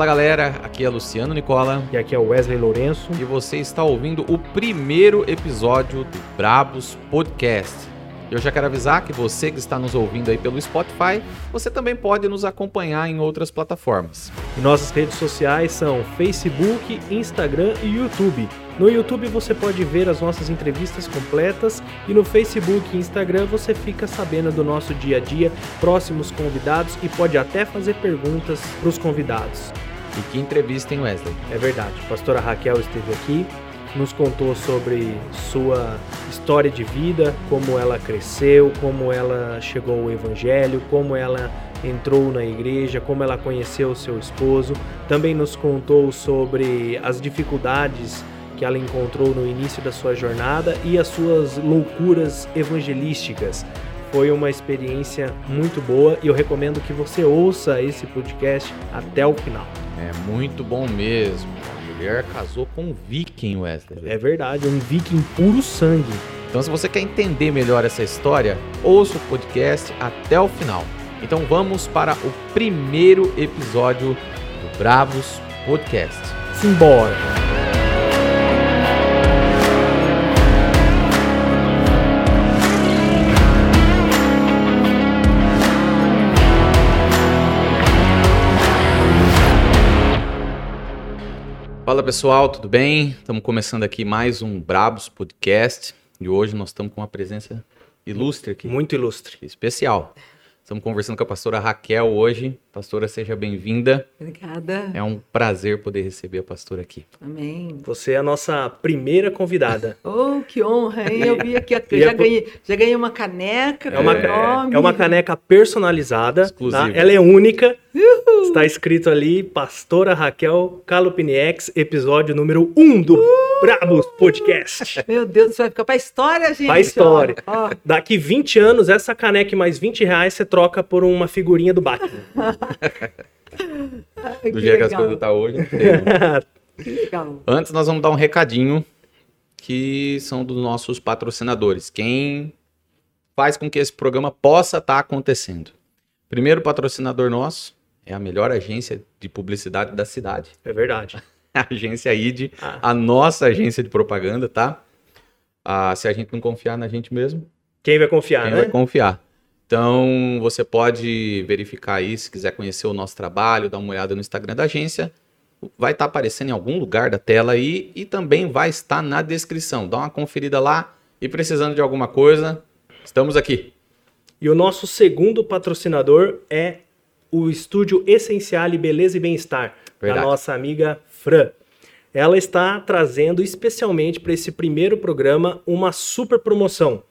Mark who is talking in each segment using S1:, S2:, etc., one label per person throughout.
S1: Fala galera, aqui é Luciano Nicola
S2: E aqui é o Wesley Lourenço.
S1: e você está ouvindo o primeiro episódio do Brabos Podcast. Eu já quero avisar que você que está nos ouvindo aí pelo Spotify, você também pode nos acompanhar em outras plataformas.
S2: E nossas redes sociais são Facebook, Instagram e YouTube. No YouTube você pode ver as nossas entrevistas completas e no Facebook e Instagram você fica sabendo do nosso dia a dia, próximos convidados e pode até fazer perguntas para os convidados.
S1: E que entrevista, hein, Wesley?
S2: É verdade, a pastora Raquel esteve aqui, nos contou sobre sua história de vida, como ela cresceu, como ela chegou ao evangelho, como ela entrou na igreja, como ela conheceu seu esposo. Também nos contou sobre as dificuldades que ela encontrou no início da sua jornada e as suas loucuras evangelísticas. Foi uma experiência muito boa e eu recomendo que você ouça esse podcast até o final.
S1: É muito bom mesmo. A mulher casou com um viking, Wesley.
S2: É verdade, um viking puro sangue.
S1: Então, se você quer entender melhor essa história, ouça o podcast até o final. Então, vamos para o primeiro episódio do Bravos Podcast.
S2: Simbora!
S1: Fala pessoal, tudo bem? Estamos começando aqui mais um Brabos Podcast e hoje nós estamos com uma presença ilustre aqui,
S2: Muito ilustre.
S1: especial. Estamos conversando com a pastora Raquel hoje. Pastora, seja bem-vinda.
S3: Obrigada.
S1: É um prazer poder receber a pastora aqui.
S3: Amém.
S2: Você é a nossa primeira convidada.
S3: Oh, que honra, hein? Eu vi aqui, eu
S2: é
S3: já,
S2: por-
S3: ganhei, já ganhei uma caneca
S2: É uma,
S3: meu nome.
S2: é uma caneca personalizada.
S1: Exclusiva.
S2: tá? Ela é única. Está escrito ali, Pastora Raquel Calupiniex, episódio número 1 um do Brabos Podcast.
S3: Meu Deus, isso vai ficar pra história, gente.
S2: Pra história.
S3: Ó, ó.
S2: Daqui 20 anos, essa caneca e mais 20 reais você troca por uma figurinha do Batman.
S3: Ai,
S1: Do
S3: que
S1: jeito que as coisas estão hoje. não tem. Antes, nós vamos dar um recadinho que são dos nossos patrocinadores. Quem faz com que esse programa possa estar acontecendo. Primeiro patrocinador nosso é a melhor agência de publicidade da cidade.
S2: É verdade.
S1: A agência ID,
S2: Ah.
S1: a nossa agência de propaganda, tá? Ah, se a gente não confiar na gente mesmo,
S2: Quem vai confiar,
S1: quem
S2: né?
S1: vai confiar? Então, você pode verificar aí, se quiser conhecer o nosso trabalho, dar uma olhada no Instagram da agência. Vai estar aparecendo em algum lugar da tela aí e também vai estar na descrição. Dá uma conferida lá e precisando de alguma coisa, estamos aqui.
S2: E o nosso segundo patrocinador é o estúdio Essencial Beleza e Bem-Estar, da nossa amiga Fran. Ela está trazendo especialmente para esse primeiro programa uma super promoção.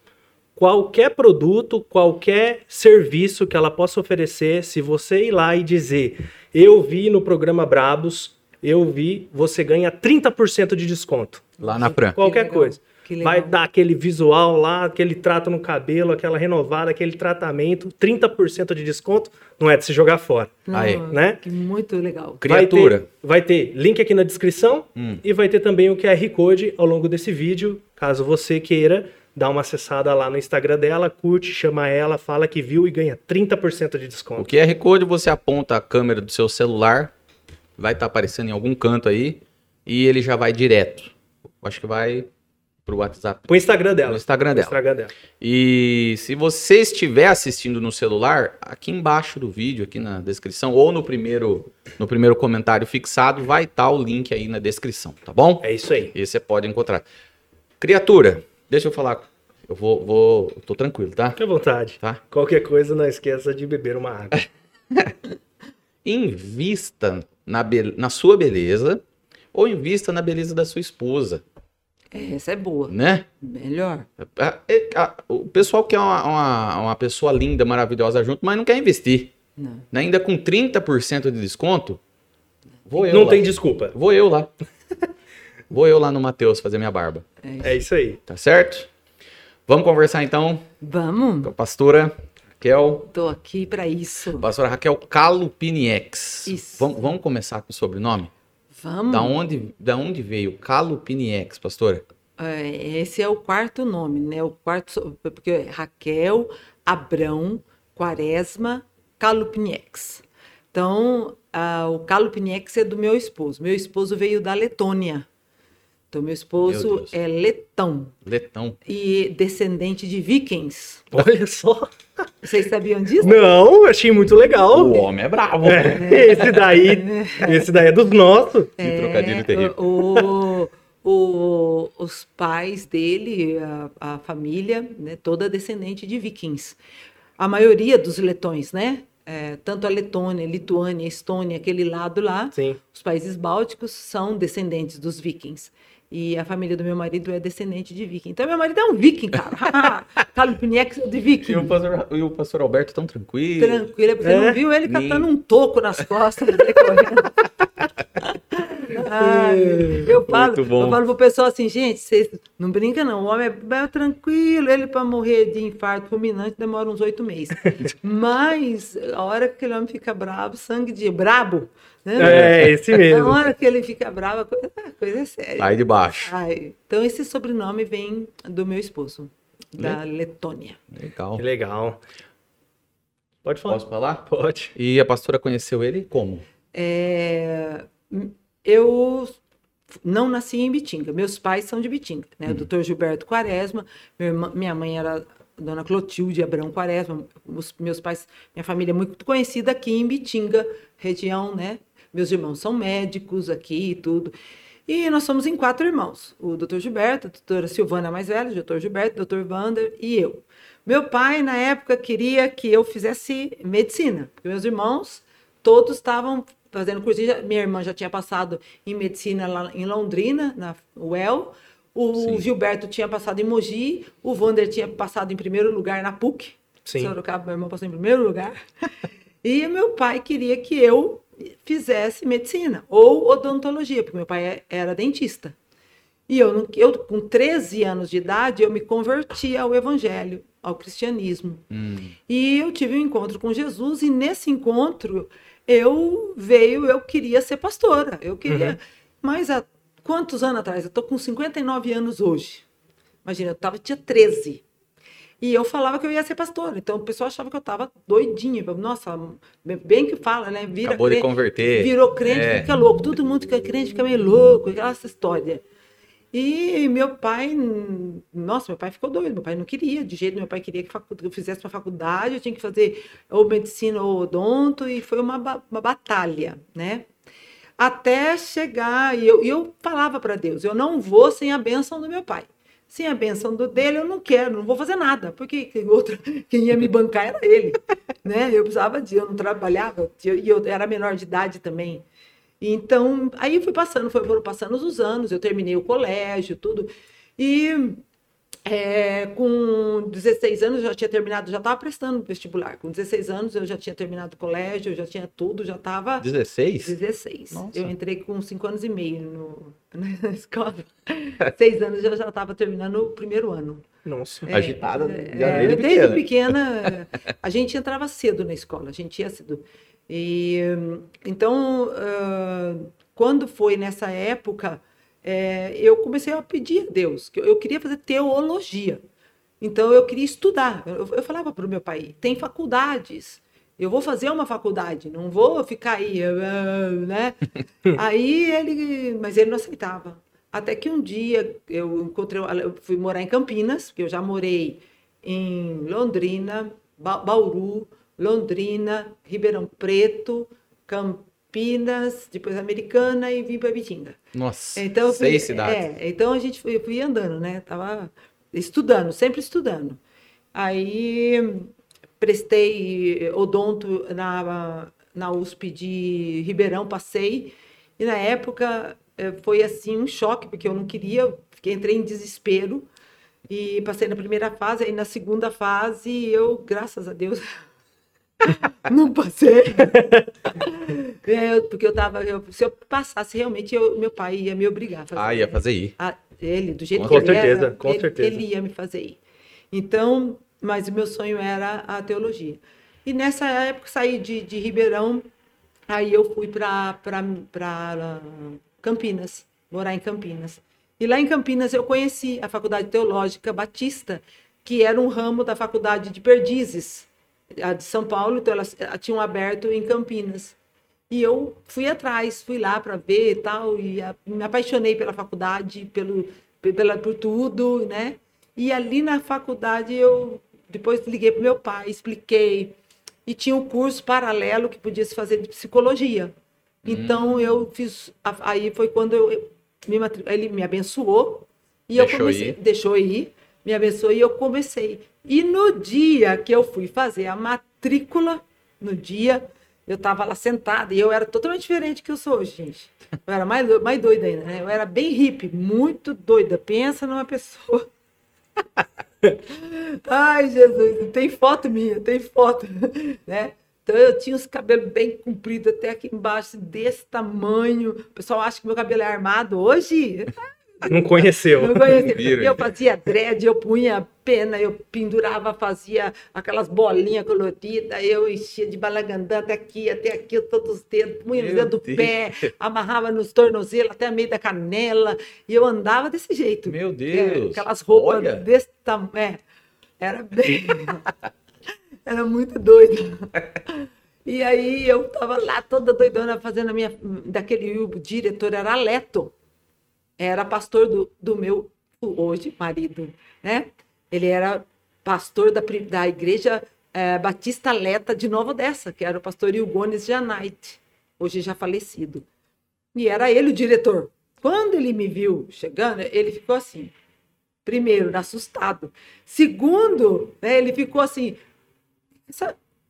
S2: Qualquer produto, qualquer serviço que ela possa oferecer, se você ir lá e dizer, eu vi no programa Brabos, eu vi, você ganha 30% de desconto.
S1: Lá na Fran.
S2: Qualquer
S3: legal,
S2: coisa. Vai dar aquele visual lá, aquele trato no cabelo, aquela renovada, aquele tratamento, 30% de desconto, não é de se jogar fora.
S1: Aí.
S2: Né?
S3: que muito legal.
S1: Criatura.
S2: Vai ter, vai ter link aqui na descrição
S1: Hum.
S2: e vai ter também o QR Code ao longo desse vídeo, caso você queira dar uma acessada lá no Instagram dela, curte, chama ela, fala que viu e ganha 30% de
S1: O
S2: desconto.
S1: QR Code você aponta a câmera do seu celular, vai estar aparecendo em algum canto aí e ele já vai direto. Acho que vai pro WhatsApp,
S2: O Instagram dela.
S1: no Instagram
S2: O
S1: dela.
S2: Instagram dela.
S1: E se você estiver assistindo no celular, aqui embaixo do vídeo, aqui na descrição, ou no primeiro, no primeiro comentário fixado, vai estar o link aí na descrição, tá bom?
S2: É isso aí.
S1: E você pode encontrar. Criatura, deixa eu falar. Eu vou, vou, eu tô tranquilo, tá?
S2: Fique à vontade.
S1: Tá?
S2: Qualquer coisa, não esqueça de beber uma água.
S1: Invista na, be- na sua beleza ou invista na beleza da sua esposa,
S3: Essa é boa.
S1: né?
S3: Melhor.
S1: A- é- a- O pessoal quer uma, uma, uma pessoa linda, maravilhosa junto, mas não quer investir.
S3: Não.
S1: Né? Ainda com 30% de desconto, vou eu
S2: não
S1: lá.
S2: tem desculpa.
S1: Vou eu lá. Vou eu lá no Matheus fazer minha barba.
S2: É isso aí.
S1: Tá certo? Vamos conversar então
S3: Vamos.
S1: com a pastora Raquel.
S3: Tô aqui pra isso.
S1: Pastora Raquel Calupiniex.
S3: Isso.
S1: Vamos, vamos começar com o sobrenome?
S3: Vamos.
S1: Da onde, da onde veio Calupiniex, pastora?
S3: É, Esse é o quarto nome, né? O quarto, porque é Raquel, Abrão, Quaresma, Calupniex. Então, ah, o Calupniex é do meu esposo. Meu esposo veio da Letônia. Então, meu
S1: Meu
S3: esposo
S1: Deus.
S3: é letão
S1: Letão.
S3: e descendente de vikings.
S2: Olha só.
S3: Vocês sabiam disso?
S2: Não, achei muito legal.
S1: O homem é bravo.
S2: Esse daí, esse daí é dos nossos.
S1: Que trocadilho terrível.
S3: o, o- os pais dele, a, a família, né, toda descendente de vikings. A maioria dos letões, né? é, tanto a Letônia, Lituânia, Estônia, aquele lado lá,
S2: Sim.
S3: os países bálticos são descendentes dos vikings. E a família do meu marido é descendente de viking. Então, meu marido é um viking, cara. Calupniex é de viking.
S1: E o pastor, e o pastor Alberto tão tranquilo.
S3: Tranquilo, é porque
S2: É?
S3: não viu ele
S1: Nem-
S3: catando um toco nas costas, né, correndo. Ai, eu falo, eu falo pro pessoal assim, gente, vocês não brinca não, o homem é, é tranquilo, ele para morrer de infarto fulminante demora uns oito meses. Mas a hora que aquele homem fica bravo, sangue de brabo, né?
S2: É, esse
S3: A
S2: mesmo.
S3: hora que ele fica bravo, a coisa, a coisa é séria.
S1: Sai de baixo.
S3: Ai, então esse sobrenome vem do meu esposo, da Letônia.
S1: Legal.
S2: Que legal. Pode falar.
S1: Posso falar?
S2: Pode.
S1: E a pastora conheceu ele como?
S3: É, eu não nasci em Bitinga. Meus pais são de Bitinga, né? O doutor Gilberto Quaresma, irmã- minha mãe era a dona Clotilde Abrão Quaresma. Os meus pais, minha família é muito conhecida aqui em Bitinga, região, né? Meus irmãos são médicos aqui e tudo. E nós somos em quatro irmãos. O doutor Gilberto, a doutora Silvana mais velha, o doutor Gilberto, o doutor Wander e eu. Meu pai, na época, queria que eu fizesse medicina. porque Meus irmãos, todos estavam fazendo curso. Já- Minha irmã já tinha passado em medicina lá em Londrina, na UEL. O
S1: Sim.
S3: Gilberto tinha passado em Mogi. O Wander tinha passado em primeiro lugar na PUC.
S2: Sim.
S3: Sorocaba, meu irmão passou em primeiro lugar. E meu pai queria que eu fizesse medicina ou odontologia, porque meu pai é- era dentista. E eu, eu, com 13 anos de idade, eu me converti ao evangelho, ao cristianismo.
S1: Hum,
S3: E eu tive um encontro com Jesus, e nesse encontro eu veio, eu queria ser pastora. Eu queria. Mas há quantos anos atrás? Eu tô com 59 anos hoje. Imagina, eu tava, tinha 13. E eu falava que eu ia ser pastora. Então o pessoal achava que eu tava doidinha. Nossa, bem que fala, né? Vira
S1: acabou de
S3: crente,
S1: converter.
S3: Virou crente,
S1: É.
S3: fica louco. Todo mundo que é crente fica meio louco, aquela história. E meu pai, nossa, meu pai ficou doido. Meu pai não queria, de jeito, meu pai queria que eu fizesse uma faculdade, eu tinha que fazer ou medicina ou odonto, e foi uma, uma batalha, né? Até chegar, e eu, eu falava para Deus: eu não vou sem a bênção do meu pai. Sem a bênção do dele, eu não quero, não vou fazer nada, porque quem quem ia me bancar era ele, né? Eu precisava de, eu não trabalhava, e eu era menor de idade também. Então, aí fui passando, foram passando os anos, eu terminei o colégio, tudo. E é, com 16 anos eu já tinha terminado, já estava prestando vestibular. Com 16 anos eu já tinha terminado o colégio, eu já tinha tudo, já estava
S1: 16?
S3: 16.
S1: Nossa.
S3: Eu entrei com 5 anos e meio no, na escola. Seis anos eu já estava terminando o primeiro ano.
S2: Nossa.
S3: É,
S1: Agitada
S3: é, é,
S1: desde
S3: desde
S1: pequena.
S3: pequena, a gente entrava cedo na escola, a gente ia cedo. E, então, ah, quando foi nessa época, eh, eu comecei a pedir a Deus, que eu, eu queria fazer teologia. Então, eu queria estudar. Eu, eu falava para o meu pai, tem faculdades, eu vou fazer uma faculdade, não vou ficar aí, né? Aí ele, mas ele não aceitava. Até que um dia eu encontrei, eu fui morar em Campinas, porque eu já morei em Londrina, Ba- Bauru, Londrina, Ribeirão Preto, Campinas, depois Americana e vim para Bitinga.
S1: Nossa,
S3: Então, fui-
S1: seis cidades.
S3: É, então a gente foi, eu fui andando, né? Tava estudando, sempre estudando. Aí prestei odonto na, na USP de Ribeirão, passei. E na época eh, foi assim um choque, porque eu não queria, fiquei, entrei em desespero. E passei na primeira fase, aí na segunda fase eu, graças a Deus, não passei. É, eu- porque eu tava, eu- se eu passasse realmente, eu- meu pai ia me obrigar a fazer.
S1: Ah, ia fazer ir.
S3: Ah, ele, do jeito
S1: Com
S3: que ele
S2: certeza,
S3: era,
S2: com
S3: ele,
S2: certeza.
S3: ele ia me fazer ir. Então, mas o meu sonho era a teologia. E nessa época saí de, de Ribeirão, aí eu fui para Campinas, morar em Campinas. E lá em Campinas eu conheci a Faculdade Teológica Batista, que era um ramo da Faculdade de Perdizes, a de São Paulo, então elas eh, tinham aberto em Campinas. E eu fui atrás, fui lá para ver e tal, e a, me apaixonei pela faculdade, pelo, pela, por tudo, né? E ali na faculdade eu depois liguei para meu pai, expliquei. E tinha um curso paralelo que podia se fazer de psicologia. Então hum. eu fiz. Aí foi quando eu, me, ele me abençoou. E deixou eu comecei. Ir. Deixou ir, me abençoou e eu comecei. E no dia que eu fui fazer a matrícula, no dia, eu estava lá sentada e eu era totalmente diferente que eu sou hoje, gente. Eu era mais, mais doida ainda, né? Eu era bem hippie, muito doida. Pensa numa pessoa. Ai, Jesus, tem foto minha, tem foto, né? Então eu tinha os cabelos bem compridos até aqui embaixo, desse tamanho. O pessoal acha que meu cabelo é armado hoje.
S2: Não conheceu. Não
S3: conheceu. Eu fazia dread, eu punha pena, eu pendurava, fazia aquelas bolinhas coloridas, eu enchia de balagandã até aqui, até aqui, todos os dedos, punha no dedo do pé, amarrava nos tornozelos até a meio da canela, e eu andava desse jeito.
S1: Meu Deus!
S3: É, aquelas roupas Olha. desse tamanho. É, era bem. era muito doido. E aí eu tava lá toda doidona fazendo a minha. Daquele o diretor era Leto era pastor do, do meu hoje marido, né? Ele era pastor da, da igreja é, Batista Leta de Nova Odessa, que era o pastor Ilgones Janait, hoje já falecido. E era ele o diretor. Quando ele me viu chegando, ele ficou assim. Primeiro, assustado. Segundo, né, ele ficou assim.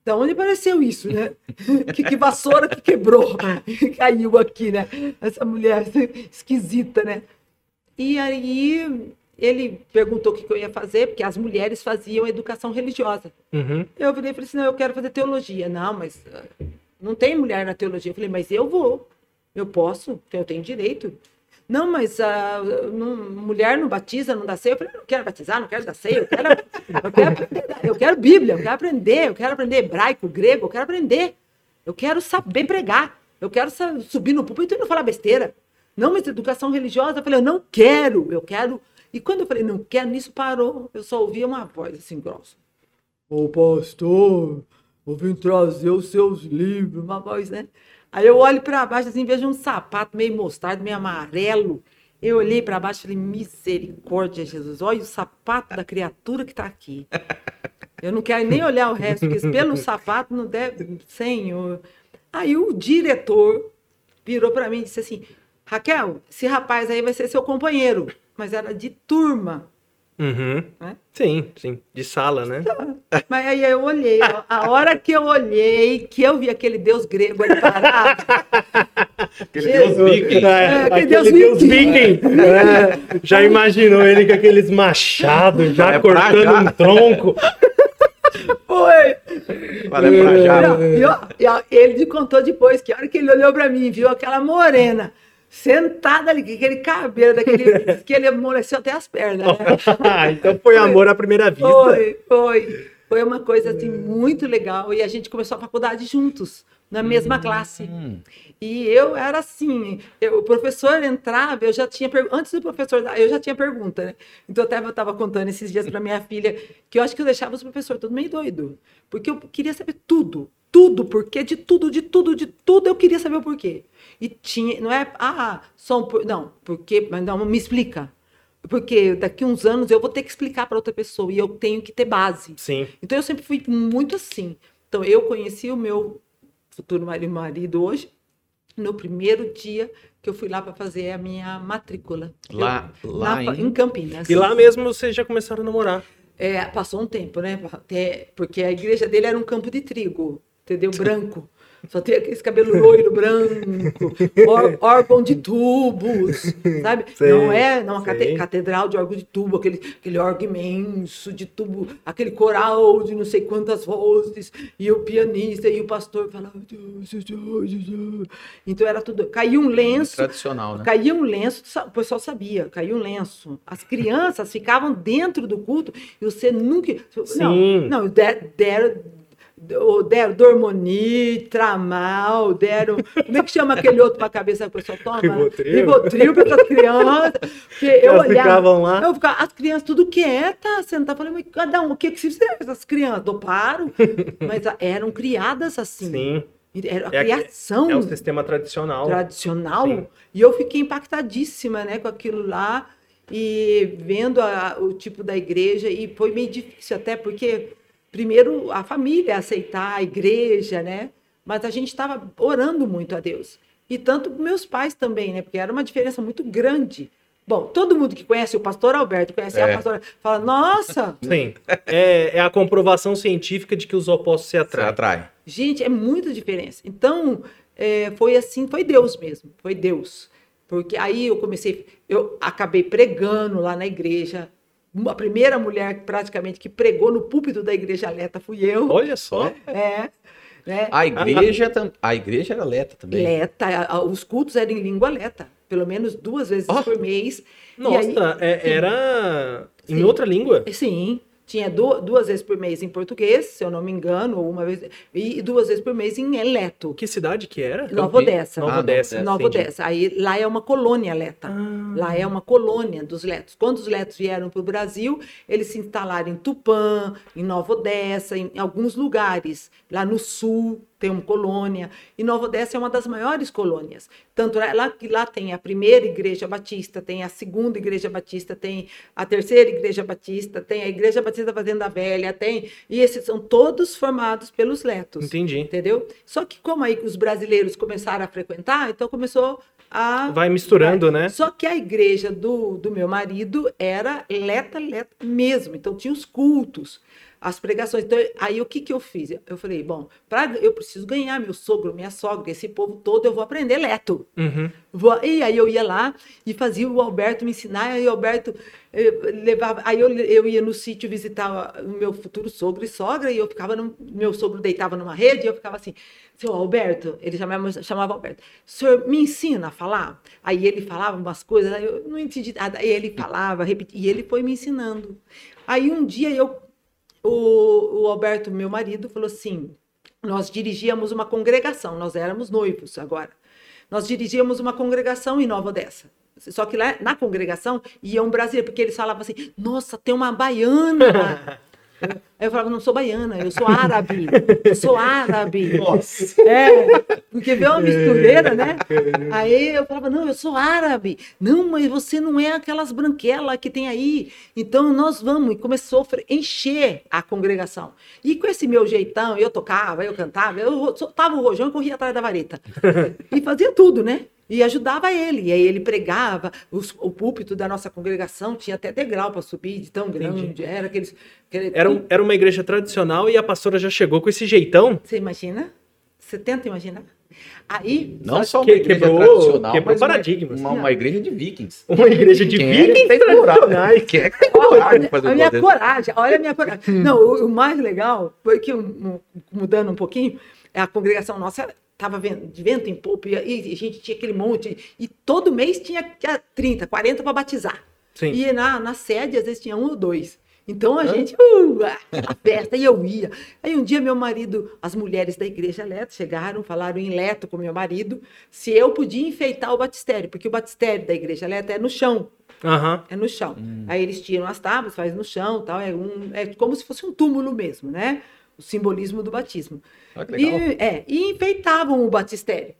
S3: Da onde apareceu isso, né? que, que vassoura que quebrou, caiu aqui, né? Essa mulher esquisita, né? E aí ele perguntou o que eu ia fazer, porque as mulheres faziam educação religiosa.
S2: Uhum.
S3: Eu virei e falei assim, não, eu quero fazer teologia. Não, mas ah, não tem mulher na teologia. Eu falei, mas eu vou, eu posso, eu tenho direito. Não, mas uh, não, mulher não batiza, não dá ceia. Eu falei, não quero batizar, não quero dar ceia, eu quero, eu quero, aprender, eu quero Bíblia, eu quero aprender, eu quero aprender hebraico, grego, eu quero aprender. Eu quero saber pregar, eu quero subir no púlpito e não falar besteira. Não, mas educação religiosa, eu falei, eu não quero, eu quero. E quando eu falei, não quero, nisso parou. Eu só ouvia uma voz assim grossa. Ô pastor, eu vim trazer os seus livros, uma voz, né? Aí eu olho para baixo, assim, vejo um sapato meio mostardo, meio amarelo. Eu olhei para baixo e falei, misericórdia, Jesus, olha o sapato da criatura que está aqui. Eu não quero nem olhar o resto, porque pelo sapato não deve. Senhor. Aí o diretor virou para mim e disse assim: Raquel, esse rapaz aí vai ser seu companheiro. Mas era de turma.
S2: Uhum. Né? Sim, sim. De sala, né?
S3: Mas aí eu olhei, a hora que eu olhei, que eu vi aquele deus grego ali parado.
S1: aquele deus viking. É,
S2: é, aquele, deus, deus viking. É, já imaginou ele com aqueles machados, já é cortando um tronco.
S3: Foi.
S1: Valeu pra já. E,
S3: ó, e, ó, ele contou depois que a hora que ele olhou pra mim, viu aquela morena sentada ali, com aquele cabelo, daquele, que ele amoleceu até as pernas. Né?
S2: então foi amor à primeira vista.
S3: Foi, foi. Foi uma coisa assim muito legal e a gente começou a faculdade juntos, na mesma hum. classe. E eu era assim, eu, o professor entrava, eu já tinha antes do professor, eu já tinha pergunta, né? Então até eu estava contando esses dias para minha filha que eu acho que eu deixava os professores todo meio doido, porque eu queria saber tudo, tudo, porque de tudo, de tudo, de tudo eu queria saber o porquê. E tinha, não é, ah, só um, não, porque, mas não, me explica. Porque daqui uns anos eu vou ter que explicar para outra pessoa e eu tenho que ter base.
S2: Sim.
S3: Então eu sempre fui muito assim. Então eu conheci o meu futuro marido hoje no primeiro dia que eu fui lá para fazer a minha matrícula.
S1: Lá,
S3: eu,
S1: lá
S3: na, em... em Campinas.
S2: E lá mesmo vocês já começaram a namorar?
S3: É, passou um tempo, né? Até, porque a igreja dele era um campo de trigo, entendeu? Branco. Só tem aquele cabelo loiro, branco, órgão de tubos, sabe? Sei, não é não, a catedral de órgão de tubo, aquele, aquele órgão imenso de tubo, aquele coral de não sei quantas vozes, e o pianista e o pastor falavam. Então era tudo. Caiu um lenço.
S1: Tradicional, né?
S3: Caiu um lenço, o pessoal sabia, caiu um lenço. As crianças ficavam dentro do culto e você nunca. Sim. Não, não deram deram Dormoni, Tramal, deram. Como é que chama aquele outro para a cabeça que o pessoal toma?
S2: Ribotril.
S3: Ribotril para as crianças. Porque eu
S2: Elas olhava, ficavam lá.
S3: Eu ficava, as crianças tudo quieta, sentava, falei, mas cada um, o que que se fizer essas crianças? Doparam, mas eram criadas assim.
S2: Sim.
S3: Era a
S2: É
S3: criação
S2: É o sistema tradicional.
S3: tradicional.
S2: Sim.
S3: E eu fiquei impactadíssima, né, com aquilo lá e vendo a- o tipo da igreja e foi meio difícil até porque primeiro a família aceitar a igreja, né? Mas a gente estava orando muito a Deus. E tanto meus pais também, né? Porque era uma diferença muito grande. Bom, todo mundo que conhece o pastor Alberto, conhece
S1: É.
S3: a pastora, fala: "Nossa,
S2: Sim. É, é a comprovação científica de que os opostos se atraem.
S1: atrai.
S3: Gente, é muita diferença. Então, é, foi assim, foi Deus mesmo, foi Deus. Porque aí eu comecei, eu acabei pregando lá na igreja. A primeira mulher praticamente que pregou no púlpito da igreja Leta fui eu.
S2: Olha só.
S3: É, né?
S1: A igreja, a igreja era leta também.
S3: Leta, os cultos eram em língua leta, pelo menos duas vezes
S1: Ó.
S3: por mês.
S2: Nossa,
S3: aí-
S2: é-
S3: sim.
S2: era em outra língua?
S3: Sim, tinha du- duas vezes por mês em português, se eu não me engano, ou uma vez, e duas vezes por mês em eleto.
S2: Que cidade que era?
S3: Nova Odessa.
S2: Nova
S1: Ah,
S2: Odessa.
S3: Nova. Odessa. Aí lá é uma colônia leta.
S2: Ah.
S3: Lá é uma colônia dos letos. Quando os letos vieram para o Brasil, eles se instalaram em Tupã, em Nova Odessa, em alguns lugares. Lá no sul tem uma colônia. E Nova Odessa é uma das maiores colônias. Tanto é lá que lá tem a primeira igreja batista, tem a segunda igreja batista, tem a terceira igreja batista, tem a igreja batista Fazenda Velha, tem. E esses são todos formados pelos letos.
S2: Entendi.
S3: Entendeu? Só que como aí os brasileiros começaram a frequentar, então começou a...
S2: Vai misturando, né?
S3: Só que a igreja do, do meu marido era leta, leta mesmo. Então tinha os cultos, as pregações. Então, aí o que, que eu fiz? Eu falei, bom, pra, eu preciso ganhar meu sogro, minha sogra, esse povo todo, eu vou aprender leto.
S2: Uhum.
S3: Vou- E aí eu ia lá e fazia o Alberto me ensinar, aí o Alberto eh, levava. Aí eu, eu ia no sítio visitar o meu futuro sogro e sogra, e eu ficava no. Meu sogro deitava numa rede, e eu ficava assim, seu Alberto, ele chamava, chamava Alberto, o senhor me ensina a falar? Aí ele falava umas coisas, aí eu não entendi nada, aí ele falava, repetia, e ele foi me ensinando. Aí um dia eu. O, o Alberto, meu marido, falou assim: nós dirigíamos uma congregação, nós éramos noivos agora. Nós dirigíamos uma congregação em Nova Odessa. Só que lá na congregação ia um brasileiro, porque eles falavam assim: nossa, tem uma baiana. Aí eu falava, não sou baiana, eu sou árabe. Eu sou árabe.
S1: Nossa.
S3: É, porque vê uma mistureira, né? Aí eu falava, não, eu sou árabe. Não, mas você não é aquelas branquelas que tem aí. Então nós vamos. E começou a encher a congregação. E com esse meu jeitão, eu tocava, eu cantava, eu soltava o rojão e corria atrás da vareta. E fazia tudo, né? E ajudava ele. E aí ele pregava, os- o púlpito da nossa congregação tinha até degrau para subir, de tão grande. Era aqueles. aquele-
S2: Era, um- era uma igreja tradicional e a pastora já chegou com esse jeitão.
S3: Você imagina? Você tenta imaginar? Aí.
S1: Não só uma
S2: Que-
S1: igreja
S2: quebrou-
S1: tradicional,
S2: quebrou
S1: mas uma-
S2: paradigmas.
S1: Uma, uma igreja de vikings.
S2: Uma igreja de
S1: Quem é que
S2: vikings
S1: tem coragem?
S2: tradicionais.
S1: Quem é que tem coragem de fazer
S3: a minha
S1: negócio desse?
S3: coragem, olha a minha coragem. Não, o, o mais legal foi que, um- um- mudando um pouquinho, a congregação nossa estava de vento em polpa e, a gente tinha aquele monte. E todo mês tinha, tinha 30, 40 para batizar.
S2: Sim.
S3: E na, na sede, às vezes, tinha um ou dois. Então a gente, uh, a festa, e eu ia. Aí um dia meu marido, as mulheres da igreja Leto chegaram, falaram em Leto com meu marido, se eu podia enfeitar o batistério, porque o batistério da igreja Leto é no chão.
S2: Aham.
S3: É no chão. Aí eles tiram as tábuas, faz no chão, tal. É, um, é como se fosse um túmulo mesmo, né? O simbolismo do batismo.
S1: Ah.
S3: E, é, e enfeitavam o batistério.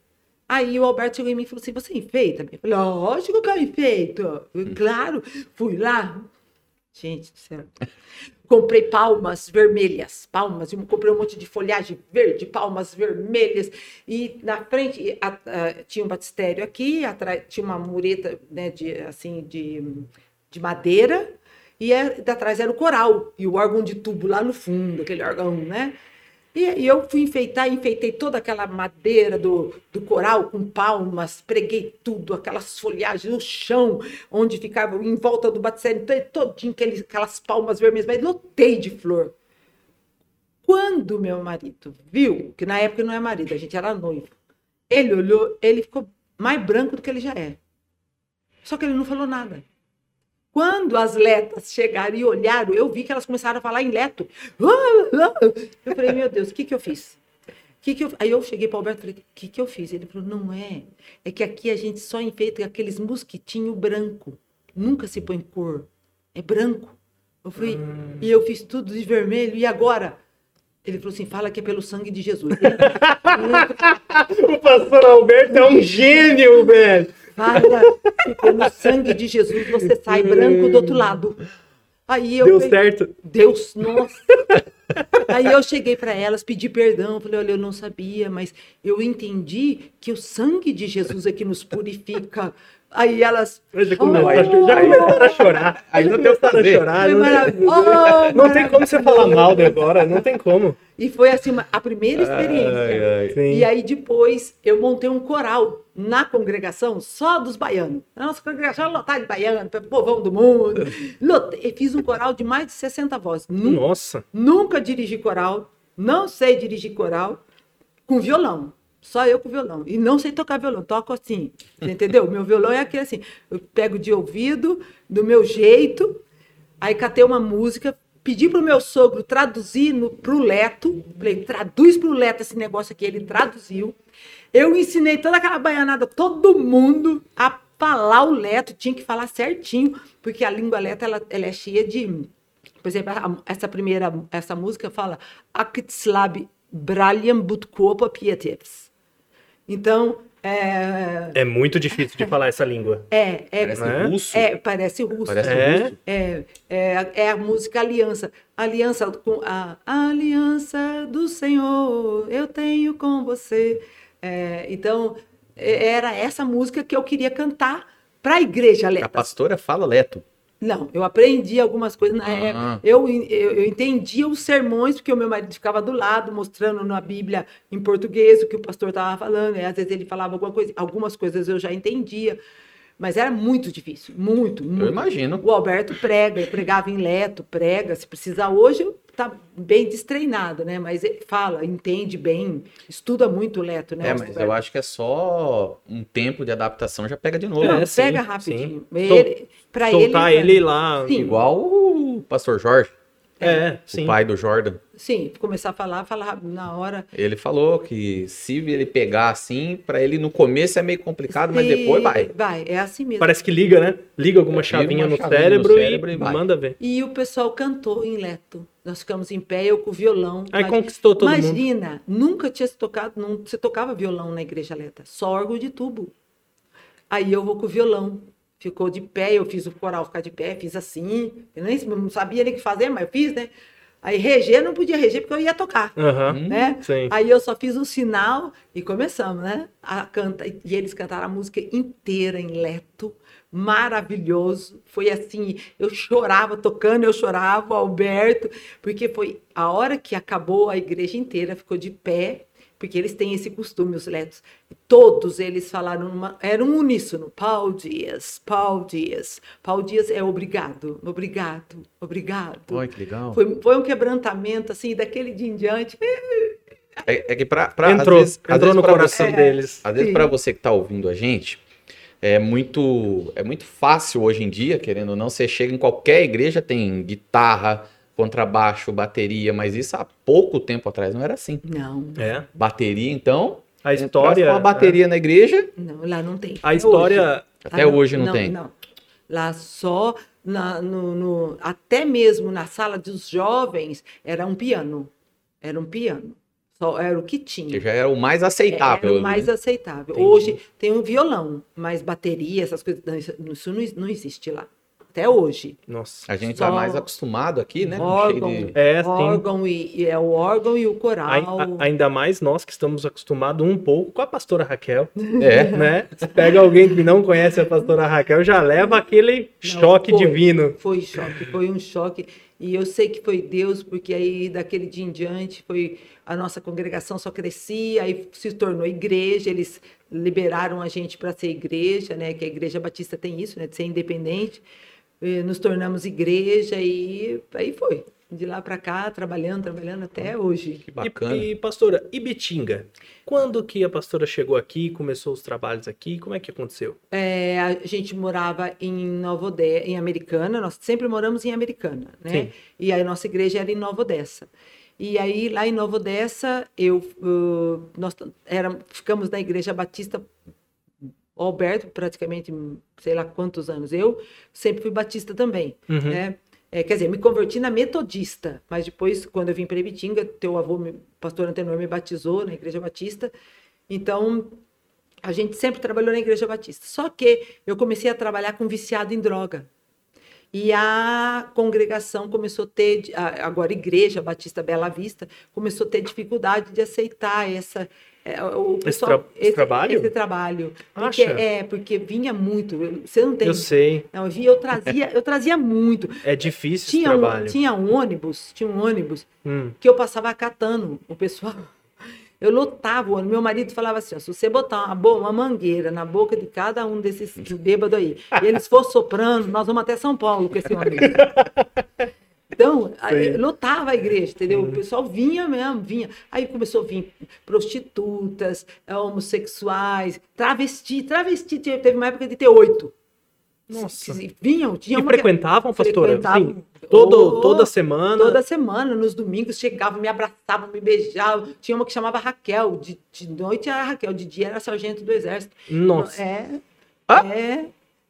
S3: Aí o Alberto chegou em mim e falou assim: Você enfeita? Eu falei: Lógico que eu enfeito. Eu, claro, fui lá. Gente do céu. Comprei palmas vermelhas, palmas, comprei um monte de folhagem verde, palmas vermelhas. E na frente a- a- tinha um batistério aqui, atrás tinha uma mureta né, de, assim, de, de madeira, e é, atrás era o coral, e o órgão de tubo lá no fundo, aquele órgão, né? E, e eu fui enfeitar, enfeitei toda aquela madeira do, do coral com palmas, preguei tudo, aquelas folhagens no chão, onde ficava em volta do batistério, todinho aqueles, aquelas palmas vermelhas, mas lotei de flor. Quando meu marido viu, que na época não é marido, a gente era noivo, ele olhou, ele ficou mais branco do que ele já é. Só que ele não falou nada. Quando as letas chegaram e olharam, eu vi que elas começaram a falar em leto. Eu falei, meu Deus, o que, que eu fiz? Que que eu... Aí eu cheguei para o Alberto e falei, o que, que eu fiz? Ele falou, não é. É que aqui a gente só enfeita aqueles mosquitinhos branco. Nunca se põe cor. É branco. Eu falei, e eu fiz tudo de vermelho. E agora? Ele falou assim: fala que é pelo sangue de Jesus.
S2: o pastor Alberto é um gênio, velho.
S3: Fala que pelo sangue de Jesus você sai branco do outro lado. Aí eu
S2: Deu
S3: peguei-
S2: certo.
S3: Deus, nossa. Aí eu cheguei para elas, pedi perdão, falei, olha, eu não sabia, mas eu entendi que o sangue de Jesus é que nos purifica. Aí elas.
S2: Já
S3: "Oh,
S2: começaram, começaram a chorar.
S1: Aí não tem o que
S2: começaram a
S1: fazer.
S2: chorar.
S3: foi
S2: Não tem,
S3: maravilhoso. Oh,
S2: não tem como você falar mal de agora, não tem como.
S3: E foi assim, uma- a primeira experiência.
S1: Ai, ai.
S3: E aí depois eu montei um coral na congregação só dos baianos. A nossa congregação é lotada de baiano, povão do mundo. Lotei, e fiz um coral de mais de 60 vozes. Nunca,
S2: Nossa.
S3: nunca dirigi coral, não sei dirigir coral com violão. Só eu com violão. E não sei tocar violão, toco assim. Entendeu? Meu violão é aquele assim. Eu pego de ouvido, do meu jeito, aí catei uma música, pedi pro meu sogro traduzir no, pro Leto. Falei, traduz pro Leto esse negócio aqui. Ele traduziu. Eu ensinei toda aquela baianada, todo mundo a falar o Leto, tinha que falar certinho, porque a língua Leto ela, ela é cheia de. Por exemplo, essa primeira essa música fala Akitslav Bralham Butkopa Pietevs. Então, é,
S2: É muito difícil de falar essa língua.
S3: é, é,
S1: Parece
S2: né?
S1: russo.
S3: é, parece russo.
S1: Parece
S2: É?
S1: russo.
S3: É, é, é a música Aliança. Aliança com a Aliança do Senhor, eu tenho com você. É, então, é- era essa música que eu queria cantar para a igreja
S1: A
S3: Leta.
S1: pastora fala leto.
S3: Não, eu aprendi algumas coisas na época. Eu, eu, eu entendia os sermões, porque o meu marido ficava do lado, mostrando na Bíblia em português o que o pastor estava falando. E às vezes ele falava alguma coisa, algumas coisas eu já entendia. Mas era muito difícil, muito, muito.
S1: Eu imagino.
S3: O Alberto prega, ele pregava em leto, prega. Se precisar hoje, tá bem destreinado, né? Mas ele fala, entende bem, estuda muito o leto, né?
S1: É, mas eu acho que é só um tempo de adaptação já pega de novo.
S2: É,
S1: né?
S2: sim,
S3: pega
S2: sim.
S3: rapidinho. Ele, pra
S2: Soltar
S3: ele,
S2: ele lá.
S3: Sim.
S1: Igual o pastor Jorge,
S2: É, sim.
S1: o pai do Jordan.
S3: Sim, começar a falar, falar na hora.
S1: Ele falou que se ele pegar assim, pra ele no começo é meio complicado, mas depois vai.
S3: Vai, é assim mesmo.
S2: Parece que liga, né? Liga alguma chavinha,
S1: uma
S2: no,
S1: chavinha no
S2: cérebro
S1: cérebro
S2: e,
S1: e
S2: manda ver.
S3: E o pessoal cantou em leto. Nós ficamos em pé, eu com o violão.
S2: Aí
S3: Mas-
S2: conquistou todo mundo.
S3: Imagina, nunca tinha se tocado, não se tocava violão na igreja leta, só órgão de tubo. Aí eu vou com o violão. Ficou de pé, eu fiz o coral ficar de pé, fiz assim. Eu nem não sabia nem o que fazer, mas eu fiz, né? Aí reger, não podia reger porque eu ia tocar.
S2: Aham.
S3: né?
S2: Sim.
S3: Aí eu só fiz um sinal e começamos, né? A canta e eles cantaram a música inteira em leto, maravilhoso. Foi assim, eu chorava tocando, eu chorava, o Alberto, porque foi a hora que acabou a igreja inteira ficou de pé, porque eles têm esse costume os letos. Todos eles falaram numa, era um uníssono, Paulo Dias, Paulo Dias. Paulo Dias é obrigado, obrigado, obrigado.
S1: Olha que legal.
S3: Foi, foi um quebrantamento assim, daquele dia em diante.
S1: É, é que pra-
S2: entrou
S1: às vezes, às
S2: entrou
S1: vezes
S2: no coração
S1: você-
S2: deles.
S1: Às vezes, para você que está ouvindo a gente, é muito, é muito fácil hoje em dia, querendo ou não, você chega em qualquer igreja, tem guitarra, contrabaixo, bateria, mas isso há pouco tempo atrás não era assim.
S3: Não,
S2: É.
S1: Bateria, então,
S2: A história.
S1: com uma bateria na igreja,
S3: não, lá não tem.
S2: A história.
S1: até
S3: hoje.
S1: hoje não, tem.
S3: Não, lá só na- no, no- até mesmo na sala dos jovens era um piano, era um piano, só era o que
S1: Que
S3: tinha.
S1: já era o mais aceitável.
S3: Era o mais
S1: né?
S3: aceitável.
S2: Entendi.
S3: Hoje tem um violão, mas bateria, essas coisas, não, isso, não, não existe lá. Até hoje.
S2: Nossa.
S1: A gente está mais acostumado aqui, né?
S3: Órgão,
S1: de...
S2: É,
S3: órgão e, e é o órgão e o coral.
S2: Ai- a- ainda mais nós que estamos acostumados um pouco com a pastora Raquel,
S1: É,
S2: né? Se pega alguém que não conhece a pastora Raquel, já leva aquele choque
S3: foi.
S2: divino.
S3: Foi choque, foi um choque. E eu sei que foi Deus, porque aí daquele dia em diante foi a nossa congregação só crescia, aí se tornou igreja, eles liberaram a gente para ser igreja, né? Que a igreja batista tem isso, né? De ser independente. E nos tornamos igreja e aí foi. De lá para cá, trabalhando, trabalhando até hoje.
S1: que bacana.
S2: E, e, pastora, e Betinga? Quando que a pastora chegou aqui, começou os trabalhos aqui? Como é que aconteceu?
S3: É, a gente morava em Nova Odessa, em Americana, nós sempre moramos em Americana, né?
S2: Sim.
S3: E aí nossa igreja era em Nova Odessa. E aí lá em Nova Odessa, eu, uh, nós era, ficamos na igreja batista, Alberto praticamente, sei lá quantos anos, eu sempre fui batista também,
S2: Uhum.
S3: né? É, quer dizer, me converti na metodista, mas depois, quando eu vim para Ibitinga, teu avô, pastor Antenor, me batizou na Igreja Batista. Então, a gente sempre trabalhou na Igreja Batista. Só que eu comecei a trabalhar com viciado em droga. E a congregação começou a ter, agora a Igreja Batista Bela Vista, começou a ter dificuldade de aceitar essa, o pessoal,
S2: esse, tra esse, trabalho?
S3: Esse trabalho. Porque,
S2: Acha?
S3: é, porque vinha muito. Você não tem.
S2: Eu sei.
S3: Não, eu, via, eu, trazia, eu trazia muito.
S2: É difícil
S3: tinha
S2: esse trabalho.
S3: Um, tinha um ônibus, tinha um ônibus
S2: hum.
S3: que eu passava catando o pessoal. Eu lotava o ônibus. Meu marido falava assim: ó, se você botar uma, uma mangueira na boca de cada um desses bêbados aí, e eles for soprando, nós vamos até São Paulo com esse ônibus. Então, aí, lotava a igreja, entendeu? O pessoal vinha mesmo, vinha. Aí começou a vir prostitutas, homossexuais, travesti. Travesti, teve uma época de ter oito.
S2: Nossa.
S3: Vinham, tinham.
S2: E frequentavam, pastora?
S3: Frequentavam.
S2: Sim. Todo, toda semana?
S3: Toda semana, nos domingos chegavam, me abraçavam, me beijavam. Tinha uma que chamava Raquel, de, de noite era Raquel, de dia era sargento do exército.
S2: Nossa.
S3: É,
S2: Ah.
S3: é,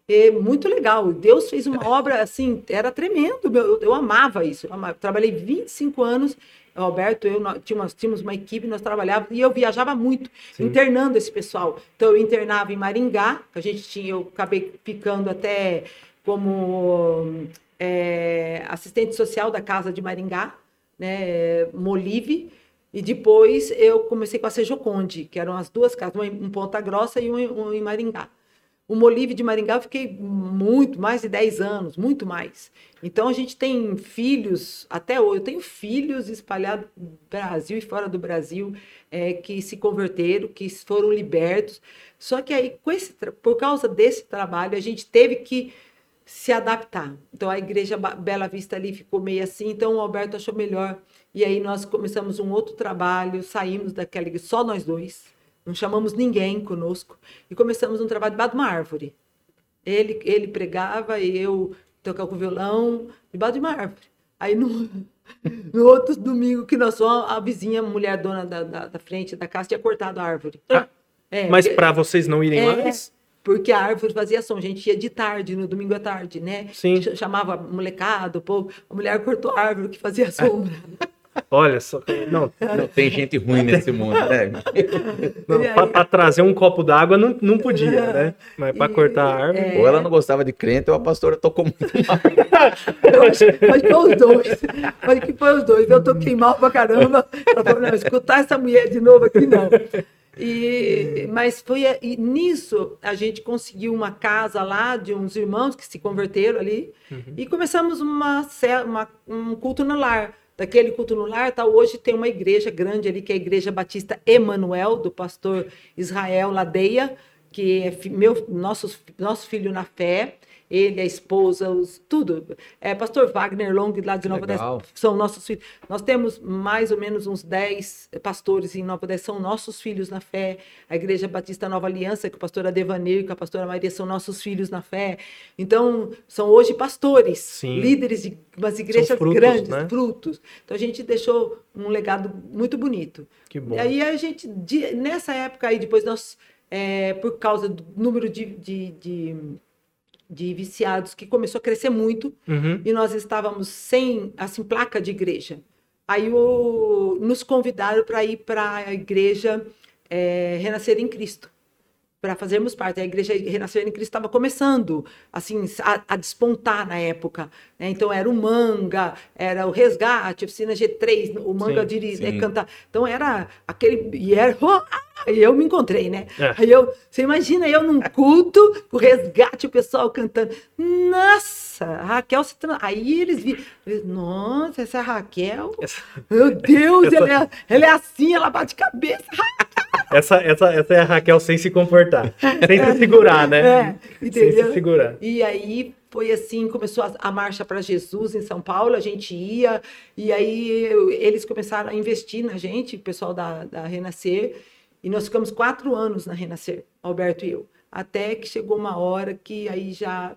S3: é muito legal. Deus fez uma obra assim, era tremendo. Eu, eu amava isso. Eu amava. Trabalhei 25 anos. O Alberto, eu nós tínhamos, tínhamos uma equipe, nós trabalhávamos e eu viajava muito,
S2: Sim.
S3: internando esse pessoal. Então eu internava em Maringá, a gente tinha, eu acabei ficando até como é, assistente social da casa de Maringá, né, Molive. E depois eu comecei com a Sejoconde, que eram as duas casas, uma em Ponta Grossa e uma em Maringá. O Molive de Maringá eu fiquei muito, mais de 10 anos, muito mais. Então a gente tem filhos, até hoje, eu tenho filhos espalhados no Brasil e fora do Brasil, é, que se converteram, que foram libertos. Só que aí, com esse, por causa desse trabalho, a gente teve que se adaptar. Então a igreja Bela Vista ali ficou meio assim, então o Alberto achou melhor. E aí nós começamos um outro trabalho, saímos daquela igreja, só nós dois não chamamos ninguém conosco e começamos um trabalho debaixo de uma árvore. Ele, ele pregava e eu tocava com violão debaixo de uma árvore. Aí no, no outro domingo que nós fomos, a vizinha, a mulher dona da, da, da, frente da casa, tinha cortado a árvore.
S2: Ah, é, mas para vocês não irem
S3: é,
S2: mais?
S3: Porque a árvore fazia som, a gente ia de tarde, no domingo à tarde, né?
S2: Sim.
S3: Chamava molecado, o povo, a mulher cortou a árvore que fazia sombra.
S2: Olha só, não,
S1: não, tem gente ruim nesse mundo, né?
S2: Para trazer um copo d'água não, não podia, né? Mas para cortar a árvore.
S1: É... Ou ela não gostava de crente, ou a pastora tocou muito mal.
S3: Que foi os dois. Acho que foi os dois. Eu toquei mal pra caramba. Ela falou, não, escutar essa mulher de novo aqui não. E, mas foi e nisso a gente conseguiu uma casa lá de uns irmãos que se converteram ali uhum. e começamos uma, uma, um culto no lar daquele culto no lar, tá, hoje tem uma igreja grande ali, que é a Igreja Batista Emanuel, do pastor Israel Ladeia, que é meu, nosso, nosso filho na fé, ele, a esposa, os, tudo. É, pastor Wagner Long, lá de Nova Odessa, são nossos filhos. Nós temos mais ou menos uns 10 pastores em Nova Odessa, são nossos filhos na fé. A Igreja Batista Nova Aliança, que o pastor Adevanir e com a pastora Maria são nossos filhos na fé. Então, são hoje pastores,
S2: Sim.
S3: líderes de umas igrejas
S2: frutos,
S3: grandes,
S2: né?
S3: frutos. Então, a gente deixou um legado muito bonito.
S2: Que bom.
S3: E aí, a gente, de, nessa época aí, depois nós, é, por causa do número de, de, de de viciados que começou a crescer muito
S2: uhum.
S3: e nós estávamos sem assim placa de igreja. Aí o, nos convidaram para ir para a igreja é, Renascer em Cristo para fazermos parte. A igreja Renascer em Cristo estava começando assim a, a, despontar na época. Né? Então era o manga, era o resgate, a oficina G3, o manga de cantar. Então era aquele e era Aí eu me encontrei, né?
S2: É.
S3: Aí eu, você imagina eu num culto, o resgate, o pessoal cantando. Nossa, Raquel se trans... Aí eles viram, nossa, essa é a Raquel?
S2: Essa...
S3: Meu Deus, essa... ela, é, ela é assim, ela bate cabeça.
S2: Essa, essa, essa é a Raquel sem se comportar, sem se segurar, né?
S3: É,
S2: sem se segurar.
S3: E aí foi assim, começou a, a marcha para Jesus em São Paulo, a gente ia, e aí eu, eles começaram a investir na gente, o pessoal da, da Renascer, e nós ficamos quatro anos na Renascer, Alberto e eu. Até que chegou uma hora que aí já.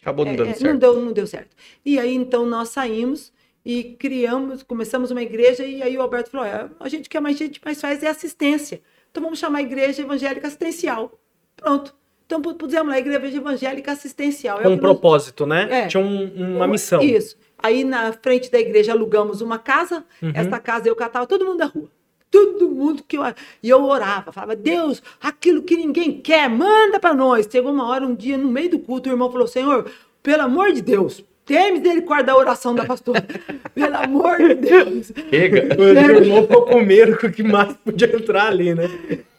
S1: Acabou não dando
S3: é,
S1: certo.
S3: Não deu, não deu certo. E aí então nós saímos e criamos, começamos uma igreja, e aí o Alberto falou: é, a gente quer mais gente, mais faz é assistência. Então vamos chamar a igreja evangélica assistencial. Pronto. Então pu- pusemos lá Igreja Evangélica Assistencial. É
S2: Com
S3: o
S2: um
S3: que nós-
S2: propósito, né?
S3: É.
S2: Tinha um- uma missão.
S3: Isso. Aí na frente da igreja alugamos uma casa.
S2: Uhum.
S3: Essa casa eu catava todo mundo da rua. Todo mundo que eu. E eu orava, falava, Deus, aquilo que ninguém quer, manda para nós. Chegou uma hora, um dia, no meio do culto, o irmão falou: Senhor, pelo amor de Deus, tem misericórdia da oração da pastora. pelo amor de Deus.
S1: Chega.
S2: O irmão ficou com medo que o que mais podia entrar ali, né?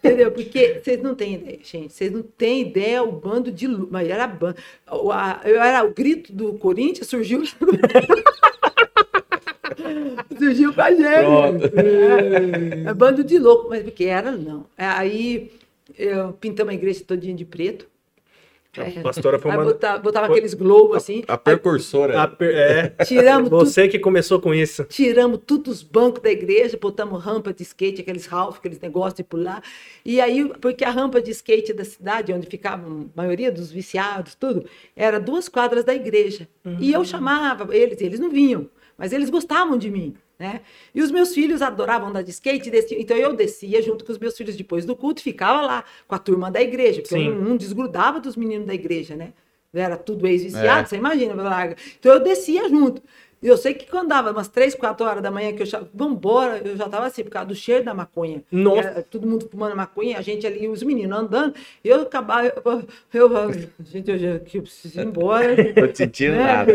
S3: Entendeu? Porque vocês não têm ideia, gente. Vocês não têm ideia o bando de. Mas era bando. O, a- eu era o grito do Corinthians, surgiu. surgiu com a gente.
S1: Pronto.
S3: É, bando de louco, mas porque era, não. É, Aí eu pintamos a igreja todinha de preto.
S2: A pastora foi uma.
S3: botava, botava aqueles globos assim.
S1: A precursora.
S2: a per- É.
S3: tiramos tudo.
S2: Você que começou com isso.
S3: Tiramos todos os bancos da igreja, botamos rampa de skate, aqueles Ralph, aqueles negócios de pular. E aí, porque a rampa de skate da cidade, onde ficavam a maioria dos viciados, tudo, era duas quadras da igreja. E eu chamava eles, eles não vinham, mas eles gostavam de mim. Né? E os meus filhos adoravam andar de skate, então eu descia junto com os meus filhos depois do culto, ficava lá com a turma da igreja, porque
S2: Sim.
S3: eu não, desgrudava dos meninos da igreja, né? Era tudo ex-viciado,
S1: É.
S3: você imagina. Então eu descia junto. E eu sei que quando dava umas três, quatro horas da manhã, que eu já, vambora, eu já tava assim, por causa do cheiro da maconha.
S2: Nossa.
S3: Era todo mundo fumando maconha, a gente ali, os meninos andando, e eu acabava, eu, eu, gente, eu já eu preciso ir embora.
S1: Tô sentindo
S3: né?
S1: nada.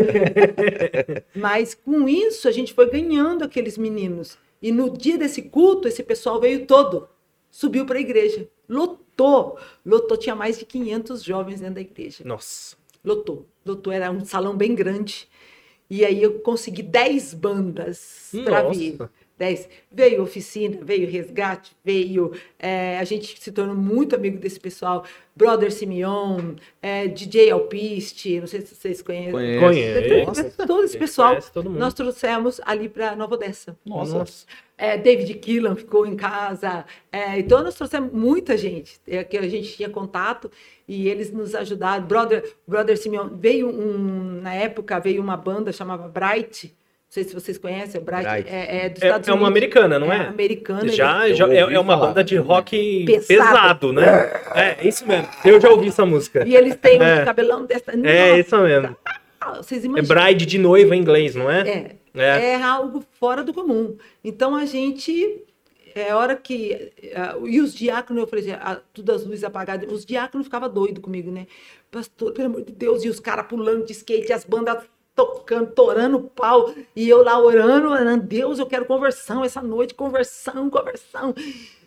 S3: Mas com isso a gente foi ganhando aqueles meninos. E no dia desse culto, esse pessoal veio todo, subiu para a igreja, lotou, lotou, tinha mais de 500 jovens dentro da igreja.
S2: Nossa.
S3: Lotou, lotou, era um salão bem grande. E aí eu consegui 10 bandas para
S2: Nossa.
S3: vir. 10. Veio oficina, veio resgate, veio. é, a gente se tornou muito amigo desse pessoal. Brother Simeon, é, DJ Alpiste, não sei se vocês conhecem.
S1: Conheço.
S2: Conheço.
S1: Nossa.
S3: Todo esse pessoal
S2: Conhece todo
S3: nós trouxemos ali para Nova Odessa.
S1: Nossa.
S3: É, David Killan ficou em casa. É, então, nós trouxemos muita gente é, que a gente tinha contato e eles nos ajudaram. Brother, Brother Simeon, veio um, na época, veio uma banda chamava Bright. Não sei se vocês conhecem, Bright,
S1: Bright.
S3: É, é dos
S2: É,
S3: Estados
S2: é uma
S3: Unidos.
S2: americana, não é?
S3: americana.
S2: Já, já é, é uma
S1: falar.
S2: banda de rock
S3: Pesado.
S2: pesado, né? É, isso mesmo. Eu já ouvi essa música.
S3: E eles têm um
S2: É.
S3: cabelão dessa.
S2: É,
S3: Nossa,
S2: isso mesmo.
S3: Vocês
S2: É
S3: imaginam?
S2: bride de noiva em inglês, não é?
S3: É,
S2: É.
S3: é algo fora do comum. Então a gente é hora que ah, e os diáconos eu falei assim, ah, tudo as luzes apagadas, os diáconos ficavam doidos comigo, né? Pastor, pelo amor de Deus, e os caras pulando de skate, as bandas tocando, torando pau, e eu lá orando, orando, Deus, eu quero conversão essa noite, conversão, conversão.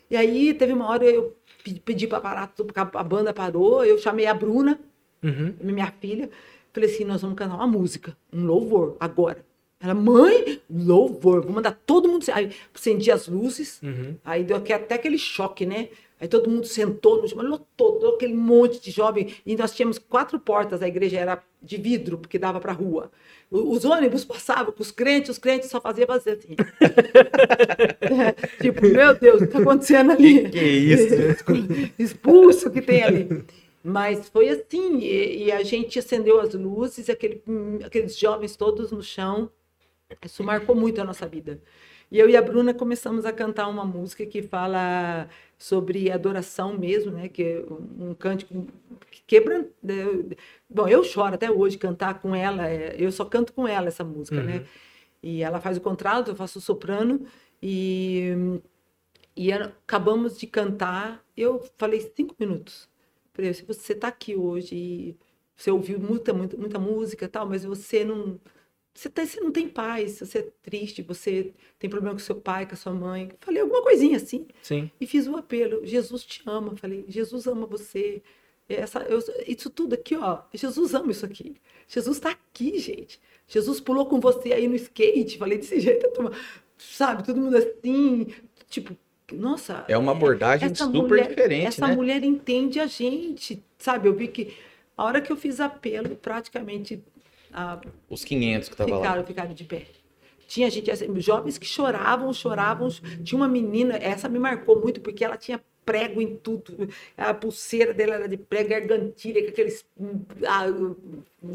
S3: E aí teve uma hora eu pe- pedi para parar tudo, porque a a banda parou, eu chamei a Bruna,
S2: Uhum.
S3: minha filha, falei assim, nós vamos cantar uma música, um louvor, agora. Ela, mãe, louvor, vou mandar todo mundo. Aí acendi as luzes,
S2: Uhum.
S3: aí deu até aquele choque, né? Aí todo mundo sentou no chão, lotou, deu aquele monte de jovem. E nós tínhamos quatro portas, a igreja era de vidro, porque dava para rua. O- Os ônibus passavam com os crentes, os crentes só faziam fazer assim. tipo, meu Deus, o que está acontecendo ali?
S1: Que é isso?
S3: Expulso que tem ali. Mas foi assim, e, e a gente acendeu as luzes, aquele, hum, aqueles jovens todos no chão. Isso marcou muito a nossa vida. E eu e a Bruna começamos a cantar uma música que fala sobre adoração mesmo, né? Que é um cântico que quebra. Bom, eu choro até hoje cantar com ela. é, Eu só canto com ela essa música, né? E ela faz o contralto, eu faço o soprano e e acabamos de cantar. Eu falei cinco minutos. Falei, se você está aqui hoje você ouviu muita, muita, muita música tal, mas você não. Você, tá, você não tem paz, você é triste, você tem problema com seu pai, com a sua mãe. Falei alguma coisinha assim.
S2: Sim.
S3: E fiz o apelo. Jesus te ama. Falei, Jesus ama você. Essa, eu- isso tudo aqui, ó. Jesus ama isso aqui. Jesus está aqui, gente. Jesus pulou com você aí no skate. Falei desse jeito, turma, sabe? Todo mundo assim, tipo, nossa.
S1: É uma abordagem
S3: essa
S1: super
S3: mulher-
S1: diferente,
S3: Essa
S1: né?
S3: mulher entende a gente, sabe? Eu vi que a hora que eu fiz apelo, praticamente
S1: Os 500 que tava lá.
S3: ficaram, ficaram de pé. Tinha gente, assim, jovens que choravam, choravam. Tinha uma menina, essa me marcou muito, porque ela tinha prego em tudo. A pulseira dela era de prego, gargantilha, com aqueles ah,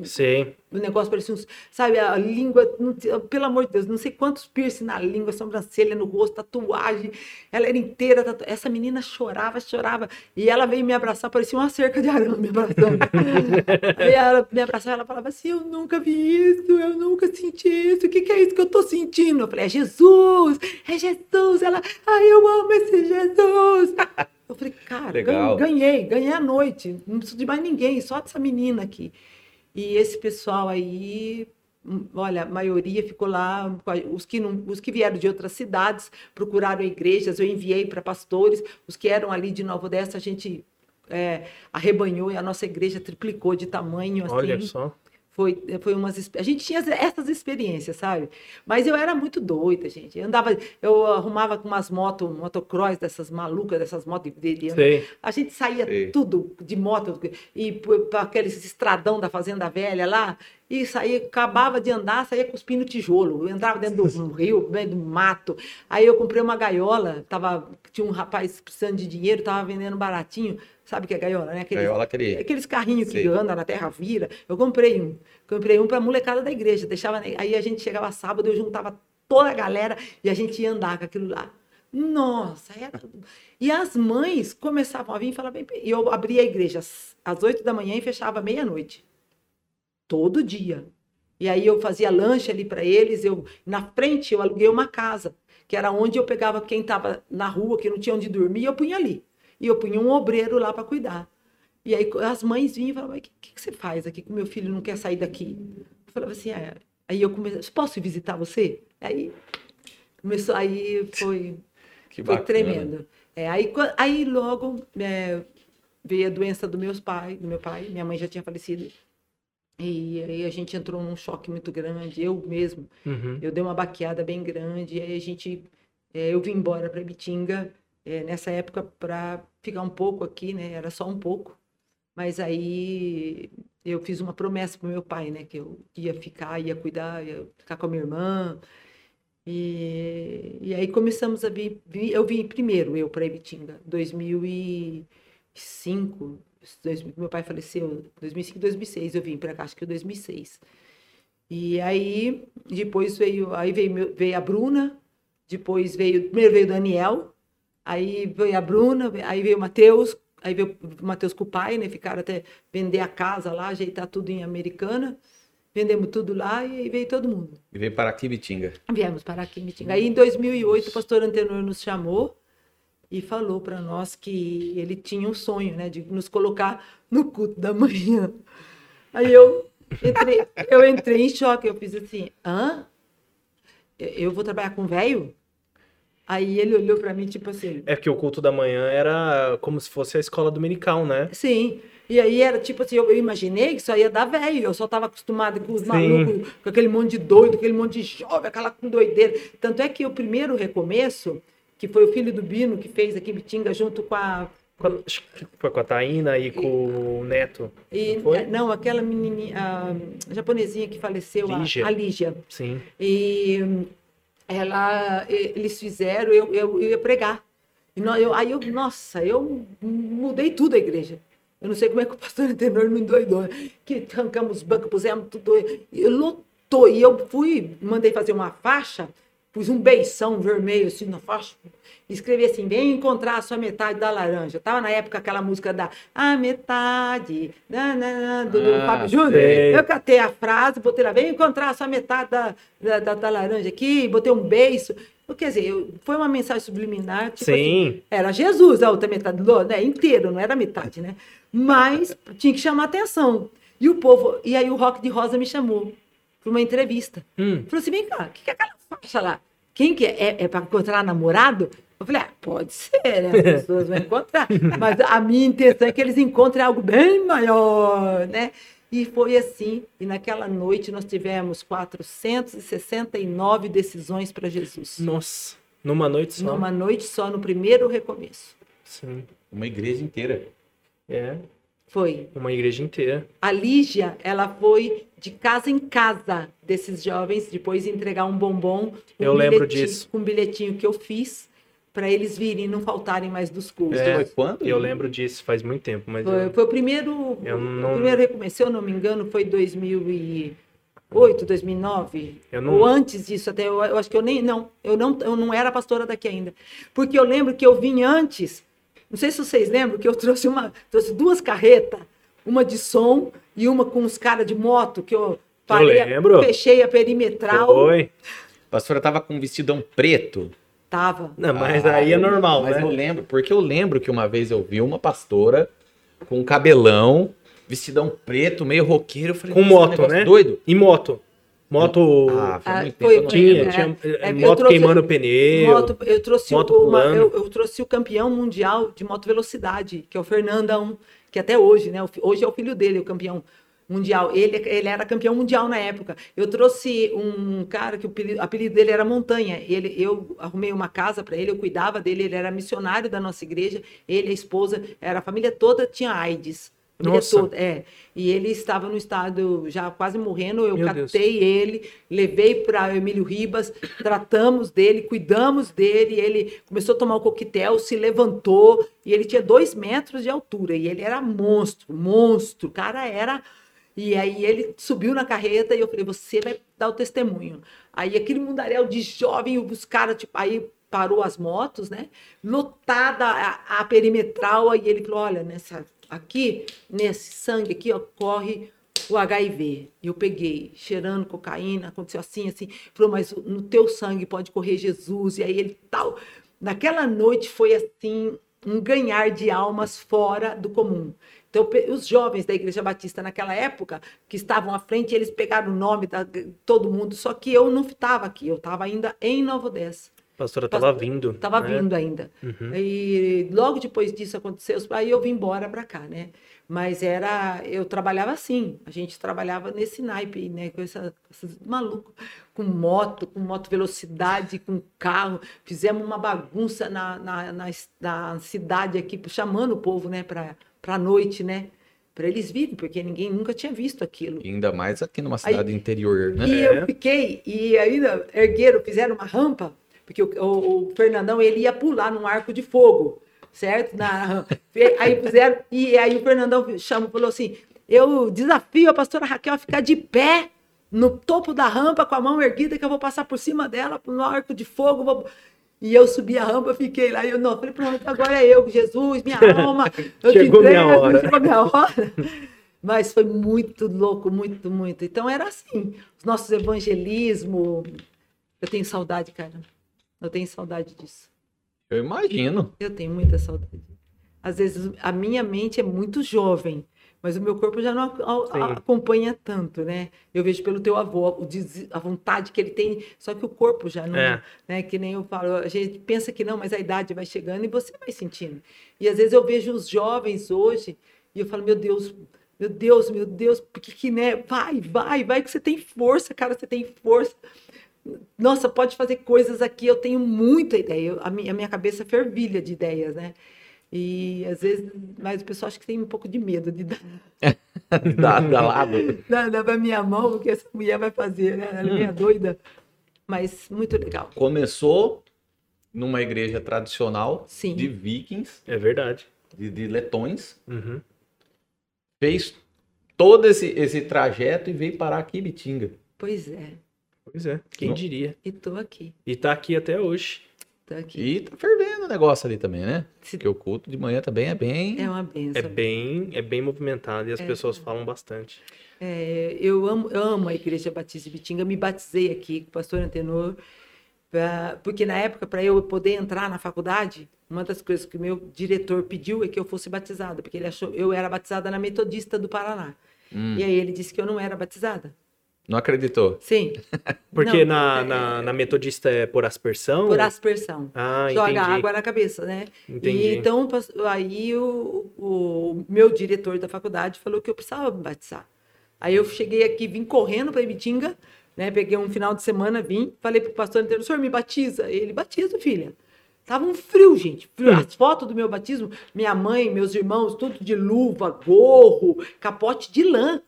S2: Sim.
S3: O negócio parecia uns, sabe, a língua, não pelo amor de Deus, não sei quantos piercing na língua, sobrancelha no rosto, tatuagem, ela era inteira, tatu... essa menina chorava, chorava, e ela veio me abraçar, parecia uma cerca de arame me abraçando. Aí ela me abraçava, ela falava assim, eu nunca vi isso, eu nunca senti isso, o que, que é isso que eu tô sentindo? Eu falei, é Jesus, é Jesus, ela, ai, eu amo esse Jesus. Eu falei, cara,
S1: Legal.
S3: gan- ganhei, ganhei a noite, não preciso de mais ninguém, só dessa menina aqui. E esse pessoal aí, hum, olha, a maioria ficou lá, os que, não, os que vieram de outras cidades procuraram igrejas, eu enviei para pastores, os que eram ali de Nova Odessa, a gente é, arrebanhou e a nossa igreja triplicou de tamanho. Assim.
S2: Olha só.
S3: Foi, foi umas, a gente tinha essas experiências, sabe? Mas eu era muito doida, gente. Eu andava, eu arrumava com umas motos, motocross dessas malucas, dessas motos de, de
S2: Sei.
S3: a gente saía
S1: Sei.
S3: tudo de moto e para aqueles estradão da Fazenda Velha lá, e saía, acabava de andar, saía cuspindo tijolo. Eu entrava dentro do rio, dentro do mato. Aí eu comprei uma gaiola, tava, tinha um rapaz precisando de dinheiro, tava vendendo baratinho. Sabe o que é gaiola, né? Aqueles,
S1: Gaiola, aquele-
S3: aqueles carrinhos que andam na terra vira. Eu comprei um. Comprei um para a molecada da igreja. Deixava, aí a gente chegava sábado, eu juntava toda a galera e a gente ia andar com aquilo lá. Nossa, era... E as mães começavam a vir e falavam, e eu abria a igreja às- oito da manhã e fechava meia-noite. Todo dia. E aí eu fazia lanche ali para eles, eu na frente eu aluguei uma casa, que era onde eu pegava quem estava na rua, que não tinha onde dormir, eu punha ali. E eu punha um obreiro lá para cuidar. E aí as mães vinham e falavam, o que, que, que você faz aqui que meu filho não quer sair daqui? Eu falava assim, é. aí eu comecei, posso visitar você? Aí começou, aí foi,
S1: Que
S3: foi
S1: bacana.
S3: tremendo. É, aí, aí logo é, veio a doença do meus pais, do meu pai, minha mãe já tinha falecido. E aí a gente entrou num choque muito grande, eu mesmo.
S2: Uhum.
S3: Eu dei uma baqueada bem grande, e aí a gente, é, eu vim embora para Bitinga é, nessa época para ficar um pouco aqui, né? Era só um pouco. Mas aí eu fiz uma promessa para meu pai, né? Que eu ia ficar, ia cuidar, ia ficar com a minha irmã. E, e aí começamos a vir, vi- eu vim primeiro, eu para Ibitinga, 2005, 2000, meu pai faleceu, 2005, 2006, eu vim para cá, acho que em 2006. E aí, depois veio, aí veio, veio a Bruna, depois veio, primeiro veio o Daniel, aí veio a Bruna, aí veio o Matheus, aí veio o Matheus com o pai, né? Ficaram até vender a casa lá, ajeitar tudo em Americana. Vendemos tudo lá e veio todo mundo.
S1: E veio para aqui, Bitinga.
S3: Viemos para aqui em Mitinga. Aí em 2008 o pastor Antenor nos chamou e falou para nós que ele tinha um sonho, né, de nos colocar no culto da manhã. Aí eu entrei, eu entrei em choque, eu fiz assim, hã? Eu vou trabalhar com velho? Aí ele olhou para mim tipo assim,
S2: É que o culto da manhã era como se fosse a escola dominical, né?
S3: Sim. E aí era tipo assim, eu, eu imaginei que só ia dar velho. Eu só estava acostumada com os
S2: Sim.
S3: malucos, com aquele monte de doido, aquele monte de jovem, aquela com doideira. Tanto é que o primeiro recomeço, que foi o filho do Bino que fez aqui em Bitinga junto com a.
S2: A- Foi com a Taína e com o Neto.
S3: E,
S2: Não
S3: não, aquela menininha, a japonesinha que faleceu, a-
S2: Lígia.
S3: a Lígia.
S2: Sim.
S3: E hum, ela, eles fizeram, eu, eu, eu ia pregar. E nó- eu, aí eu, nossa, eu mudei tudo a igreja. Eu não sei como é que o pastor anterior não endoidou. Que arrancamos os bancos, pusemos tudo. E lotou. E eu fui, mandei fazer uma faixa, pus um beição vermelho assim na faixa. Escrevi assim: vem encontrar a sua metade da laranja. Tava na época aquela música da A metade, na, na, na, do,
S1: Ah,
S3: Fábio Júnior. Eu catei a frase, botei lá, vem encontrar a sua metade da, da, da, da laranja aqui, botei um beijo. Quer dizer, eu- foi uma mensagem subliminar. Tipo assim,
S2: Sim.
S3: era Jesus a outra metade do né, inteiro, não era metade, né? Mas tinha que chamar atenção. E o povo, e aí o Rock de Rosa me chamou para uma entrevista.
S2: Hum.
S3: Falou assim: vem cá, o que, que aquela faixa lá? Quem que é? É, para encontrar namorado? Eu falei, ah, pode ser, né? As pessoas vão encontrar. Mas a minha intenção é que eles encontrem algo bem maior, né? E foi assim. E naquela noite nós tivemos 469 decisões para Jesus.
S2: Nossa. Numa noite só.
S3: Numa noite só, no primeiro recomeço.
S2: Sim.
S1: Uma igreja inteira.
S2: É.
S3: Foi.
S2: Uma igreja inteira.
S3: A Lígia, ela foi de casa em casa desses jovens, depois de entregar um bombom. um
S2: Eu lembro
S3: bilhetinho-
S2: disso.
S3: Com um bilhetinho que eu fiz. para eles virem e não faltarem mais dos cultos.
S1: Isso foi quando?
S2: Eu lembro disso faz muito tempo, mas
S3: Foi,
S2: eu-
S3: foi o primeiro,
S2: Eu
S3: o
S2: não-
S3: primeiro recomeço, se eu não me engano, foi 2008, 2009,
S2: Eu não-
S3: ou antes disso até, eu, eu acho que eu nem, não, eu não, eu não era pastora daqui ainda, porque eu lembro que eu vim antes, não sei se vocês lembram, que eu trouxe uma, trouxe duas carretas, uma de som e uma com os caras de moto, que eu parei, a-
S2: lembro.
S3: fechei a perimetral,
S2: Foi.
S1: A pastora tava com um vestidão preto.
S3: tava.
S2: Não, mas
S1: Ah,
S2: aí é
S1: eu-
S2: normal,
S1: Mas
S2: né?
S1: eu lembro, porque eu lembro que uma vez eu vi uma pastora com um cabelão, vestidão preto, meio roqueiro. Eu falei,
S2: Com
S1: "Nossa, que
S2: moto,
S1: negócio
S2: né?
S1: doido.
S2: E moto? Moto.
S1: Ah, foi
S3: Ah,
S1: muito
S3: foi-
S2: tinha,
S3: é,
S2: tinha
S3: é,
S2: eh,
S3: eu
S2: moto
S3: trouxe-
S2: queimando pneu.
S3: Moto, eu trouxe
S2: moto
S3: uma,
S2: pulando.
S3: eu, eu trouxe o campeão mundial de moto velocidade, que é o Fernandão, que até hoje, né? o Hoje é o filho dele, o campeão mundial. Ele, ele era campeão mundial na época. Eu trouxe um cara que o apelido, o apelido dele era Montanha. Ele, eu arrumei uma casa para ele, eu cuidava dele, ele era missionário da nossa igreja. Ele, a esposa, era a família toda tinha AIDS.
S2: Nossa.
S3: é. E ele estava no estado já quase morrendo. Eu
S2: Meu Deus.
S3: catei ele, levei para Emílio Ribas, tratamos dele, cuidamos dele. Ele começou a tomar o coquetel, se levantou e ele tinha dois metros de altura e ele era monstro, monstro. O cara era. E aí ele subiu na carreta e eu falei: Você vai dar o testemunho. Aí aquele mundaréu de jovem, os caras, tipo, aí parou as motos, né? Lotada a, a perimetral, aí ele falou: Olha, nessa, aqui, nesse sangue aqui, ó, corre o HIV. Eu peguei, cheirando cocaína, aconteceu assim, assim. Falou, mas no teu sangue pode correr Jesus. E aí ele tal. Naquela noite foi assim, um ganhar de almas fora do comum. Então, os jovens da Igreja Batista naquela época, que estavam à frente, eles pegaram o nome de todo mundo, só que eu não estava aqui, eu estava ainda em Nova Odessa.
S2: Pastora tava
S3: Pastor-
S2: vindo.
S3: Tava
S2: né?
S3: vindo ainda.
S2: Uhum.
S3: E logo depois disso aconteceu, aí eu vim embora para cá, né? Mas era, eu trabalhava assim, a gente trabalhava nesse naipe, né? Com essa, esses maluco, com moto, com moto velocidade, com carro. Fizemos uma bagunça na, na, na, na cidade aqui, chamando o povo, né? Para a noite, né? Para eles virem, porque ninguém nunca tinha visto aquilo.
S1: E ainda mais aqui numa cidade interior, né?
S3: E
S2: É.
S3: eu fiquei, e ainda ergueram, fizeram uma rampa, porque o, o- o Fernandão ele ia pular num arco de fogo, certo? Na, aí fizeram, e aí o Fernandão chamou, falou assim: eu desafio a pastora Raquel a ficar de pé no topo da rampa com a mão erguida, que eu vou passar por cima dela, no arco de fogo. vou-" E eu subi a rampa, fiquei lá, e eu não, falei, pronto, agora é eu, Jesus, minha alma, eu te
S2: Chegou minha
S3: entrego,
S2: hora.
S3: chegou minha hora. Mas foi muito louco, muito, muito. Então era assim, os nossos evangelismo. Eu tenho saudade, cara. Eu tenho saudade disso.
S1: Eu imagino.
S3: Eu tenho muita saudade. Às vezes a minha mente é muito jovem, mas o meu corpo já não a- a- acompanha tanto, né? Eu vejo pelo teu avô o a vontade que ele tem, só que o corpo já não,
S2: É.
S3: né? Que nem eu falo, a gente pensa que não, mas a idade vai chegando e você vai sentindo. E às vezes eu vejo os jovens hoje e eu falo, meu Deus, meu Deus, meu Deus, porque que né? Vai, vai, vai que você tem força, cara, você tem força. Nossa, pode fazer coisas aqui, eu tenho muita ideia. Eu- a, minha, a minha cabeça fervilha de ideias, né? E às vezes, mas o pessoal acha que tem um pouco de medo de dar,
S1: Dá, dá lado.
S3: dar, dar pra minha mão, porque essa mulher vai fazer, né? Ela é meio doida. Mas muito legal.
S1: Começou numa igreja tradicional
S3: Sim.
S1: de vikings,
S2: É verdade.
S1: de, de letões.
S2: Uhum.
S1: Fez todo esse, esse trajeto e veio parar aqui em Bitinga.
S3: Pois é.
S2: Pois é, quem
S1: Não.
S2: diria.
S3: E tô aqui,
S2: E tá aqui até hoje.
S3: tô aqui.
S1: E tá fervendo o negócio ali também, né?
S3: Se-
S1: Porque o culto de manhã também é bem.
S3: É uma benção.
S2: É bem, é bem movimentado e as pessoas falam bastante.
S3: É, eu amo, eu amo a Igreja Batista de Bitinga, me batizei aqui com o pastor Antenor, pra- porque na época, para eu poder entrar na faculdade, uma das coisas que o meu diretor pediu é que eu fosse batizada, porque ele achou eu era batizada na Metodista do Paraná.
S1: Hum,
S3: E aí ele disse que eu não era batizada.
S1: Não acreditou?
S3: Sim.
S2: Porque
S3: Não,
S2: na,
S3: é-
S2: na, na metodista é por aspersão?
S3: Por aspersão.
S2: Ah,
S3: Joga
S2: entendi.
S3: água na cabeça, né?
S2: Entendi.
S3: E então, aí o, o meu diretor da faculdade falou que eu precisava me batizar. Aí eu cheguei aqui, vim correndo para Ibitinga, né? Peguei um final de semana, vim, falei pro pastor inteiro, senhor, me batiza. Ele, batiza, filha. Tava um frio, gente. Frio.
S2: Hum.
S3: As fotos do meu batismo, minha mãe, meus irmãos, tudo de luva, gorro, capote de lã.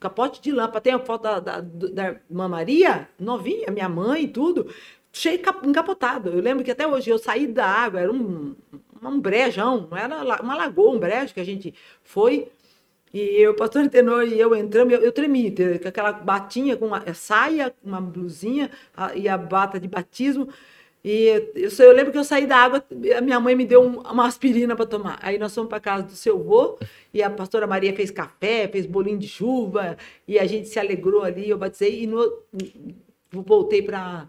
S3: Capote de lã. Pra ter a foto da, da, da irmã Maria, novinha, minha mãe e tudo. cheio cap- encapotado. Eu lembro que até hoje eu saí da água, era um, um brejão, era uma lagoa, um brejo que a gente foi. E o pastor Tenor e eu entramos, eu, eu tremi, com aquela batinha com saia, uma blusinha a- e a bata de batismo. E eu, eu lembro que eu saí da água, a minha mãe me deu um- uma aspirina para tomar. Aí nós fomos para casa do seu avô e a pastora Maria fez café, fez bolinho de chuva e a gente se alegrou ali. Eu batizei e no, voltei para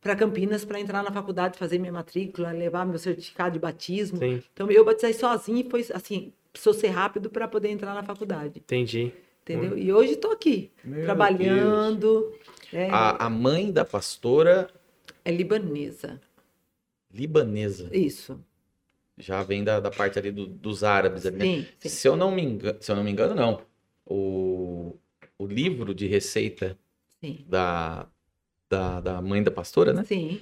S3: para Campinas para entrar na faculdade, fazer minha matrícula, levar meu certificado de batismo.
S2: Sim.
S3: Então eu batizei sozinho e foi assim, precisou ser rápido para poder entrar na faculdade,
S2: Entendi.
S3: entendeu? E hoje estou aqui,
S1: Meu
S3: trabalhando. É,
S1: A, a mãe da pastora
S3: é libanesa.
S1: libanesa
S3: Isso.
S1: já vem da, da parte ali do- dos árabes. Ali, né?
S3: Sim, sim.
S1: Se eu não me engano, se eu não me engano, não. O, o livro de receita
S3: Sim.
S1: da, da, da mãe da pastora, né?
S3: Sim,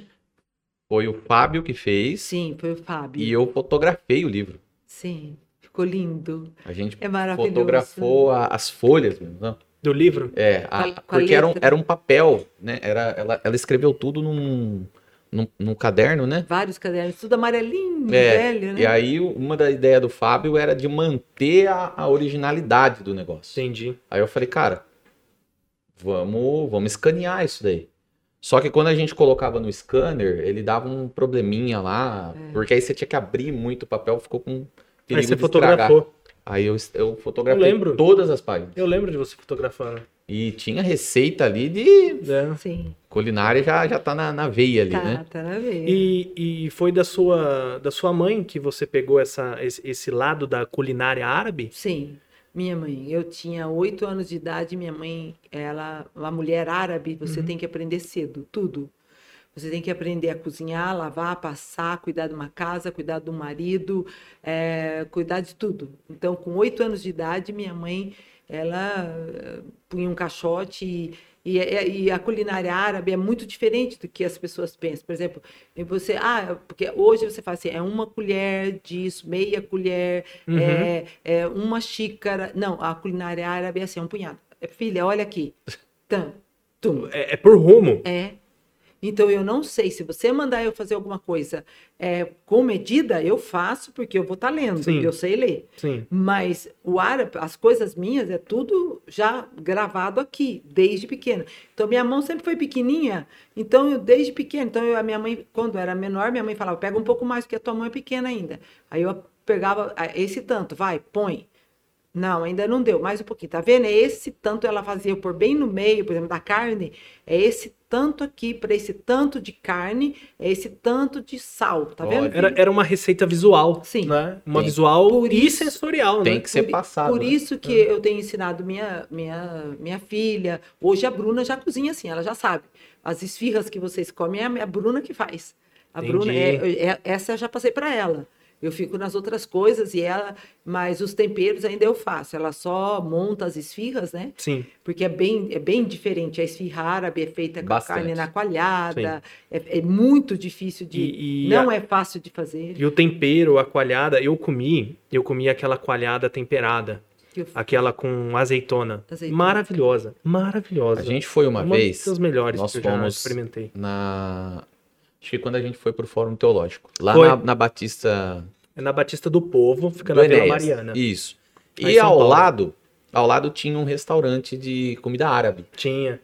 S1: Foi o Fábio que fez
S3: sim, foi o Fábio.
S1: e eu fotografei o livro.
S3: Sim, ficou lindo.
S1: A gente
S3: É maravilhoso.
S1: fotografou a- as folhas mesmo. não?
S2: Do livro?
S1: É, a-
S3: Com a- com a
S1: porque era um, era um papel, né? Era, ela, ela escreveu tudo num, num, num caderno, né?
S3: Vários cadernos, tudo amarelinho,
S1: É,
S3: velho, né?
S1: E aí, uma da ideia do Fábio era de manter a, a originalidade do negócio.
S2: Entendi.
S1: Aí eu falei, cara, vamos, vamos escanear isso daí. Só que quando a gente colocava no scanner, ele dava um probleminha lá,
S3: É.
S1: porque aí você tinha que abrir muito o papel, ficou com
S2: Aí
S1: perigo
S2: você
S1: de estragar. Aí eu, eu fotografei
S2: Eu lembro.
S1: todas as páginas.
S2: Eu lembro de você fotografando.
S1: E tinha receita ali de
S2: É.
S3: Sim,
S1: culinária, já, já tá na, na veia ali,
S3: tá,
S1: né?
S3: tá na veia.
S2: E, e foi da sua, da sua mãe que você pegou essa, esse, esse lado da culinária árabe?
S3: Sim, minha mãe. Eu tinha oito anos de idade. Minha mãe, ela, uma mulher árabe, você
S2: Uhum.
S3: tem que aprender cedo, tudo. Você tem que aprender a cozinhar, lavar, passar, cuidar de uma casa, cuidar do marido, é, cuidar de tudo. Então, com oito anos de idade, minha mãe, ela eh, punha um caixote e, e, e a culinária árabe é muito diferente do que as pessoas pensam. Por exemplo, você, ah, porque hoje você fala assim, é uma colher disso, meia colher,
S2: Uhum.
S3: é, é uma xícara. Não, a culinária árabe é assim, é um punhado. É, filha, olha aqui. Tam, tum.
S2: É, é por rumo.
S3: É. Então eu não sei se você mandar eu fazer alguma coisa é, com medida, eu faço porque eu vou estar lendo,
S2: Sim.
S3: eu sei ler.
S2: Sim.
S3: Mas o árabe, as coisas minhas é tudo já gravado aqui, desde pequena. Então minha mão sempre foi pequenininha, então eu desde pequena, então eu, a minha mãe quando era menor, minha mãe falava: "Pega um pouco mais porque a tua mão é pequena ainda". Aí eu pegava ah, esse tanto, vai, põe. Não, ainda não deu, mais um pouquinho. Tá vendo? É esse tanto ela fazia por bem no meio, por exemplo, da carne, é esse tanto aqui para esse tanto de carne, é esse tanto de sal, tá vendo?
S2: Era, era uma receita visual.
S3: Sim.
S2: Né? Uma
S1: Tem-
S2: visual
S3: Por
S2: e
S3: isso-
S2: sensorial,
S1: Tem
S2: né?
S1: que ser
S3: Por-
S1: passado.
S3: Por
S1: né?
S3: isso que eu tenho ensinado minha, minha, minha filha. Hoje a Bruna já cozinha assim, ela já sabe. As esfirras que vocês comem é a Bruna que faz. A
S2: Entendi.
S3: Bruna, é, é- essa eu já passei para ela. Eu fico nas outras coisas e ela, mas os temperos ainda eu faço. Ela só monta as esfirras, né?
S2: Sim.
S3: Porque é bem, é bem diferente. A esfirra árabe é feita com a
S1: Bastante.
S3: carne na coalhada. É, é muito difícil de.
S2: E- e
S3: não
S2: a-
S3: é fácil de fazer.
S2: E o tempero, a coalhada, eu comi, eu comi aquela coalhada temperada,
S3: Eu-
S2: aquela com azeitona.
S3: Azeitona.
S2: Maravilhosa, maravilhosa.
S1: A gente foi uma,
S2: uma
S1: vez
S2: das melhores
S1: nós
S2: que eu já
S1: fomos-
S2: experimentei.
S1: na. Acho que quando a gente foi pro Fórum Teológico. Lá na, na Batista
S2: É na Batista do Povo, fica
S1: do
S2: na Vila
S1: Enéas.
S2: Mariana.
S1: Isso. E ao
S2: Paulo.
S1: lado, ao lado tinha um restaurante de comida árabe.
S2: Tinha.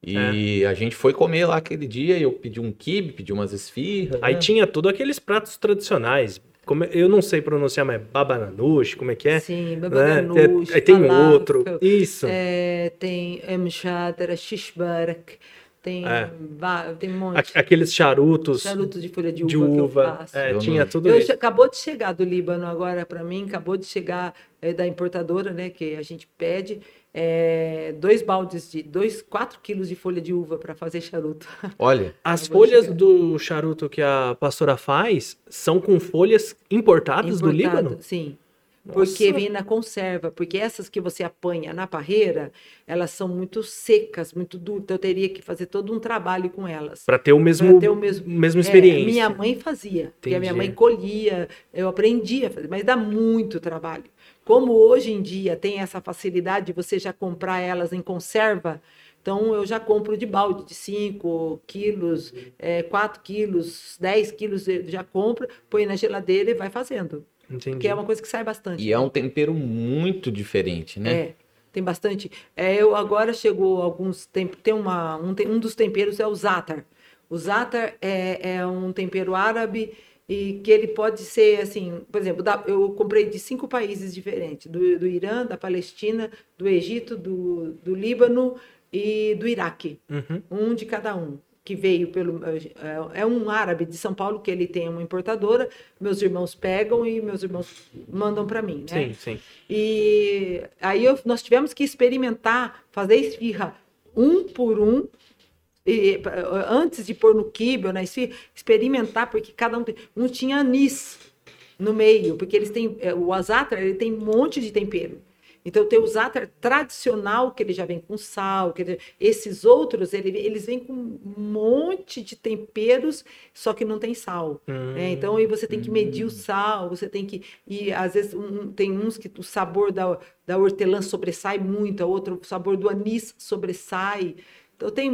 S1: E a gente foi comer lá aquele dia e eu pedi um quibe, pedi umas esfirras.
S2: Aí
S1: né?
S2: tinha tudo aqueles pratos tradicionais. Como, eu não sei pronunciar, mas babananush, como é que é?
S3: Sim,
S2: Né?
S3: babaganush,
S2: Aí tem
S3: falafel,
S2: outro. Isso.
S3: É, tem emshadra, shishbarak, tem,
S2: É.
S3: tem um monte.
S2: A- Aqueles charutos
S3: Charutos de folha de uva,
S2: de
S3: que eu
S2: uva.
S3: faço.
S2: É, tinha
S1: não-
S2: tudo
S3: Eu
S2: isso.
S3: acabou de chegar do Líbano agora para mim, acabou de chegar é, da importadora, né, que a gente pede é, dois baldes de dois, quatro quilos de folha de uva para fazer charuto.
S1: Olha,
S2: As folhas
S3: chegar.
S2: do charuto que a pastora faz são com folhas importadas do
S3: Importado,
S2: Líbano?
S3: Sim.
S2: Nossa.
S3: Porque vem na conserva, porque essas que você apanha na parreira, elas são muito secas, muito duras, então eu teria que fazer todo um trabalho com elas.
S2: Para ter o mesmo,
S3: ter o mesmo-
S2: mesma
S3: É,
S2: experiência.
S3: minha mãe fazia, porque a minha
S2: Entendi.
S3: mãe colhia, eu aprendia a fazer, mas dá muito trabalho. Como hoje em dia tem essa facilidade de você já comprar elas em conserva, Então eu já compro de balde de 5 quilos, é, 4 quilos, 10 quilos, eu já compro, põe na geladeira e vai fazendo.
S2: Entendi.
S3: Que é uma coisa que sai bastante.
S1: E é um tempero muito diferente, né?
S3: É, tem bastante. É, eu agora chegou alguns tempos. Tem uma. Um, um dos temperos é o zatar. O zatar é, é um tempero árabe e que ele pode ser assim, por exemplo, da- eu comprei de cinco países diferentes: do, do Irã, da Palestina, do Egito, do, do Líbano e do Iraque.
S2: Uhum.
S3: Um de cada um. Que veio pelo. É é um árabe de São Paulo que ele tem uma importadora. Meus irmãos pegam e meus irmãos mandam para mim, né?
S2: Sim, sim.
S3: E aí eu- nós tivemos que experimentar, fazer esfirra um por um, e, antes de pôr no quibe ou na esfirra, experimentar, porque cada um, tem- um tinha anis no meio, porque eles têm, é, o azatra, ele tem um monte de tempero. Então tem o zatra tradicional, que ele já vem com sal, que ele- esses outros, ele- eles vêm com um monte de temperos, só que não tem sal. né? Então aí você tem que medir o sal, você tem que. E às vezes um- tem uns que o sabor da, da hortelã sobressai muito, a outro o sabor do anis sobressai. Então tem.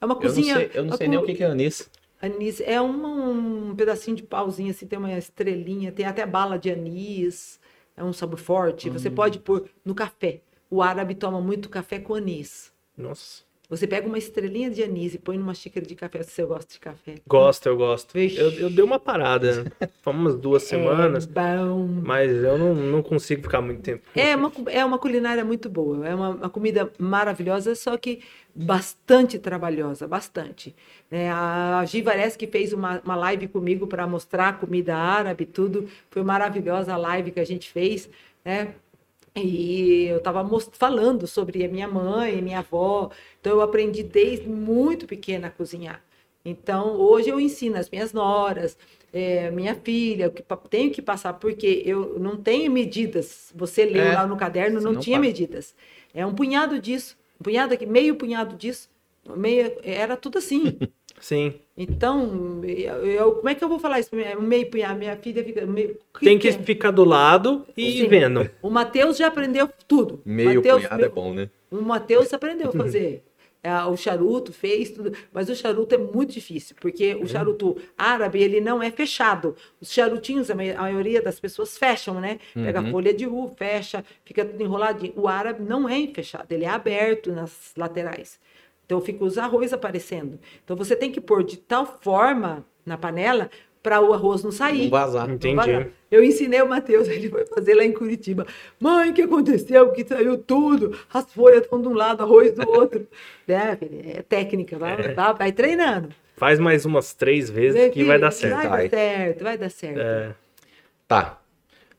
S3: É uma
S1: Eu não
S3: cozinha.
S1: sei, eu não
S3: uma
S1: sei nem o que que é anis.
S3: Anis é uma- um pedacinho de pauzinho, assim, tem uma estrelinha, tem até bala de anis, é um sabor forte. Você pode pôr no café. O árabe toma muito café com anis.
S2: Nossa.
S3: Você pega uma estrelinha de anis e põe numa xícara de café, se você gosta de café.
S2: Gosto, eu gosto. Eu, eu dei uma parada. Foi umas duas semanas.
S3: É bom.
S2: Mas eu não, não consigo ficar muito tempo.
S3: É uma, é uma culinária muito boa, é uma, uma comida maravilhosa, só que bastante trabalhosa, bastante. É, a Gi Varese que fez uma, uma live comigo para mostrar comida árabe, tudo, foi maravilhosa a live que a gente fez, né? E eu estava falando sobre a minha mãe, minha avó, então eu aprendi desde muito pequena a cozinhar. Então, hoje eu ensino as minhas noras, eh, minha filha, o que tenho que passar, porque eu não tenho medidas. Você leu
S1: É,
S3: lá no caderno, não,
S1: não
S3: tinha
S1: passa.
S3: medidas. É um punhado disso, um punhado aqui, meio punhado disso, meio, era tudo assim.
S2: Sim.
S3: Então, eu, eu- como é que eu vou falar isso? pra minha- meio punhado, minha filha fica. Meio, o
S2: Tem que
S3: é?
S2: ficar do lado e
S3: Sim.
S2: vendo.
S3: O Matheus já aprendeu tudo.
S1: Meio
S3: Mateus-
S1: punhado é bom, né?
S3: o Matheus aprendeu a fazer. É, o charuto fez tudo, mas o charuto é muito difícil, porque o charuto árabe ele não é fechado. Os charutinhos, a mai- a maioria das pessoas fecham, né? Pega a folha de uva, fecha, fica tudo enroladinho. O árabe não é fechado, ele é aberto nas laterais. Então fica os arroz aparecendo. Então você tem que pôr de tal forma na panela para o arroz não sair.
S1: Não vazar.
S3: Não
S2: Entendi.
S3: vai- Eu ensinei o Matheus, ele foi fazer lá em Curitiba. Mãe, o que aconteceu? Que saiu tudo. As folhas estão de um lado, arroz do outro. é, filho, é técnica, vai, vai, vai treinando.
S2: Faz mais umas três vezes que vai dar certo.
S3: Vai dar certo, vai dar certo.
S2: É,
S1: Tá.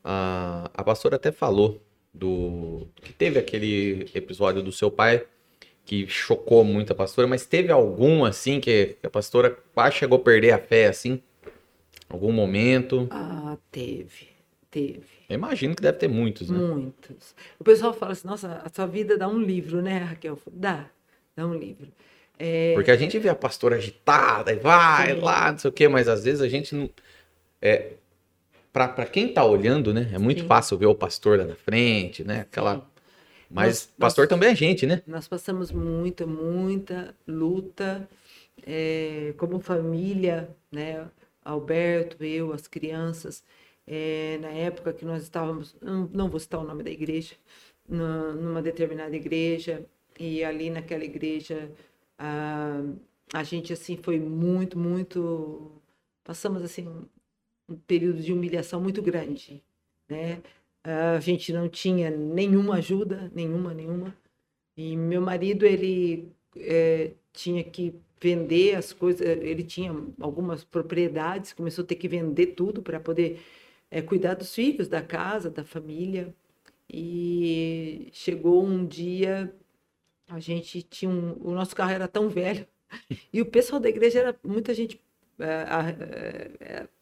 S1: A, a pastora até falou do que teve aquele episódio do seu pai que chocou muito a pastora, mas teve algum assim que a pastora quase chegou a perder a fé assim? Algum momento?
S3: Ah, teve, teve.
S1: Eu imagino que deve ter muitos, né?
S3: Muitos. O pessoal fala assim, nossa, a sua vida dá um livro, né, Raquel? Dá, dá um livro. É,
S1: Porque a gente vê a pastora agitada e vai
S3: Sim.
S1: lá, não sei o quê, mas às vezes a gente não. É, pra, pra quem tá olhando, né? É muito
S3: Sim.
S1: fácil ver o pastor lá na frente, né? Aquela.
S3: Sim.
S1: Mas
S3: Nós-
S1: pastor
S3: nós-
S1: também é gente, né?
S3: Nós passamos muita, muita luta é, como família, né? Alberto, eu, as crianças, é, na época que nós estávamos, não, vou citar o nome da igreja, numa determinada igreja, e ali naquela igreja a, a gente assim foi muito, muito, passamos assim um período de humilhação muito grande, né? A gente não tinha nenhuma ajuda, nenhuma, nenhuma. E meu marido, ele eh, tinha que vender as coisas, ele tinha algumas propriedades, começou a ter que vender tudo para poder eh, cuidar dos filhos, da casa, da família. E chegou um dia, a gente tinha um, o nosso carro era tão velho, e o pessoal da igreja era muita gente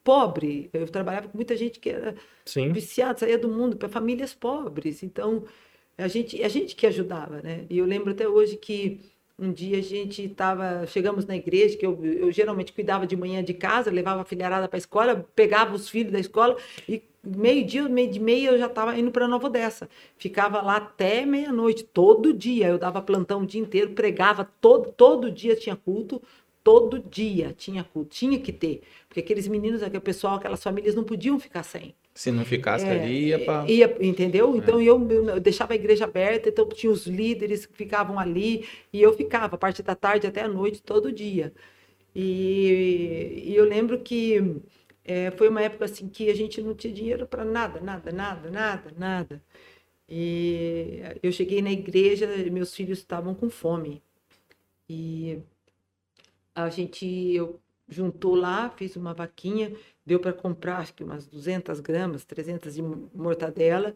S3: pobre. Eu trabalhava com muita gente que era
S2: sim.
S3: viciado, saía do mundo para famílias pobres. Então, a gente, a gente que ajudava, né? E eu lembro até hoje que um dia a gente estava, chegamos na igreja, que eu, eu geralmente cuidava de manhã de casa, levava a filharada para a escola, pegava os filhos da escola e meio-dia, meio de meia, eu já estava indo para Nova Odessa. Ficava lá até meia-noite, todo dia. Eu dava plantão o dia inteiro, pregava todo, todo dia tinha culto, todo dia tinha culto, tinha que ter. Porque aqueles meninos, aquele pessoal, aquelas famílias não podiam ficar sem.
S1: Se não ficasse é, ali, ia para.
S3: Ia, entendeu? É. Então eu, eu, deixava a igreja aberta, então tinha os líderes que ficavam ali, e eu ficava a partir da tarde até a noite, todo dia. E, e eu lembro que é, foi uma época assim que a gente não tinha dinheiro para nada, nada, nada, nada, nada. E eu cheguei na igreja, meus filhos estavam com fome. E a gente eu juntou lá, fiz uma vaquinha, deu para comprar acho que umas 200 gramas, 300 de mortadela.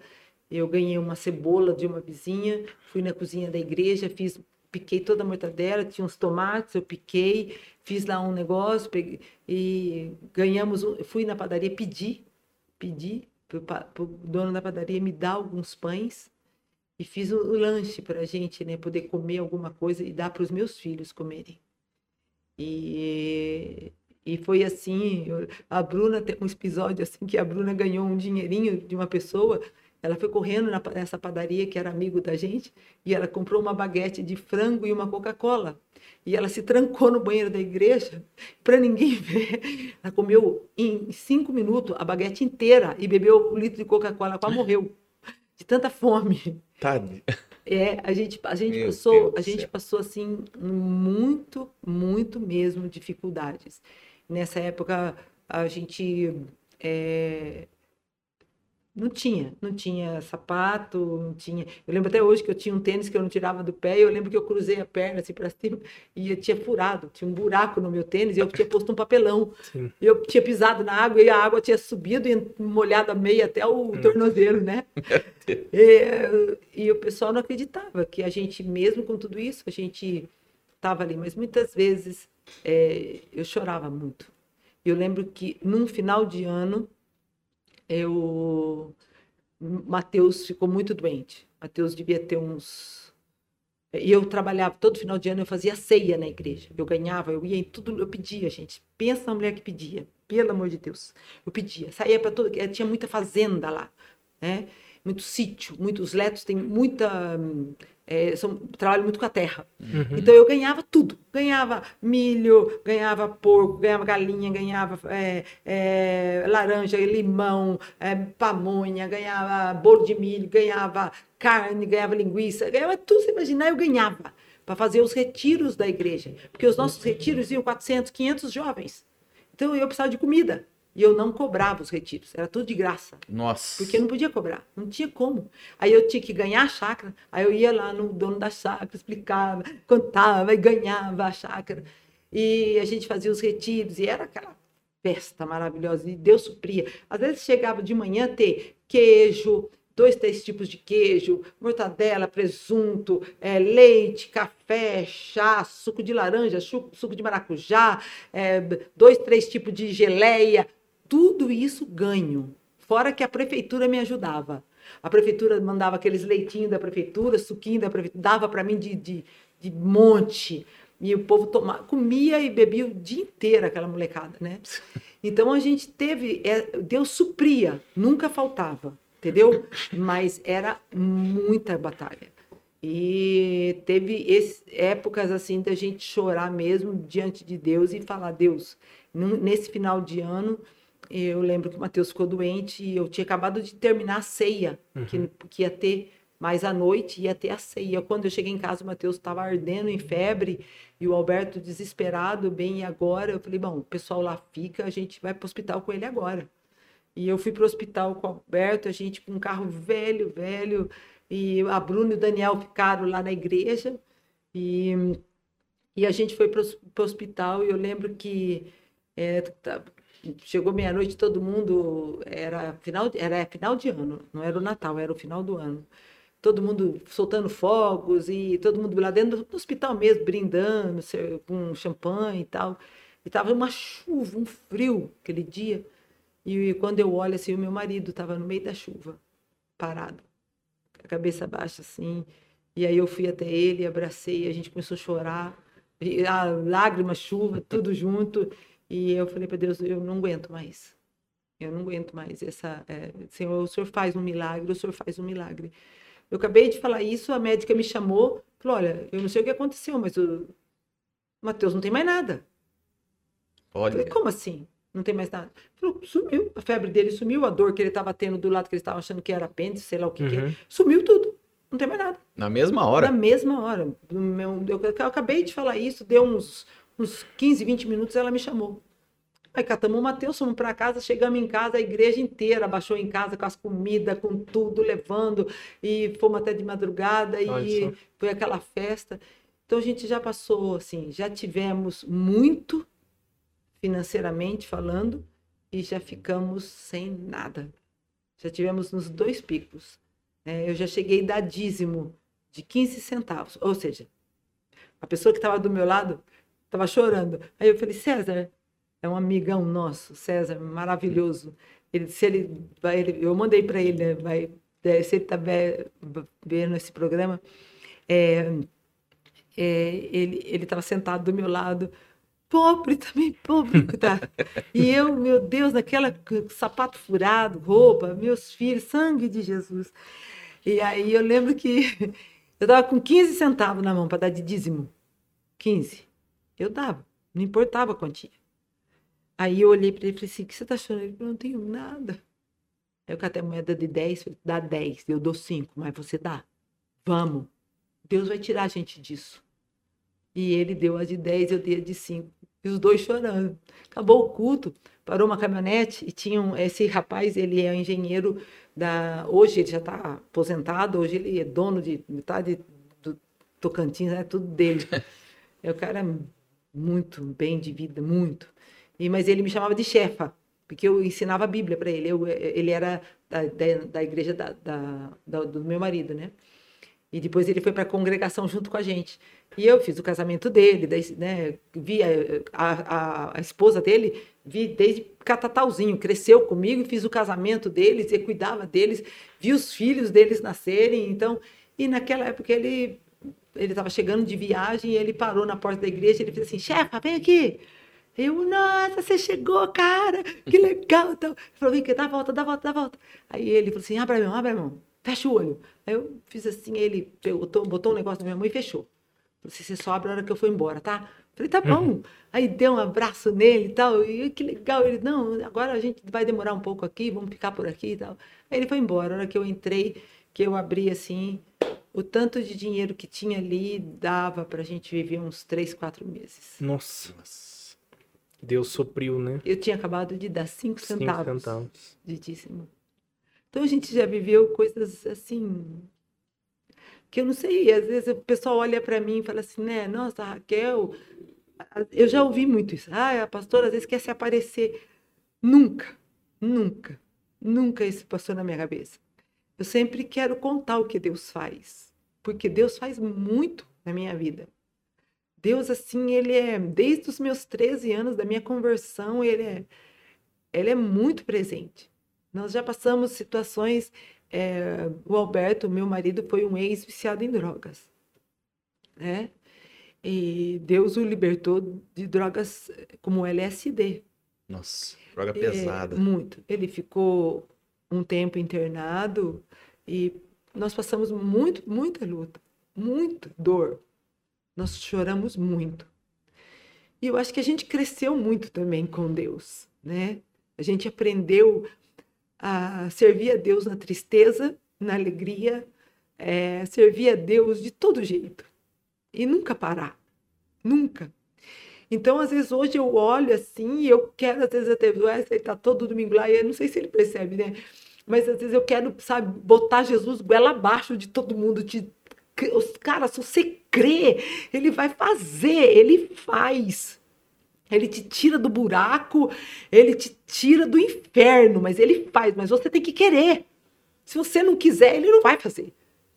S3: Eu ganhei uma cebola de uma vizinha, fui na cozinha da igreja, fiz piquei toda a mortadela, tinha uns tomates, eu piquei, fiz lá um negócio peguei, e ganhamos. Fui na padaria pedir, pedi para o dono da padaria me dar alguns pães e fiz o lanche para a gente, né, poder comer alguma coisa e dar para os meus filhos comerem. E, e foi assim, a Bruna tem um episódio assim que a Bruna ganhou um dinheirinho de uma pessoa ela foi correndo nessa padaria que era amigo da gente e ela comprou uma baguete de frango e uma Coca-Cola. E ela se trancou no banheiro da igreja para ninguém ver. Ela comeu em cinco minutos a baguete inteira e bebeu um litro de Coca-Cola. Quase morreu de tanta fome.
S1: Tade.
S3: É, a gente, a gente passou, a gente passou assim muito, muito mesmo dificuldades. Nessa época a gente é, não tinha, não tinha sapato, não tinha. Eu lembro até hoje que eu tinha um tênis que eu não tirava do pé, e eu lembro que eu cruzei a perna assim para cima e eu tinha furado, tinha um buraco no meu tênis e eu tinha posto um papelão. Sim. Eu tinha pisado na água e a água tinha subido e molhado a meia até o hum. tornozelo, né? e, e o pessoal não acreditava que a gente, mesmo com tudo isso, a gente estava ali, mas muitas vezes é, eu chorava muito. Eu lembro que num final de ano eu Mateus ficou muito doente. Mateus devia ter uns e eu trabalhava todo final de ano, eu fazia ceia na igreja. Eu ganhava, eu ia em tudo, eu pedia, gente. Pensa na mulher que pedia, pelo amor de Deus. Eu pedia, saía para todo, tinha muita fazenda lá, né? Muito sítio, muitos letos têm muita é, são, trabalho muito com a terra. Uhum. Então eu ganhava tudo. Ganhava milho, ganhava porco, ganhava galinha, ganhava é, é, laranja, limão, é, pamonha, ganhava bolo de milho, ganhava carne, ganhava linguiça, ganhava tudo, você imaginar, eu ganhava para fazer os retiros da igreja. Porque os nossos retiros iam 400, 500 jovens. Então eu precisava de comida. E eu não cobrava os retiros, era tudo de graça.
S1: Nossa.
S3: Porque eu não podia cobrar, não tinha como. Aí eu tinha que ganhar a chácara, aí eu ia lá no dono da chácara, explicava, contava e ganhava a chácara. E a gente fazia os retiros, e era aquela festa maravilhosa, e Deus supria. Às vezes chegava de manhã a ter queijo, dois, três tipos de queijo, mortadela, presunto, é, leite, café, chá, suco de laranja, suco de maracujá, é, dois, três tipos de geleia, tudo isso ganho. Fora que a prefeitura me ajudava. A prefeitura mandava aqueles leitinhos da prefeitura, suquinho da prefeitura, dava para mim de, de, de, monte. E o povo tomava, comia e bebia o dia inteiro aquela molecada, né? Então a gente teve, é, Deus supria, nunca faltava, entendeu? Mas era muita batalha. E teve esse, épocas assim da gente chorar mesmo diante de Deus e falar: Deus, nesse final de ano eu lembro que o Mateus ficou doente e eu tinha acabado de terminar a ceia, uhum. que, que ia ter mais à noite, ia ter a ceia. Quando eu cheguei em casa, o Mateus estava ardendo em febre e o Alberto desesperado, bem, e agora? Eu falei, bom, o pessoal lá fica, a gente vai para o hospital com ele agora. E eu fui para o hospital com o Alberto, a gente com um carro velho, velho, e a Bruna e o Daniel ficaram lá na igreja, e, e a gente foi para o hospital, e eu lembro que é, chegou meia-noite, todo mundo era final, era final de ano, não era o Natal, era o final do ano. Todo mundo soltando fogos e todo mundo lá dentro do hospital mesmo, brindando com champanhe e tal. E tava uma chuva, um frio aquele dia. E quando eu olho assim, o meu marido estava no meio da chuva, parado, a cabeça baixa assim. E aí eu fui até ele, abracei, a gente começou a chorar, a lágrima, chuva, tudo junto. E eu falei para Deus, eu não aguento mais. Eu não aguento mais essa. É, Senhor, o senhor faz um milagre, o senhor faz um milagre. Eu acabei de falar isso, a médica me chamou, falou: olha, eu não sei o que aconteceu, mas o Matheus não tem mais nada.
S1: Olha.
S3: Falei, como assim? Não tem mais nada. Falou, sumiu. A febre dele sumiu, a dor que ele estava tendo do lado que ele estava achando que era apêndice, sei lá o que, que é.
S2: Uhum.
S3: Sumiu tudo. Não tem mais nada.
S1: Na mesma hora.
S3: Na mesma hora. Eu acabei de falar isso, deu uns, uns 15, 20 minutos, ela me chamou. Aí catamos o Matheus, fomos para casa, chegamos em casa, a igreja inteira baixou em casa com as comidas, com tudo, levando, e fomos até de madrugada,
S2: Olha
S3: e foi aquela festa. Então a gente já passou, assim, já tivemos muito financeiramente falando e já ficamos sem nada. Já tivemos nos dois picos. né? eu já cheguei a dar dízimo de 15 centavos, ou seja, a pessoa que estava do meu lado estava chorando. Aí eu falei, César, é um amigão nosso, César, maravilhoso. Ele, se ele, vai, ele- eu mandei para ele, né, vai, é, se ele está vendo esse programa, é, é, ele ele estava sentado do meu lado, pobre também, pobre, tá? E eu, meu Deus, naquela sapato furado, roupa, meus filhos, sangue de Jesus. E aí eu lembro que eu estava com 15 centavos na mão para dar de dízimo. 15. Eu dava, não importava a quantia. Aí eu olhei para ele e falei assim: o que você está chorando? Ele falou: não tenho nada. Aí eu catei a moeda de 10, falei, dá 10, eu dou 5, mas você dá. Vamos. Deus vai tirar a gente disso. E ele deu a de 10, eu dei a de 5. E os dois chorando. Acabou o culto, parou uma caminhonete e tinha um, esse rapaz, ele é engenheiro da. Hoje ele já está aposentado, hoje ele é dono de metade do Tocantins, é tudo dele. É o cara muito bem de vida, muito. E, mas ele me chamava de chefa, porque eu ensinava a Bíblia para ele. Eu, ele era da, da, da igreja da, da- do meu marido, né? E depois ele foi para a congregação junto com a gente. E eu fiz o casamento dele, daí, né, vi a, a, a esposa dele, vi desde catatauzinho, cresceu comigo, fiz o casamento deles, eu cuidava deles, vi os filhos deles nascerem, então, e naquela época ele ele estava chegando de viagem e ele parou na porta da igreja e ele fez assim, chefa, vem aqui. Eu, nossa, você chegou, cara, que legal. Então, ele falou, vem cá, dá a volta, dá a volta, dá a volta. Aí ele falou assim, abre a mão, abre a mão, fecha o olho. Aí eu fiz assim, ele botou, botou um negócio na minha mão e fechou. Falei assim, você só abre a hora que eu for embora, tá? Falei, tá bom. Aí deu um abraço nele e tal, e que legal. Ele, não, agora a gente vai demorar um pouco aqui, vamos ficar por aqui e tal. Aí ele foi embora. A hora que eu entrei, que eu abri assim, o tanto de dinheiro que tinha ali dava pra gente viver uns três, quatro meses.
S2: Nossa. Deus supriu, né?
S3: Eu tinha acabado de dar cinco
S2: Cinco
S3: centavos
S2: centavos.
S3: de dízimo. Então a gente já viveu coisas assim que eu não sei, às vezes o pessoal olha para mim e fala assim, né, nossa, Raquel, a- eu já ouvi muito isso. Ah, a pastora às vezes quer se aparecer. Nunca, nunca, nunca isso passou na minha cabeça. Eu sempre quero contar o que Deus faz, porque Deus faz muito na minha vida. Deus, assim, ele é, desde os meus 13 anos da minha conversão, ele é, ele é muito presente. Nós já passamos situações. é, o Alberto, meu marido, foi um ex-viciado em drogas, né? E Deus o libertou de drogas eh, como LSD.
S1: Nossa, droga
S3: É,
S1: pesada.
S3: muito. Ele ficou um tempo internado e nós passamos muito, muita luta, muita dor. Nós choramos muito. E eu acho que a gente cresceu muito também com Deus, né? A gente aprendeu a servir a Deus na tristeza, na alegria, é, servir a Deus de todo jeito e nunca parar, nunca. Então, às vezes, hoje eu olho assim e eu quero, às vezes, até, Wesley tá todo domingo lá e eu não sei se ele percebe, né? Mas às vezes eu quero, sabe, botar Jesus goela abaixo de todo mundo, de os cara, se você crê, ele vai fazer, ele faz. Ele te tira do buraco, ele te tira do inferno, mas ele faz, mas você tem que querer. Se você não quiser, ele não vai fazer.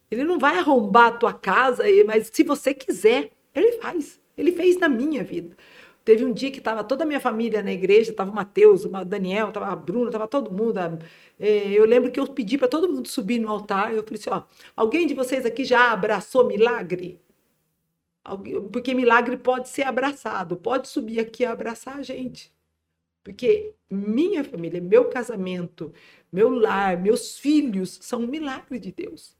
S3: Ele não vai arrombar a tua casa, mas se você quiser, ele faz. Ele fez na minha vida. Teve um dia que estava toda a minha família na igreja, estava o Mateus, o Daniel, estava a Bruna, estava todo mundo. eh, Eu lembro que eu pedi para todo mundo subir no altar. Eu falei assim: ó, alguém de vocês aqui já abraçou milagre? Porque milagre pode ser abraçado, pode subir aqui e abraçar a gente. Porque minha família, meu casamento, meu lar, meus filhos são um milagre de Deus.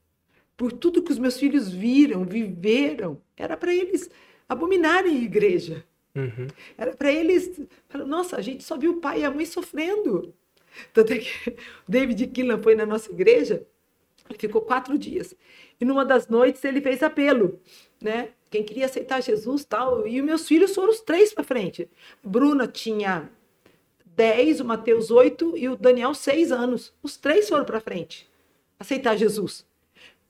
S3: Por tudo que os meus filhos viram, viveram, era para eles abominarem a igreja.
S2: Uhum.
S3: Era para eles. Nossa, a gente só viu o pai e a mãe sofrendo. Tanto é que o David Killan foi na nossa igreja, ele ficou quatro dias. E numa das noites ele fez apelo, né? Quem queria aceitar Jesus tal. E os meus filhos foram os três para frente. Bruna tinha 10, o Mateus 8 e o Daniel 6 anos. Os três foram para frente aceitar Jesus.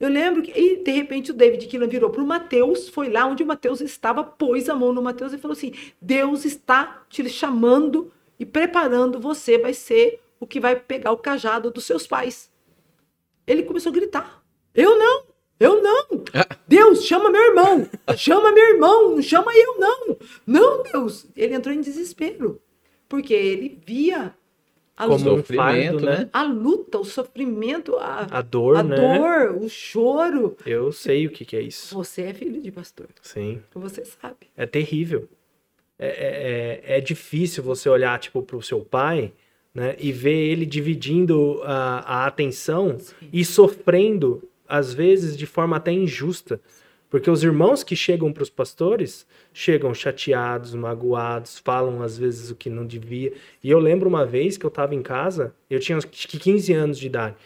S3: Eu lembro que, e de repente, o David Killan virou para o Mateus, foi lá onde o Mateus estava, pôs a mão no Mateus e falou assim: Deus está te chamando e preparando você, vai ser o que vai pegar o cajado dos seus pais. Ele começou a gritar: Eu não! Eu não! Deus, chama meu irmão! Chama meu irmão! Não chama eu, não! Não, Deus! Ele entrou em desespero. Porque ele via a
S2: Como
S3: luta,
S2: um fardo, né?
S3: a, luta, o sofrimento, a,
S2: A dor,
S3: a
S2: né?
S3: dor, o choro.
S2: Eu sei o que, que é isso.
S3: Você é filho de pastor.
S2: Sim.
S3: Você sabe.
S2: É terrível. É, é, é- é difícil você olhar, tipo, pro seu pai, né? E ver ele dividindo a, a atenção e sofrendo, às vezes, de forma até injusta. Porque os irmãos que chegam para os pastores chegam chateados, magoados, falam às vezes o que não devia. E eu lembro uma vez que eu estava em casa, eu tinha acho que 15 anos de idade,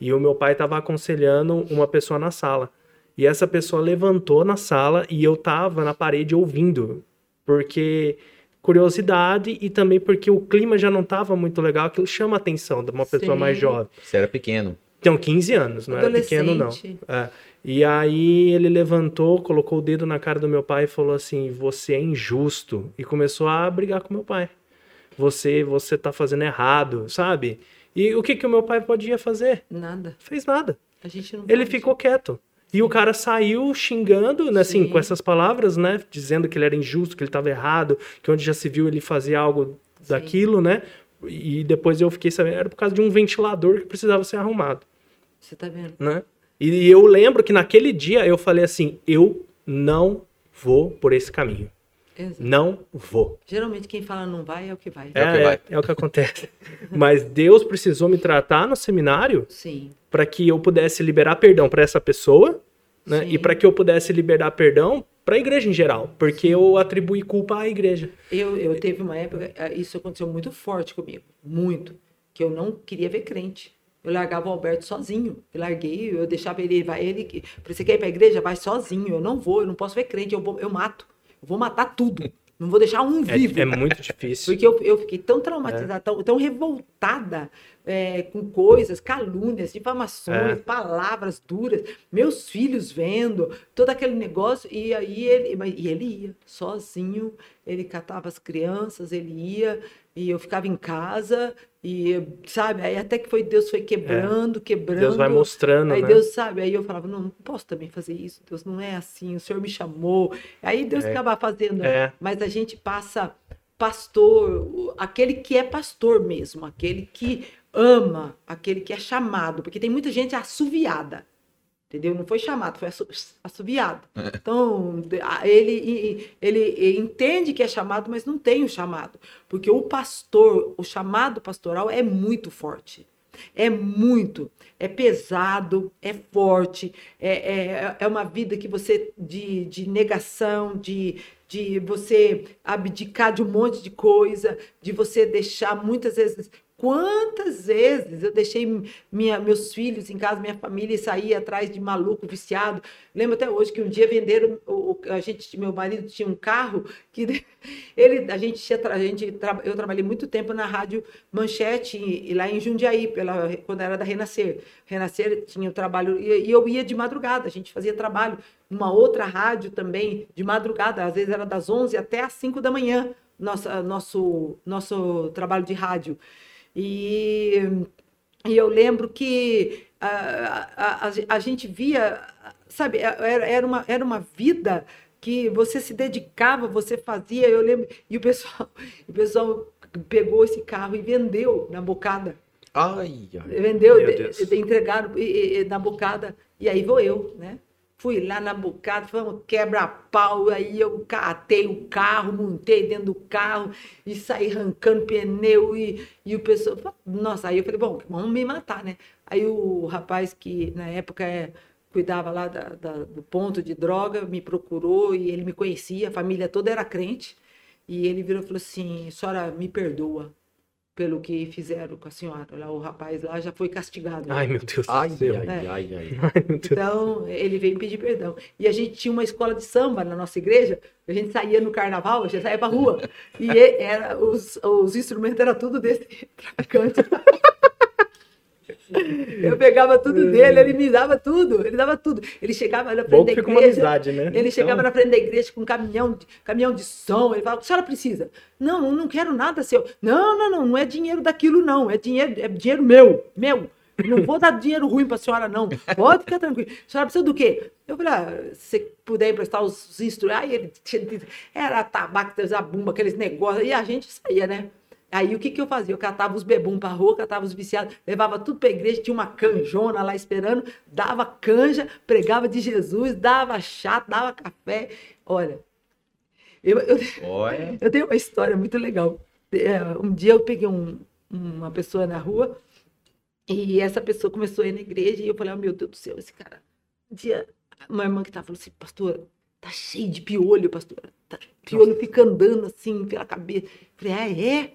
S2: e o meu pai estava aconselhando uma pessoa na sala. E essa pessoa levantou na sala e eu tava na parede ouvindo, porque curiosidade e também porque o clima já não tava muito legal, aquilo chama a atenção de uma pessoa
S3: Sim.
S2: mais jovem.
S1: Você era pequeno.
S2: Então, 15 anos, não era pequeno não. É. E aí ele levantou, colocou o dedo na cara do meu pai e falou assim: "Você é injusto" e começou a brigar com meu pai. Você, você tá fazendo errado, sabe? E o que que o meu pai podia fazer?
S3: Nada.
S2: Fez nada.
S3: A gente não
S2: Ele ficou quieto. E o cara saiu xingando, né, assim,
S3: Sim.
S2: com essas palavras, né? Dizendo que ele era injusto, que ele estava errado, que onde já se viu ele fazia algo daquilo, né? E depois eu fiquei sabendo, era por causa de um ventilador que precisava ser arrumado,
S3: Você tá vendo?
S2: né? E eu lembro que naquele dia eu falei assim: eu não vou por esse caminho.
S3: Exato.
S2: Não vou.
S3: Geralmente quem fala não vai é o que vai.
S2: É,
S1: o que
S2: é-
S1: vai.
S2: é o que acontece. Mas Deus precisou me tratar no seminário
S3: Sim.
S2: para que eu pudesse liberar perdão para essa pessoa, né?
S3: Sim.
S2: E para que eu pudesse liberar perdão para a igreja em geral, porque eu atribuí culpa à igreja.
S3: Eu, eu teve uma época, eh, isso aconteceu muito forte comigo, muito, que eu não queria ver crente. Eu largava o Alberto sozinho. Eu larguei, eu deixava ele, vai ele, você quer ir para a igreja? Vai sozinho. Eu não vou, eu não posso ver crente, eu, vou, eu mato. Eu vou matar tudo. Não vou deixar um vivo.
S2: É, é muito difícil.
S3: Porque eu, eu fiquei tão traumatizada, tão, tão revoltada é, com coisas, calúnias, difamações,
S2: É.
S3: palavras duras, meus filhos vendo, todo aquele negócio. E aí ele, e ele ia sozinho, ele catava as crianças, ele ia, e eu ficava em casa, e sabe, aí até que foi Deus foi quebrando, quebrando.
S2: Deus vai mostrando,
S3: Aí
S2: né?
S3: Deus sabe, aí eu falava, não, não posso também fazer isso, Deus não é assim, o Senhor me chamou. Aí Deus
S2: É.
S3: acaba fazendo,
S2: É.
S3: mas a gente passa pastor, aquele que é pastor mesmo, aquele que ama, aquele que é chamado, porque tem muita gente assoviada. Entendeu? Não foi chamado, foi assu- assoviado. Então, ele, ele entende que é chamado, mas não tem o chamado. Porque o pastor, o chamado pastoral é muito forte. É muito, é pesado, é forte, é, é, é uma vida que você de, de negação, de, de você abdicar de um monte de coisa, de você deixar muitas vezes. Quantas vezes eu deixei minha, meus filhos em casa, minha família, e saí atrás de maluco, viciado. Lembro até hoje que um dia venderam, a gente, meu marido tinha um carro que ele, a gente, a gente eu trabalhei muito tempo na rádio Manchete e lá em Jundiaí, pela, quando era da Renascer. Renascer tinha o trabalho e, e eu ia de madrugada, a gente fazia trabalho numa outra rádio também de madrugada, às vezes era das 11 até às 5 da manhã, nossa, nosso nosso trabalho de rádio. E, e eu lembro que a, a, a, a gente via, sabe, era, era, uma, era uma vida que você se dedicava, você fazia, eu lembro, e o pessoal, o pessoal pegou esse carro e vendeu na bocada.
S1: Ai, ai.
S3: Vendeu, entregaram e- e na bocada, e aí vou eu, né? Fui lá na bocada, vamos quebra-pau. Aí eu catei o carro, montei dentro do carro e saí arrancando pneu. E, e o pessoal, nossa, aí eu falei, bom, vamos me matar, né? Aí o rapaz que na época é, cuidava lá da, da, do ponto de droga me procurou e ele me conhecia, a família toda era crente. E ele virou e falou assim: senhora, me perdoa pelo que fizeram com a senhora. Lá, o rapaz lá já foi castigado.
S2: Ai, meu Deus
S1: Ai,
S2: do céu.
S1: ai,
S3: É.
S1: ai, ai.
S2: Ai.
S3: Então, ele veio pedir perdão. E a gente tinha uma escola de samba na nossa igreja, a gente saía no carnaval, a gente saía pra rua. E e- era, os, os instrumentos eram tudo desse traficante. Eu pegava tudo dele, ele me dava tudo, ele dava tudo. Ele chegava na frente
S2: Bom
S3: da
S2: fica uma
S3: igreja.
S2: amizade, né?
S3: Ele chegava
S2: Então-
S3: na frente da igreja com um caminhão de, caminhão de som. Ele falava: o que a senhora precisa? Não, não quero nada seu. Não, não, não, não é dinheiro daquilo, não. É dinheiro, é dinheiro meu, meu. Eu Não vou dar dinheiro ruim para a senhora, não. Pode ficar tranquilo. A senhora precisa do quê? Eu falei, ah, se você puder emprestar os, os instrumentos. Aí ele tinha- era tabaco, zabumba, aqueles negócios. E a gente saía, né? Aí o que, que eu fazia? Eu catava os bebum pra rua, catava os viciados, levava tudo pra igreja, tinha uma canjona lá esperando, dava canja, pregava de Jesus, dava chá, dava café. Olha, eu, eu,
S1: Olha.
S3: eu tenho uma história muito legal. É, Um dia eu peguei um- uma pessoa na rua e essa pessoa começou a ir na igreja e eu falei, oh, meu Deus do céu, esse cara. Um dia, uma irmã que estava falou assim, pastora, tá cheio de piolho, pastora. Tá, piolho fica andando assim pela cabeça. Eu falei, ah, é?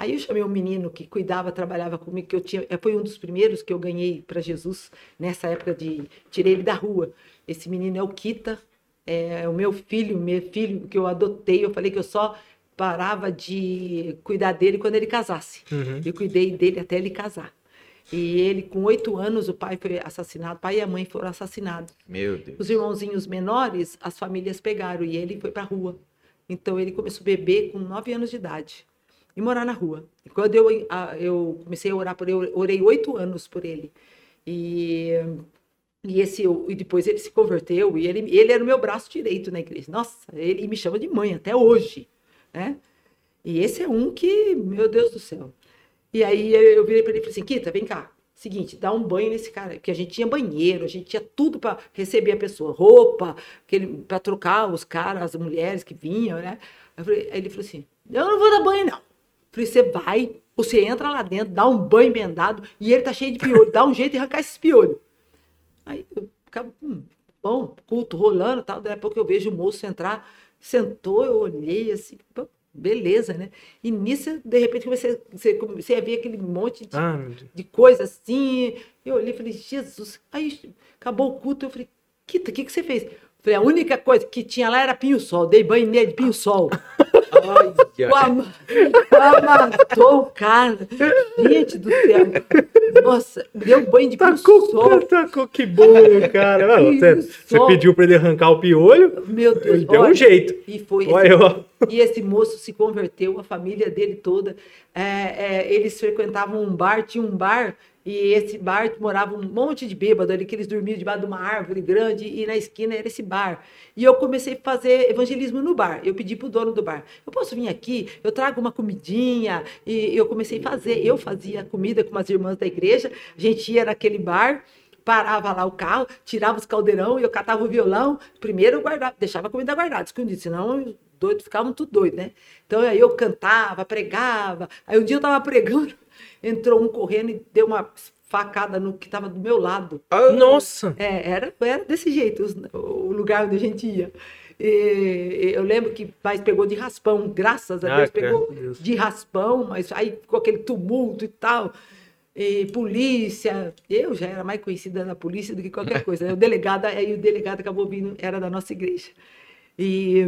S3: Aí eu chamei um menino que cuidava, trabalhava comigo, que eu tinha, eh, foi um dos primeiros que eu ganhei para Jesus nessa época de tirei ele da rua. Esse menino é o Kita, é o meu filho, meu filho que eu adotei. Eu falei que eu só parava de cuidar dele quando ele casasse.
S2: Uhum.
S3: Eu cuidei dele até ele casar. E ele, com oito anos, o pai foi assassinado, o pai e a mãe foram assassinados.
S1: Meu Deus.
S3: Os irmãozinhos menores, as famílias pegaram e ele foi para a rua. Então ele começou a beber com nove anos de idade e morar na rua. E quando eu, eu comecei a orar por ele, orei oito anos por ele. E, e, esse, e depois ele se converteu e ele, ele era o meu braço direito na igreja. Nossa, ele me chama de mãe até hoje. Né? E esse é um que, meu Deus do céu. E aí eu virei para ele e falei assim: Kita, vem cá. Seguinte, dá um banho nesse cara, porque a gente tinha banheiro, a gente tinha tudo para receber a pessoa, roupa, para trocar os caras, as mulheres que vinham, né? Aí ele falou assim: Eu não vou dar banho, não. Falei: Você vai, você entra lá dentro, dá um banho bendado, e ele tá cheio de piolho, dá um jeito de arrancar esses piolhos. Aí eu ficava, hum, bom, culto rolando e tal. Daí a pouco eu vejo o moço entrar, sentou, eu olhei assim, beleza, né? E nisso, de repente, comecei, comecei a ver aquele monte de,
S2: Ah,
S3: de coisa assim. Eu olhei e falei, Jesus. Aí acabou o culto, eu falei, Kita, o que, que você fez? Falei, a única coisa que tinha lá era pinho-sol. Dei banho nele de pinho-sol.
S1: Olha.
S3: Matou o cara. Gente do céu. Nossa, deu banho de
S2: Tacou,
S3: pinho-sol.
S2: tacou que bom, cara. Você, você
S3: Sol.
S2: pediu pra ele arrancar o piolho,
S3: Meu Deus.
S2: ele deu um
S3: olha,
S2: jeito.
S3: E foi
S2: Olha, ó.
S3: E esse moço se converteu, a família dele toda. É, é, eles frequentavam um bar, tinha um bar, e esse bar morava um monte de bêbado ali, que eles dormiam debaixo de uma árvore grande, e na esquina era esse bar. E eu comecei a fazer evangelismo no bar. Eu pedi pro dono do bar: eu posso vir aqui, eu trago uma comidinha. E eu comecei a fazer. Eu fazia comida com umas irmãs da igreja, a gente ia naquele bar parava lá o carro, tirava os caldeirão e eu catava o violão. Primeiro eu guardava, deixava a comida guardada, escondido, senão os doidos ficavam tudo doidos, né? Então aí eu cantava, pregava. Aí um dia eu tava pregando, entrou um correndo e deu uma facada no que tava do meu lado.
S2: Nossa.
S3: É, era, era desse jeito os- o lugar onde a gente ia. E eu lembro que mas pegou de raspão, graças a
S2: Ah,
S3: Deus,
S2: graças
S3: pegou
S2: Deus.
S3: de raspão, mas aí ficou aquele tumulto e tal. E polícia, eu já era mais conhecida da polícia do que qualquer coisa. O delegado, aí o delegado acabou vindo, era da nossa igreja. E,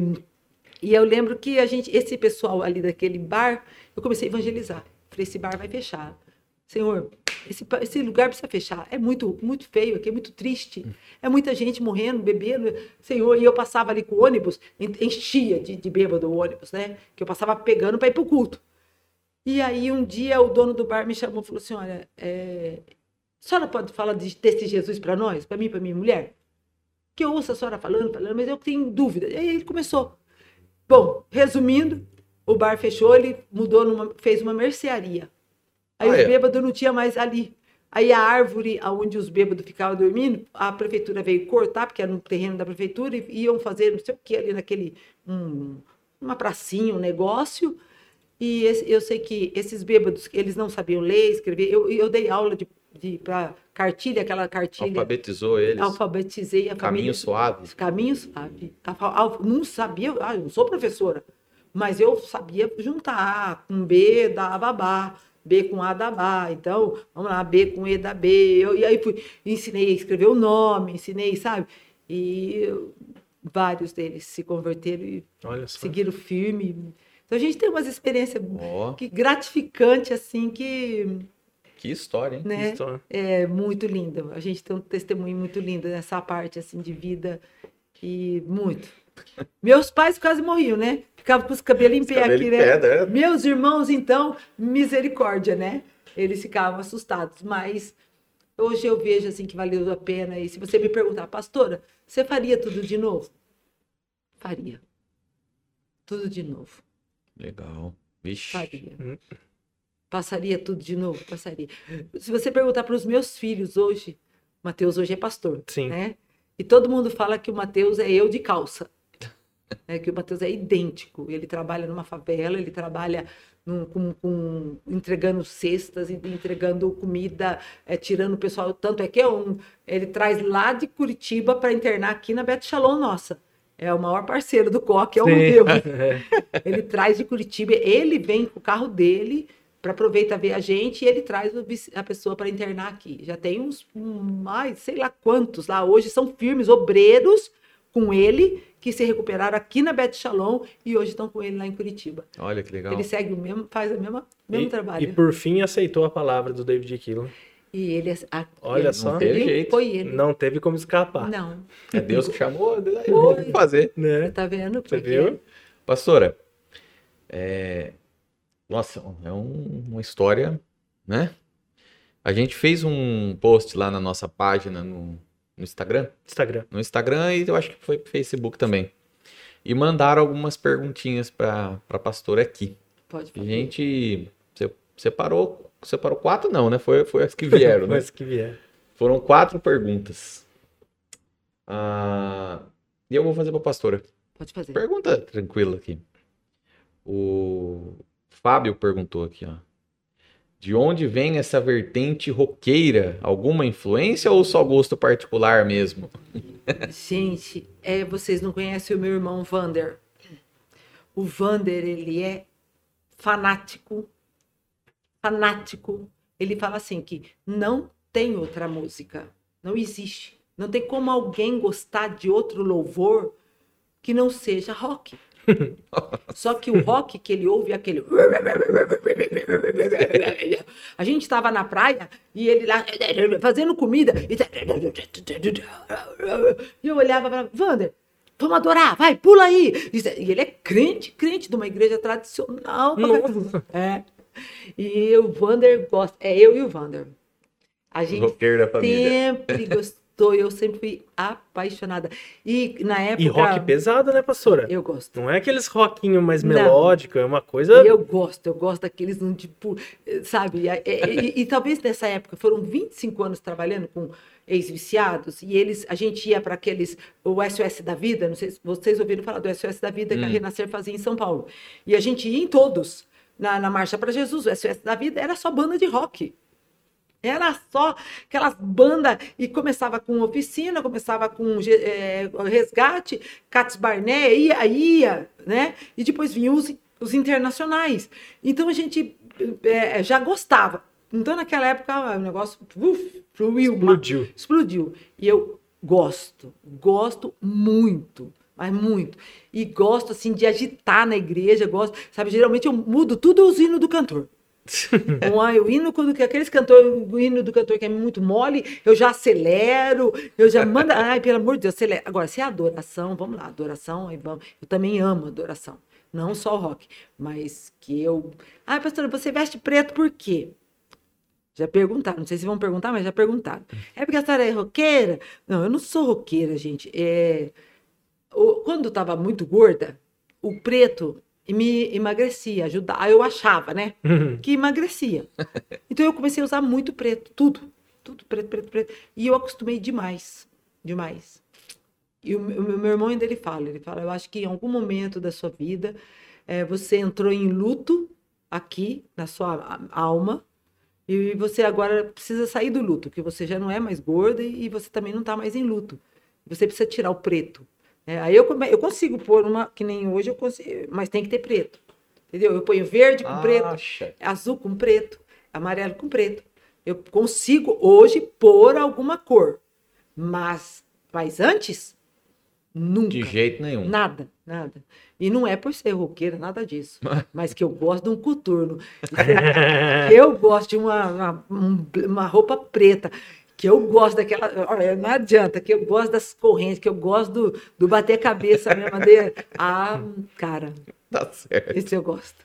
S3: e eu lembro que a gente, esse pessoal ali daquele bar, eu comecei a evangelizar. Falei, esse bar vai fechar. Senhor, esse, esse lugar precisa fechar. É muito, muito feio aqui, é muito triste. É muita gente morrendo, bebendo. Senhor, e eu passava ali com o ônibus, en- enchia de, de bêbado o ônibus, né? Que eu passava pegando para ir para o culto. E aí um dia o dono do bar me chamou e falou assim: olha, é, a senhora pode falar de- desse Jesus para nós, para mim, para minha mulher? Que eu ouço a senhora falando, falando, mas eu tenho dúvida. E aí ele começou. Bom, resumindo, o bar fechou, ele mudou, numa, fez uma mercearia. Aí
S1: Ah,
S3: os
S1: é?
S3: bêbados não tinha mais ali Aí a árvore onde os bêbados ficavam dormindo, a prefeitura veio cortar, porque era um terreno da prefeitura, e iam fazer não sei o que ali naquele. Um, uma pracinha, um negócio. E esse, eu sei que esses bêbados, eles não sabiam ler, escrever. Eu, eu dei aula de, de para cartilha, aquela cartilha.
S1: Alfabetizou eles.
S3: Alfabetizei a
S1: Caminho
S3: família.
S1: suave.
S3: Caminho suave. Não sabia, ah, eu não sou professora, mas eu sabia juntar com B da babá, B com A da Bá. Então, vamos lá, B com E da B. Eu, e aí fui, ensinei a escrever o nome, ensinei, sabe? E vários deles se converteram e
S2: Olha só.
S3: seguiram firme. Então a gente tem umas experiências que gratificantes, assim, que
S1: que história, hein?
S3: né,
S2: História.
S3: é muito linda. A gente tem um testemunho muito lindo nessa parte assim de vida e muito. Meus pais quase morriam, né? Ficavam com os cabelos em pé aqui,
S1: em
S3: né?
S1: pé, né?
S3: Meus irmãos, então, misericórdia, né? Eles ficavam assustados, mas hoje eu vejo assim que valeu a pena. E se você me perguntar, pastora, você faria tudo de novo? Faria. Tudo de novo.
S1: Legal. Vixe.
S3: Faria.
S2: Hum.
S3: Passaria tudo de novo? Passaria. Se você perguntar para os meus filhos hoje, Mateus hoje é pastor,
S2: Sim.
S3: né? E todo mundo fala que o Mateus é eu de calça. É que o Mateus é idêntico. Ele trabalha numa favela, ele trabalha num- com, com- entregando cestas, entregando comida, é, tirando o pessoal. Tanto é que é um, ele traz lá de Curitiba para internar aqui na Beto Shalom, nossa. É o maior parceiro do Coque, é o meu. Ele traz de Curitiba, ele vem com o carro dele para aproveitar ver a gente e ele traz a pessoa para internar aqui. Já tem uns um, mais, sei lá quantos lá hoje são firmes, obreiros com ele que se recuperaram aqui na Bet Shalom e hoje estão com ele lá em Curitiba.
S1: Olha que legal.
S3: Ele segue o mesmo, faz o mesmo, mesmo
S2: E,
S3: trabalho.
S2: e por fim aceitou a palavra do David Keelan.
S3: E ele a-
S2: Olha
S3: ele-
S2: só.
S1: Teve
S3: ele
S1: jeito.
S3: foi ele.
S2: Não teve como escapar.
S3: Não.
S1: É Deus que chamou, eu vou fazer.
S2: Né?
S3: Tá vendo?
S2: Você
S3: Porque-
S2: viu?
S1: Pastora, é... nossa, é um- uma história, né? A gente fez um post lá na nossa página no, no Instagram,
S2: Instagram.
S1: no Instagram e eu acho que foi pro Facebook também. E mandaram algumas perguntinhas para a pastora aqui.
S3: Pode
S1: A
S3: falar.
S1: gente se- separou, separou quatro não, né? Foi, foi as que vieram, né?
S2: Mas que vier.
S1: Foram quatro perguntas. Ah, e eu vou fazer para a pastora.
S3: Pode fazer.
S1: Pergunta tranquila aqui. O Fábio perguntou aqui, ó. De onde vem essa vertente roqueira? Alguma influência ou só gosto particular mesmo?
S3: Gente, é, vocês não conhecem o meu irmão Vander. O Vander, ele é fanático, fanático. Ele fala assim que não tem outra música, não existe. Não tem como alguém gostar de outro louvor que não seja rock. Só que o rock que ele ouve é aquele. A gente estava na praia e ele lá fazendo comida. E eu olhava para Wander, vamos adorar, vai, pula aí. E ele é crente, crente de uma igreja tradicional.
S2: Nossa.
S3: É. E o Wander gosta. É eu e o Wander. A gente
S1: Roqueiro da
S3: gostou, eu sempre fui apaixonada. E na época.
S2: E rock pesado, né, pastora?
S3: Eu gosto.
S2: Não é aqueles rockinho mais
S3: Não.
S2: melódico, é uma coisa.
S3: E eu gosto, eu gosto daqueles, um tipo, sabe? E, e- e- talvez nessa época, foram 25 anos trabalhando com ex-viciados, e eles, a gente ia para aqueles, o SOS da Vida, não sei se vocês ouviram falar do SOS da Vida que a
S1: Hum.
S3: Renascer fazia em São Paulo. E a gente ia em todos, na, na Marcha para Jesus, o SOS da Vida era só banda de rock. Era só aquelas bandas, e começava com oficina, começava com eh, resgate, Cats Barné, ia, ia, né? E depois vinham os, os internacionais. Então a gente eh, já gostava. Então naquela época o negócio uf, fluiu,
S2: Explodiu.
S3: explodiu. E eu gosto, gosto muito, mas muito. E gosto assim de agitar na igreja, gosto, sabe? Geralmente eu mudo tudo os hinos do cantor. O hino, quando que aqueles cantor, o hino do cantor que é muito mole, eu já acelero, eu já mando, ai, pelo amor de Deus, acelera. Agora, se é adoração, vamos lá, adoração, aí vamos. Eu também amo adoração, não só o rock, mas que eu. Ai, pastora, você veste preto por quê? Já perguntaram, não sei se vão perguntar, mas já perguntaram. É porque a senhora é roqueira? Não, eu não sou roqueira, gente. É... Quando eu estava muito gorda, o preto me emagrecia, ajudava. Eu achava, né? que emagrecia. Então eu comecei a usar muito preto, tudo. tudo preto, preto, preto. E eu acostumei demais, demais. E o, o meu irmão ainda ele fala, ele fala, eu acho que em algum momento da sua vida é, você entrou em luto aqui na sua alma e você agora precisa sair do luto, que você já não é mais gorda e você também não está mais em luto. Você precisa tirar o preto. É, aí eu, eu consigo pôr uma, que nem hoje eu consigo, mas tem que ter preto. Entendeu? Eu ponho verde com Acha. preto, azul com preto, amarelo com preto. Eu consigo hoje pôr alguma cor. Mas, mas antes, nunca.
S1: De jeito nenhum.
S3: Nada, nada. E não é por ser roqueira, nada disso. mas que eu gosto de um coturno. eu gosto de uma, uma, uma roupa preta que eu gosto daquela. Olha, não adianta, que eu gosto das correntes, que eu gosto do, do bater cabeça mesmo. De, ah, cara.
S1: Tá certo.
S3: Isso eu gosto.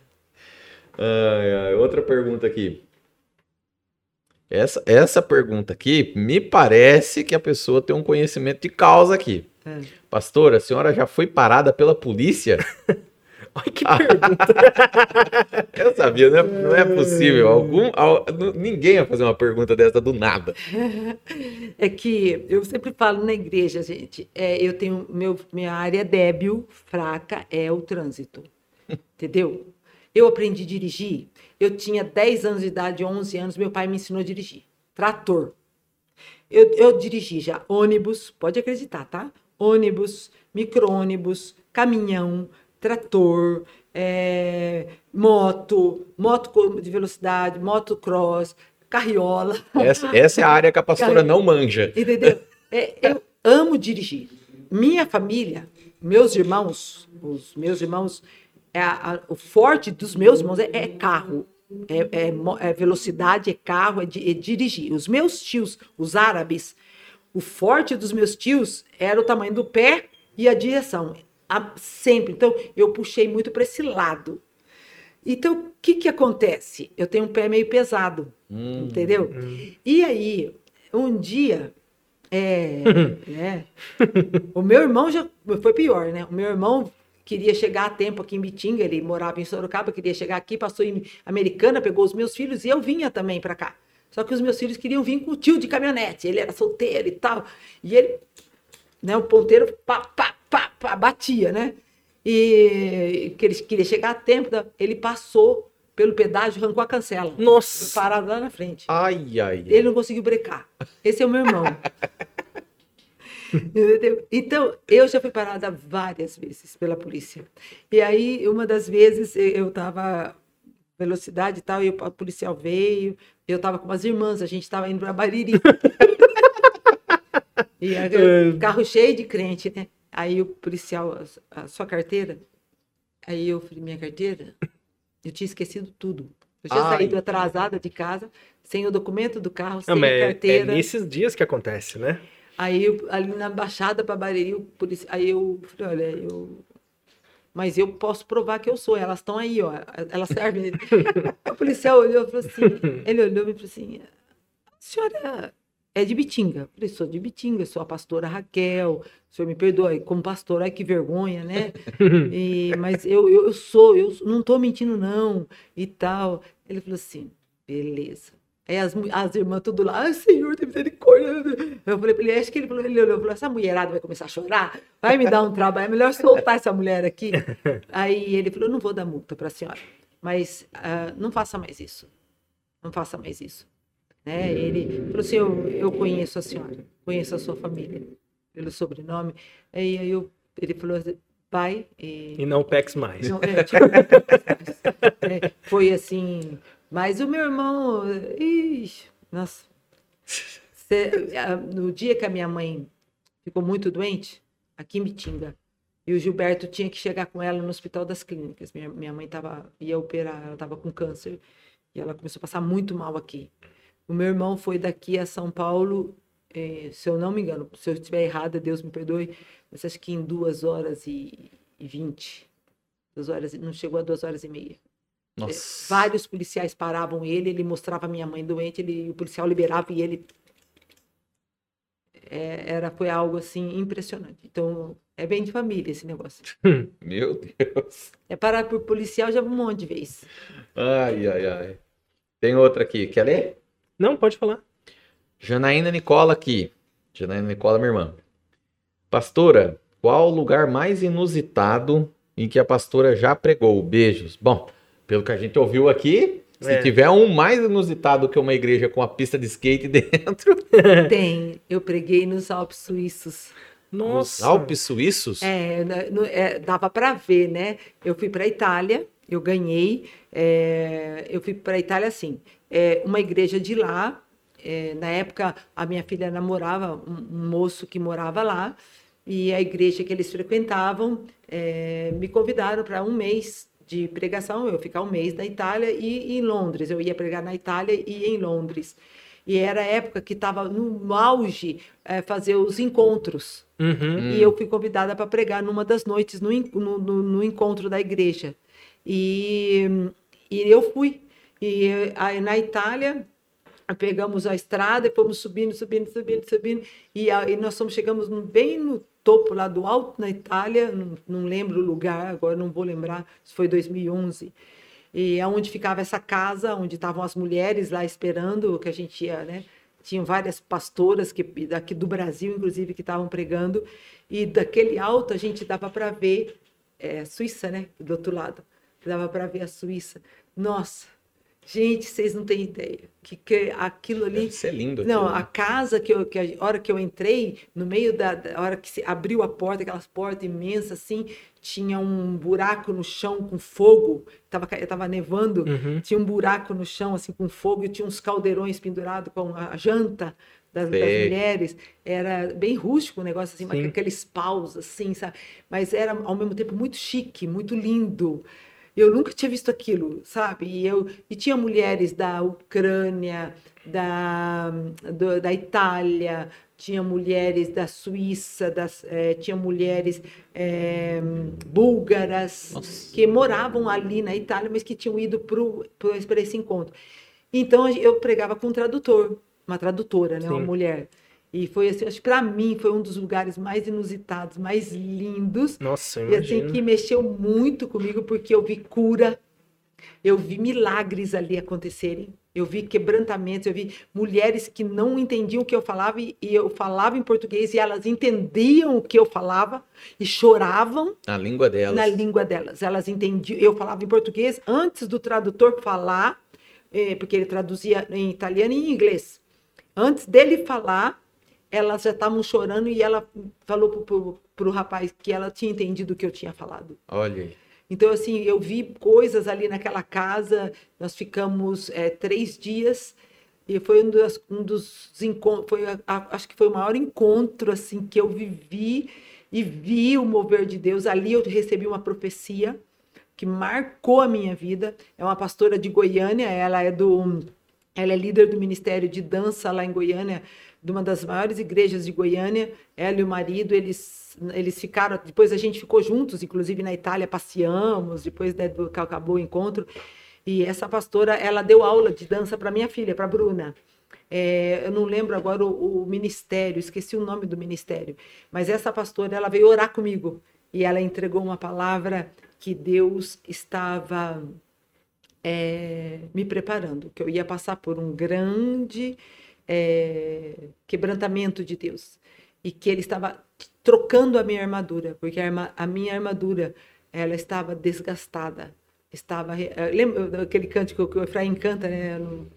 S1: Ai, ai, outra pergunta aqui. Essa, essa pergunta aqui, me parece que a pessoa tem um conhecimento de causa aqui. É. Pastora, a senhora já foi parada pela polícia?
S2: Olha que pergunta.
S1: Eu sabia, não é, não é possível. Algum, ninguém ia fazer uma pergunta dessa do nada.
S3: É que eu sempre falo na igreja, gente, é, eu tenho meu, minha área débil, fraca, é o trânsito. Entendeu? Eu aprendi a dirigir. Eu tinha 10 anos de idade, 11 anos, meu pai me ensinou a dirigir. Trator. Eu, eu dirigi já ônibus, pode acreditar, tá? Ônibus, micro-ônibus, caminhão, trator, é, moto, moto de velocidade, motocross, carriola.
S1: Essa, essa é a área que a pastora não manja.
S3: Entendeu? É, eu amo dirigir. Minha família, meus irmãos, os meus irmãos, é a, a, o forte dos meus irmãos é, é carro. É, é, é, velocidade, é carro, é, é dirigir. Os meus tios, os árabes, o forte dos meus tios era o tamanho do pé e a direção sempre. Então, eu puxei muito para esse lado. Então, o que, que acontece? Eu tenho um pé meio pesado, hum, entendeu? Hum. E aí, um dia, é, né, o meu irmão já foi pior, né? O meu irmão queria chegar a tempo aqui em Bitinga, ele morava em Sorocaba, queria chegar aqui, passou em Americana, pegou os meus filhos e eu vinha também para cá. Só que os meus filhos queriam vir com o tio de caminhonete, ele era solteiro e tal. E ele, né, o ponteiro, pá, pá, pá, pá, batia, né? E que ele queria chegar a tempo, ele passou pelo pedágio, arrancou a cancela.
S2: Nossa!
S3: Parado lá na frente.
S1: Ai, ai.
S3: Ele não conseguiu brecar. Esse é o meu irmão. então, eu já fui parada várias vezes pela polícia. E aí, uma das vezes, eu estava velocidade e tal, e o policial veio, eu estava com umas irmãs, a gente estava indo para Bariri. e aí, é. carro cheio de crente, né? Aí o policial, a, sua carteira? Aí eu falei, minha carteira? Eu tinha esquecido tudo. Eu tinha Ai. saído atrasada de casa, sem o documento do carro, sem Não, a é carteira.
S2: É nesses dias que acontece, né?
S3: Aí, ali na Baixada para Bariri, o aí eu falei, olha, eu... Mas eu posso provar que eu sou, elas estão aí, ó, elas servem. o policial olhou e falou assim, ele olhou e falou assim, a senhora é de Bitinga. Falei, sou de Bitinga, sou a pastora Raquel, o senhor me perdoe, como pastor, ai que vergonha, né? E, mas eu, eu, eu, sou, eu não estou mentindo não, e tal. Ele falou assim, beleza. Aí as, as irmãs tudo lá, ai senhor, tem misericórdia. Eu falei para ele, acho que ele falou, ele olhou, falou, essa mulherada vai começar a chorar, vai me dar um trabalho, é melhor soltar essa mulher aqui. Aí ele falou, não vou dar multa para a senhora, mas uh, não faça mais isso, não faça mais isso. Né? Ele falou assim: eu, eu conheço a senhora, conheço a sua família, pelo sobrenome. Aí, aí eu, ele falou pai.
S2: E, e não pex mais. Não,
S3: é, tipo, é, foi assim. Mas o meu irmão. Ixi, nossa. no dia que a minha mãe ficou muito doente, aqui em Mitinga, e o Gilberto tinha que chegar com ela no Hospital das Clínicas. Minha, minha mãe tava, ia operar, ela estava com câncer, e ela começou a passar muito mal aqui. O meu irmão foi daqui a São Paulo, eh, se eu não me engano, se eu estiver errada, Deus me perdoe, mas acho que em duas horas e vinte. Duas horas, não chegou a duas horas e meia. Eh, vários policiais paravam ele, ele mostrava a minha mãe doente, ele, o policial liberava e ele. É, era, foi algo assim impressionante. Então, é bem de família esse negócio.
S1: Meu Deus.
S3: É parar por policial já um monte de vez.
S1: Ai, ai, ai. Tem outra aqui. Quer ler?
S2: Não, pode falar.
S1: Janaína Nicola aqui. Janaína Nicola, minha irmã. Pastora, qual o lugar mais inusitado em que a pastora já pregou? Beijos. Bom, pelo que a gente ouviu aqui, se
S2: É.
S1: tiver um mais inusitado que uma igreja com a pista de skate dentro,
S3: Tem. Eu preguei nos Alpes Suíços.
S1: os
S2: Nossa.
S1: Alpes suíços,
S3: É, no- é, dava para ver, né? Eu fui para a Itália, eu ganhei. é, eu fui para a Itália assim, é, uma igreja de lá. é, na época, a minha filha namorava um, um moço que morava lá e a igreja que eles frequentavam é, me convidaram para um mês de pregação. Eu ficar um mês na Itália e, em Londres. Eu ia pregar na Itália e em Londres. E era a época que estava no auge é, fazer os encontros.
S2: Uhum.
S3: E eu fui convidada para pregar numa das noites no, no, no- no encontro da igreja. E, e eu fui. E aí na Itália pegamos a estrada e fomos subindo, subindo, subindo, subindo. E aí nós fomos, chegamos bem no topo lá do alto na Itália, não, não lembro o lugar, agora não vou lembrar, isso foi 2011. E aonde ficava essa casa, onde estavam as mulheres lá esperando que a gente ia, né? Tinham várias pastoras que daqui do Brasil, inclusive, que estavam pregando. E daquele alto a gente dava para ver é, Suíça, né? Do outro lado. Dava para ver a Suíça. Nossa, gente, vocês não têm ideia. Que, que aquilo ali.
S1: deve ser lindo.
S3: Não,
S1: aquilo,
S3: a
S1: né?
S3: casa que, eu, que a hora que eu entrei, no meio da, da hora que se abriu a porta, aquelas portas imensas assim, tinha um buraco no chão com fogo, tava, tava nevando,
S2: Uhum.
S3: tinha um buraco no chão assim com fogo e tinha uns caldeirões pendurados com a janta das, das mulheres. Era bem rústico o negócio assim,
S2: Sim.
S3: aqueles paus assim, sabe? Mas era ao mesmo tempo muito chique, muito lindo. Eu nunca tinha visto aquilo, sabe? E, eu, e tinha mulheres da Ucrânia, da, do- da Itália, tinha mulheres da Suíça, das, eh, tinha mulheres eh, búlgaras
S1: Nossa.
S3: que moravam ali na Itália, mas que tinham ido para esse encontro. Então eu pregava com um tradutor, uma tradutora, né, uma mulher. E foi assim, acho que para mim foi um dos lugares mais inusitados, mais lindos.
S2: Nossa,
S3: E assim,
S2: imagina.
S3: que mexeu muito comigo, porque eu vi cura, eu vi milagres ali acontecerem, eu vi quebrantamentos, eu vi mulheres que não entendiam o que eu falava e eu falava em português e elas entendiam o que eu falava e choravam
S1: A língua delas.
S3: na língua delas. Elas entendiam, eu falava em português antes do tradutor falar, eh, porque ele traduzia em italiano e em inglês. Antes dele falar, elas já estavam chorando e ela falou pro, pro, pro rapaz que ela tinha entendido o que eu tinha falado.
S1: Olha aí.
S3: Então, assim, eu vi coisas ali naquela casa. Nós ficamos eh, três dias e foi um, das, um dos encontros. Foi, a- a- acho que foi o maior encontro assim que eu vivi e vi o mover de Deus. Ali eu recebi uma profecia que marcou a minha vida. É uma pastora de Goiânia. Ela é do, ela é líder do ministério de dança lá em Goiânia, de uma das maiores igrejas de Goiânia. Ela e o marido, eles eles ficaram, depois a gente ficou juntos, inclusive na Itália passeamos, depois né, do acabou o encontro. E essa pastora, ela deu aula de dança para minha filha, para Bruna. É, eu não lembro agora o, o ministério, esqueci o nome do ministério. Mas essa pastora, ela veio orar comigo e ela entregou uma palavra que Deus estava é, me preparando, que eu ia passar por um grande é, quebrantamento de Deus e que Ele estava trocando a minha armadura, porque a, a minha armadura ela estava desgastada, estava eh, lembra daquele cântico que o Efraim canta, né, no-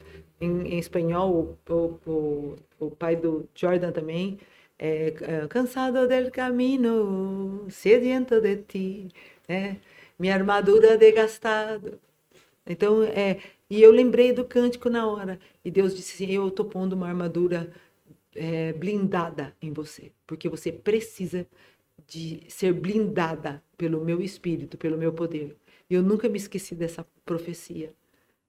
S3: em, em espanhol, o, o, o, pai do Jordan também, é, é, cansado del camino, sediento de ti, né? minha armadura desgastada. Então, é, e eu lembrei do cântico na hora, e Deus disse assim, eu estou pondo uma armadura é, blindada em você, porque você precisa de ser blindada pelo meu espírito, pelo meu poder. E eu nunca me esqueci dessa profecia.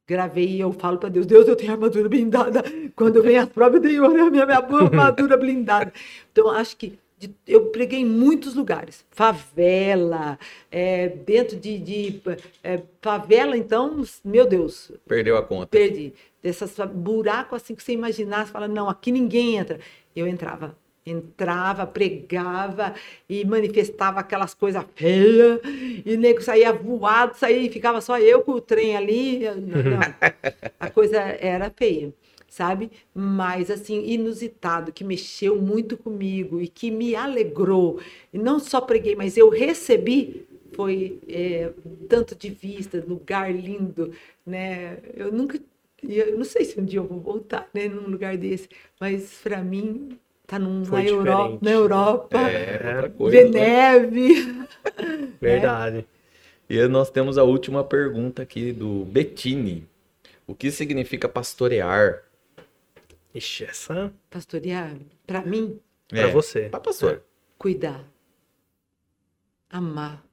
S3: Gravei e eu falo para Deus, Deus, eu tenho armadura blindada. Quando vem as provas, eu tenho a minha, minha armadura blindada. Então, acho que de- eu preguei em muitos lugares. Favela, é, dentro de, de é, favela, então, meu Deus,
S1: Perdeu a conta.
S3: perdi. Desses buracos assim que você imaginasse, fala, não, aqui ninguém entra. Eu entrava. Entrava, pregava e manifestava aquelas coisas feias, e o nego saía voado, saía e ficava só eu com o trem ali. Não, não. A coisa era feia. Sabe? Mas assim, inusitado, que mexeu muito comigo e que me alegrou. E não só preguei, mas eu recebi foi é, tanto de vista, lugar lindo, né? Eu nunca, eu não sei se um dia eu vou voltar, né, num lugar desse, mas para mim tá num, na, Europa, na Europa,
S1: É,
S3: ver
S1: né?
S3: neve.
S2: Verdade.
S1: E nós temos a última pergunta aqui do Bettini. O que significa pastorear?
S2: Ixi, essa
S3: Pastorear, para mim,
S2: pra você.
S1: Pra pastor.
S3: cuidar, amar,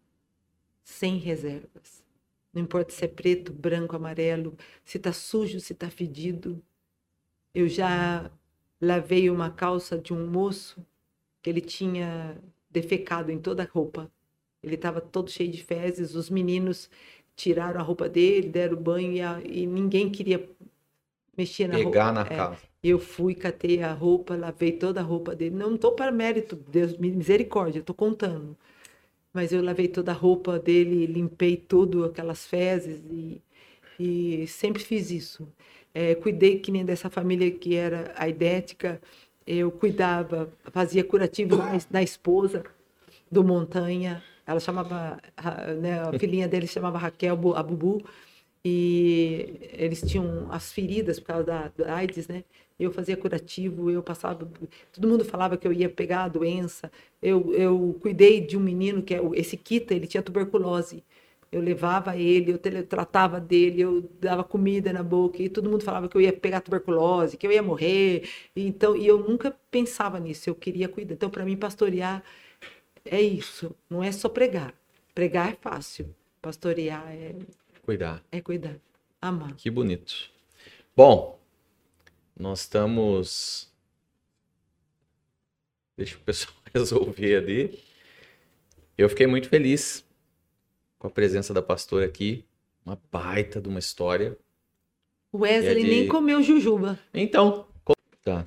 S3: sem reservas. Não importa se é preto, branco, amarelo, se tá sujo, se tá fedido. Eu já lavei uma calça de um moço que ele tinha defecado em toda a roupa. Ele estava todo cheio de fezes. Os meninos tiraram a roupa dele, deram banho e, a- e ninguém queria mexer na roupa.
S1: Pegar na
S3: É.
S1: casa.
S3: Eu fui, catei a roupa, lavei toda a roupa dele. Não estou para mérito, Deus, misericórdia, estou contando. Mas eu lavei toda a roupa dele, limpei tudo, aquelas fezes e, e sempre fiz isso. É, cuidei que nem dessa família que era a idética, eu cuidava, fazia curativo na, na esposa do Montanha. Ela chamava, né, a filhinha dele chamava Raquel, a Bubu, e eles tinham as feridas por causa da, da AIDS, né? Eu fazia curativo, eu passava. Todo mundo falava que eu ia pegar a doença. Eu, eu cuidei de um menino que é esse Kita, ele tinha tuberculose. Eu levava ele, eu tratava dele, eu dava comida na boca e todo mundo falava que eu ia pegar tuberculose, que eu ia morrer. Então, e eu nunca pensava nisso. Eu queria cuidar. Então, para mim, pastorear é isso. Não é só pregar. Pregar é fácil. Pastorear é,
S1: Cuidar.
S3: é cuidar. Amar.
S1: Que bonito. Bom, nós estamos. Deixa o pessoal resolver ali. Eu fiquei muito feliz com a presença da pastora aqui. Uma baita de uma história.
S3: O Wesley
S1: é de-
S3: nem comeu jujuba.
S1: Então, tá.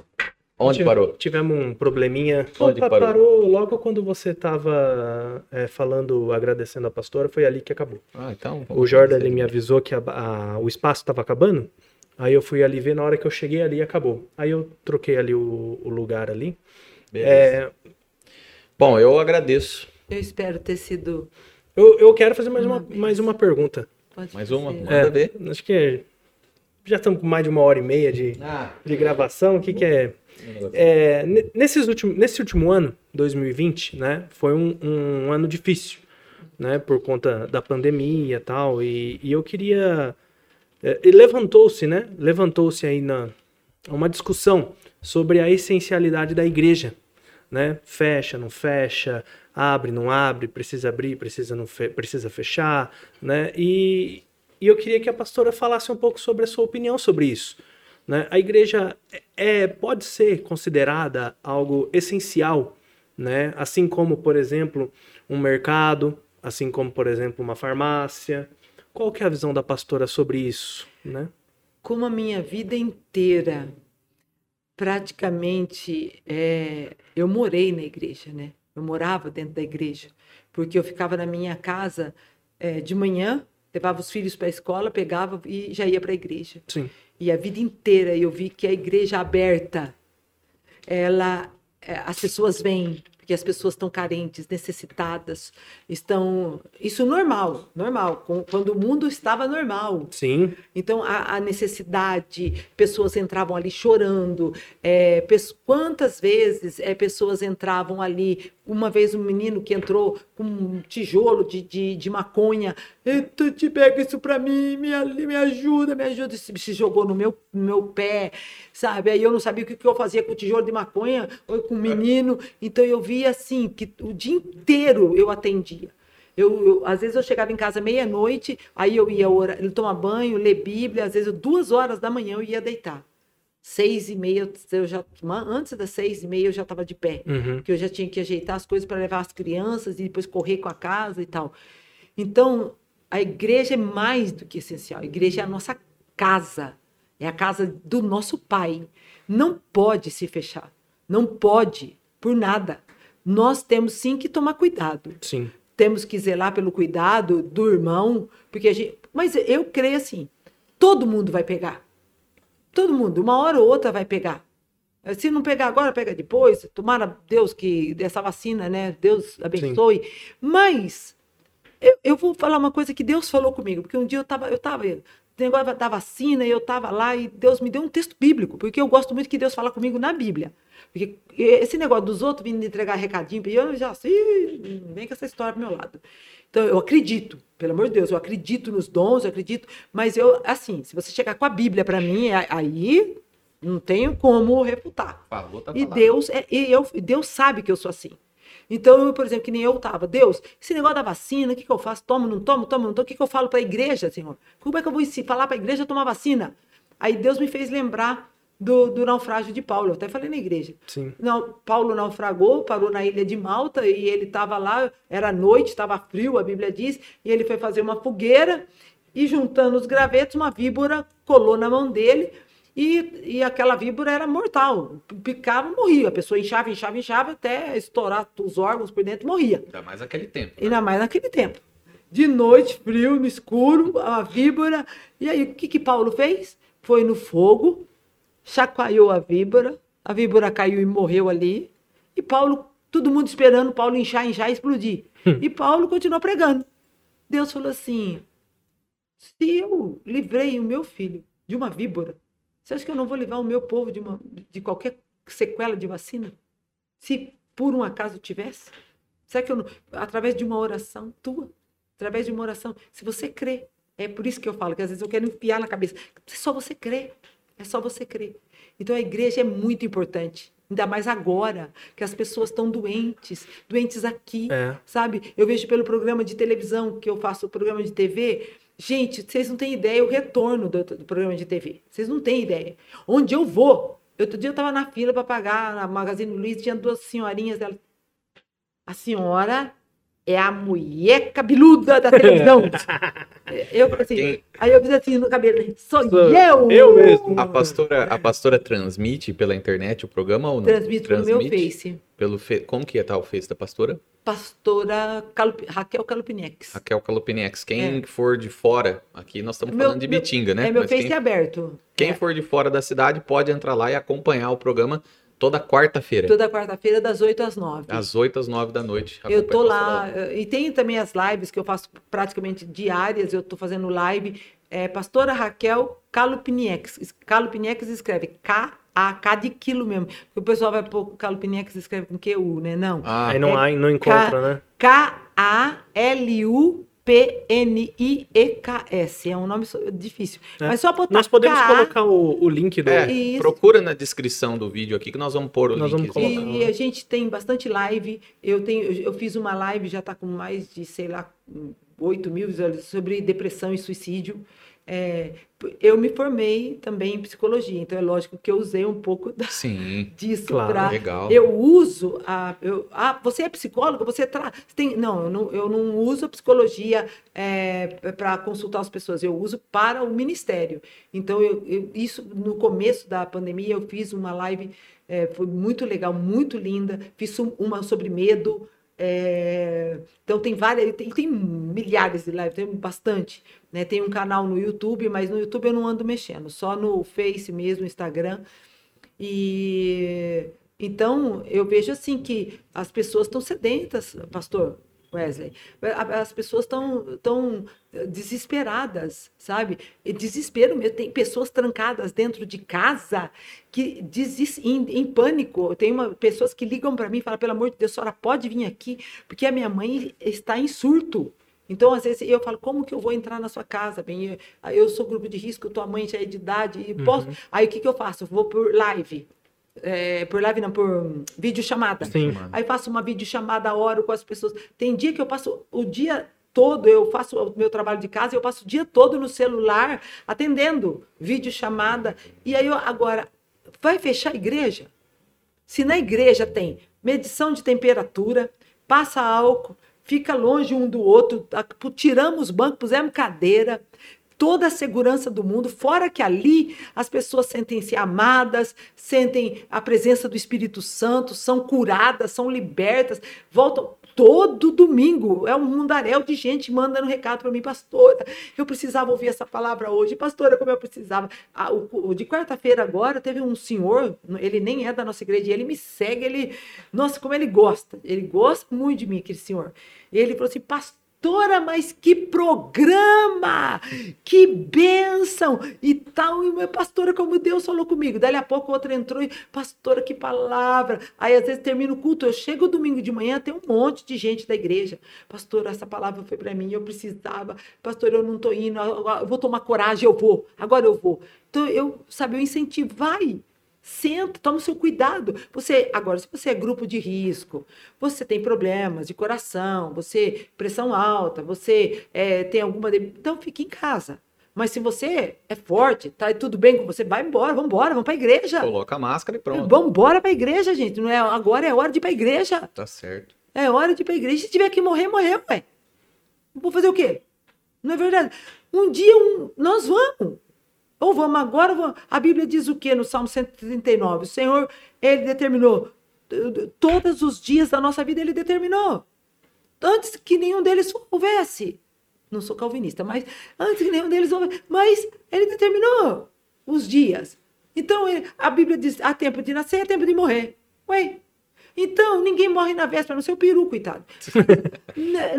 S1: Onde
S2: Tive-
S1: parou?
S2: Tivemos um probleminha.
S1: Onde
S2: Opa,
S1: parou?
S2: parou logo quando você estava falando, agradecendo a pastora, foi ali que acabou.
S1: Ah, então.
S2: O Jordan ele me avisou que a- a- o espaço estava acabando. Aí eu fui ali ver, na hora que eu cheguei ali, acabou. Aí eu troquei ali o, o lugar ali.
S1: Beleza.
S2: É,
S1: Bom, eu agradeço.
S3: Eu espero ter sido.
S2: eu, eu quero fazer mais uma,
S3: Uma
S2: mais uma pergunta.
S3: Pode
S1: Mais uma?
S3: fazer.
S1: Manda ver.
S2: Acho que já estamos com mais de uma hora e meia de,
S1: Ah,
S2: de gravação. O que, que é? É, ne- nesses últimos, nesse último ano, 2020, né, foi um, um ano difícil, né, por conta da pandemia e tal, e, e eu queria, é, e levantou-se, né, levantou-se aí na, uma discussão sobre a essencialidade da igreja, né, fecha, não fecha, abre, não abre, precisa abrir, precisa, não fe- precisa fechar, né, e, e eu queria que a pastora falasse um pouco sobre a sua opinião sobre isso, né? A igreja é, pode ser considerada algo essencial, né? assim como, por exemplo, um mercado, assim como, por exemplo, uma farmácia. Qual que é a visão da pastora sobre isso? Né?
S3: Como a minha vida inteira, praticamente, é, eu morei na igreja, né? Eu morava dentro da igreja, porque eu ficava na minha casa é, de manhã, levava os filhos para a escola, pegava e já ia para a igreja.
S2: Sim.
S3: E a vida inteira eu vi que a igreja aberta, ela, é, as pessoas vêm, porque as pessoas estão carentes, necessitadas, estão. Isso normal, normal, quando o mundo estava normal.
S2: Sim.
S3: Então, a, a necessidade, pessoas entravam ali chorando. é, quantas vezes é, pessoas entravam ali? Uma vez um menino que entrou com um tijolo de, de, de maconha. Tu te pega isso pra mim, me, me ajuda, me ajuda. Se, se jogou no meu, meu pé, sabe? Aí eu não sabia o que, que eu fazia com o tijolo de maconha ou com o menino. Então, eu via assim, que o dia inteiro eu atendia. Eu, eu- às vezes eu chegava em casa meia-noite, aí eu ia orar, tomar banho, ler Bíblia, às vezes eu- duas horas da manhã eu ia deitar. Seis e meia, eu já, antes das seis e meia eu já estava de pé,
S2: Uhum.
S3: porque eu já tinha que ajeitar as coisas para levar as crianças e depois correr com a casa e tal. Então, a igreja é mais do que essencial. A igreja é a nossa casa, é a casa do nosso Pai. Não pode se fechar, não pode, por nada. Nós temos sim que tomar cuidado
S2: Sim.
S3: temos que zelar pelo cuidado do irmão, porque a gente. Mas eu creio assim: todo mundo vai pegar. Todo mundo, uma hora ou outra vai pegar. Se não pegar agora, pega depois. Tomara Deus que dessa vacina, né? Deus abençoe. Sim. Mas eu, eu, vou falar uma coisa que Deus falou comigo, porque um dia eu estava, eu tava, negócio da vacina, e eu estava lá e Deus me deu um texto bíblico, porque eu gosto muito que Deus fala comigo na Bíblia. Porque esse negócio dos outros vindo entregar recadinho, eu já sei, vem com essa história pro meu lado. Então, eu acredito, pelo amor de Deus, eu acredito nos dons, eu acredito, mas eu, assim, se você chegar com a Bíblia para mim, aí não tenho como refutar. Falou, tá e Deus, é, e eu, Deus sabe que eu sou assim. Então, eu, por exemplo, que nem eu tava, Deus, esse negócio da vacina, o que, que eu faço? Tomo, não tomo, tomo, não tomo, o que, que eu falo para a igreja, Senhor? Como é que eu vou falar para a igreja tomar vacina? Aí Deus me fez lembrar do, do, naufrágio de Paulo. Eu até falei na igreja.
S2: Sim.
S3: Não, Paulo naufragou, parou na ilha de Malta e ele estava lá, era noite, estava frio, a Bíblia diz, e ele foi fazer uma fogueira e juntando os gravetos, uma víbora colou na mão dele. E, e aquela víbora era mortal. Picava, morria. A pessoa inchava, inchava, inchava até estourar os órgãos por dentro, morria.
S1: Ainda mais naquele tempo.
S3: Né? Ainda mais naquele tempo. De noite, frio, no escuro, a víbora. E aí, o que, que Paulo fez? Foi no fogo, chacoalhou a víbora, a víbora caiu e morreu ali. E Paulo, todo mundo esperando Paulo inchar, inchar e explodir. Hum. e Paulo continuou pregando. Deus falou assim: se eu livrei o meu filho de uma víbora, você acha que eu não vou livrar o meu povo de, uma, de qualquer sequela de vacina? Se por um acaso tivesse? Será que eu não, através de uma oração tua, através de uma oração, se você crê, é por isso que eu falo que às vezes eu quero enfiar na cabeça, só você crer, é só você crer. Então a igreja é muito importante. Ainda mais agora, que as pessoas estão doentes, doentes aqui, é. sabe? Eu vejo pelo programa de televisão que eu faço, o programa de TV, Gente, vocês não têm ideia o retorno do, do, programa de TV. Vocês não têm ideia. Onde eu vou? Outro dia eu estava na fila para pagar na Magazine Luiza, tinha duas senhorinhas. Dela. A senhora é a mulher cabeluda da televisão. eu, assim, Quem... Aí eu fiz assim no cabelo. Sou, Sou eu!
S1: Eu mesmo. A pastora, a pastora transmite pela internet o programa ou não?
S3: Transmite, transmite pelo meu Face.
S1: Pelo fe... Como que é tal o Face da pastora?
S3: pastora Calup... Raquel Calupinex.
S1: Raquel Calupinex. Quem é. for de fora, aqui nós estamos falando de Bitinga, né?
S3: É meu Mas Face quem... aberto.
S1: Quem
S3: é.
S1: for de fora da cidade pode entrar lá e acompanhar o programa toda quarta-feira.
S3: Toda quarta-feira, das 8 às 9.
S1: Das 8 às 9 da noite.
S3: Eu tô lá. E tem também as lives que eu faço praticamente diárias. Eu tô fazendo live. É, pastora Raquel Calupinex. Calupinex escreve K a cada quilo mesmo. Porque o pessoal vai pôr Calupinex escreve com QU, né? Não.
S2: Ah, aí não, é, não encontra, K, né?
S3: K-A-L-U-P-N-I-E-K-S. É um nome difícil. É. Mas só botar
S2: Nós podemos K colocar o, o link do...
S1: É, procura na descrição do vídeo aqui que nós vamos pôr o nós link.
S3: Vamos colocar. E a gente tem bastante live. Eu, tenho, eu fiz uma live, já está com mais de, sei lá, 8 mil visualizações sobre depressão e suicídio. É, eu me formei também em psicologia, então é lógico que eu usei um pouco da,
S1: Sim,
S3: disso
S1: claro, pra, legal.
S3: Eu uso a, eu, ah, você é psicólogo, você tra, tem, não, eu não, eu não uso a psicologia é, para consultar as pessoas, eu uso para o ministério. Então eu, eu, isso no começo da pandemia eu fiz uma live, é, foi muito legal, muito linda, fiz uma sobre medo. É, então tem várias, tem, tem milhares de lives, tem bastante. Né? Tem um canal no YouTube, mas no YouTube eu não ando mexendo, só no Face mesmo, Instagram. E então eu vejo assim que as pessoas estão sedentas, pastor Wesley. As pessoas estão tão desesperadas, sabe? Desespero mesmo. Tem pessoas trancadas dentro de casa que desis, em, em pânico. Tem uma, pessoas que ligam para mim e falam: pelo amor de Deus, a senhora pode vir aqui, porque a minha mãe está em surto. Então, às vezes, eu falo, como que eu vou entrar na sua casa? Bem, eu, eu sou grupo de risco, tua mãe já é de idade, e posso... Uhum. Aí, o que, que eu faço? Eu vou por live. É, por live, não, por vídeo chamada.
S2: Sim.
S3: Aí faço uma vídeo chamada, hora com as pessoas. Tem dia que eu passo o dia todo, eu faço o meu trabalho de casa, eu passo o dia todo no celular atendendo vídeo chamada. E aí, eu, agora, vai fechar a igreja? Se na igreja tem medição de temperatura, passa álcool, fica longe um do outro, tiramos os bancos, pusemos cadeira, toda a segurança do mundo, fora que ali as pessoas sentem-se amadas, sentem a presença do Espírito Santo, são curadas, são libertas, voltam todo domingo. É um mundaréu de gente mandando recado para mim, pastora. Eu precisava ouvir essa palavra hoje. Pastora, como eu precisava. Ah, o, de quarta-feira agora, teve um senhor, ele nem é da nossa igreja, ele me segue, ele. Nossa, como ele gosta. Ele gosta muito de mim, aquele senhor. Ele falou assim, pastor pastora, mas que programa! Que bênção! E tal, e minha pastora, como Deus falou comigo. Dali a pouco outra entrou e, pastora, que palavra! Aí às vezes termina o culto, eu chego domingo de manhã, tem um monte de gente da igreja. Pastora, essa palavra foi para mim, eu precisava. Pastor, eu não tô indo, eu vou tomar coragem, eu vou. Agora eu vou. Então eu, sabe, eu incentivo, vai. Senta, toma o seu cuidado. Você, agora, se você é grupo de risco, você tem problemas de coração, você pressão alta, você é, tem alguma, então fique em casa. Mas se você é forte, tá tudo bem com você, vai embora, vamos embora, vamos para a igreja.
S1: Coloca a máscara e pronto.
S3: Vamos embora para a igreja, gente. Não é agora é hora de ir para a igreja.
S1: Tá certo.
S3: É hora de ir para a igreja. Se tiver que morrer, morreu, ué. Vou fazer o quê? Não é verdade? Um dia um, nós vamos. Ou vamos agora, vamos. a Bíblia diz o que no Salmo 139? O Senhor, ele determinou todos os dias da nossa vida, ele determinou. Antes que nenhum deles houvesse. Não sou calvinista, mas antes que nenhum deles houvesse. Mas ele determinou os dias. Então, a Bíblia diz: há tempo de nascer, há tempo de morrer. Ué, então, ninguém morre na véspera, no seu peru, coitado. Né,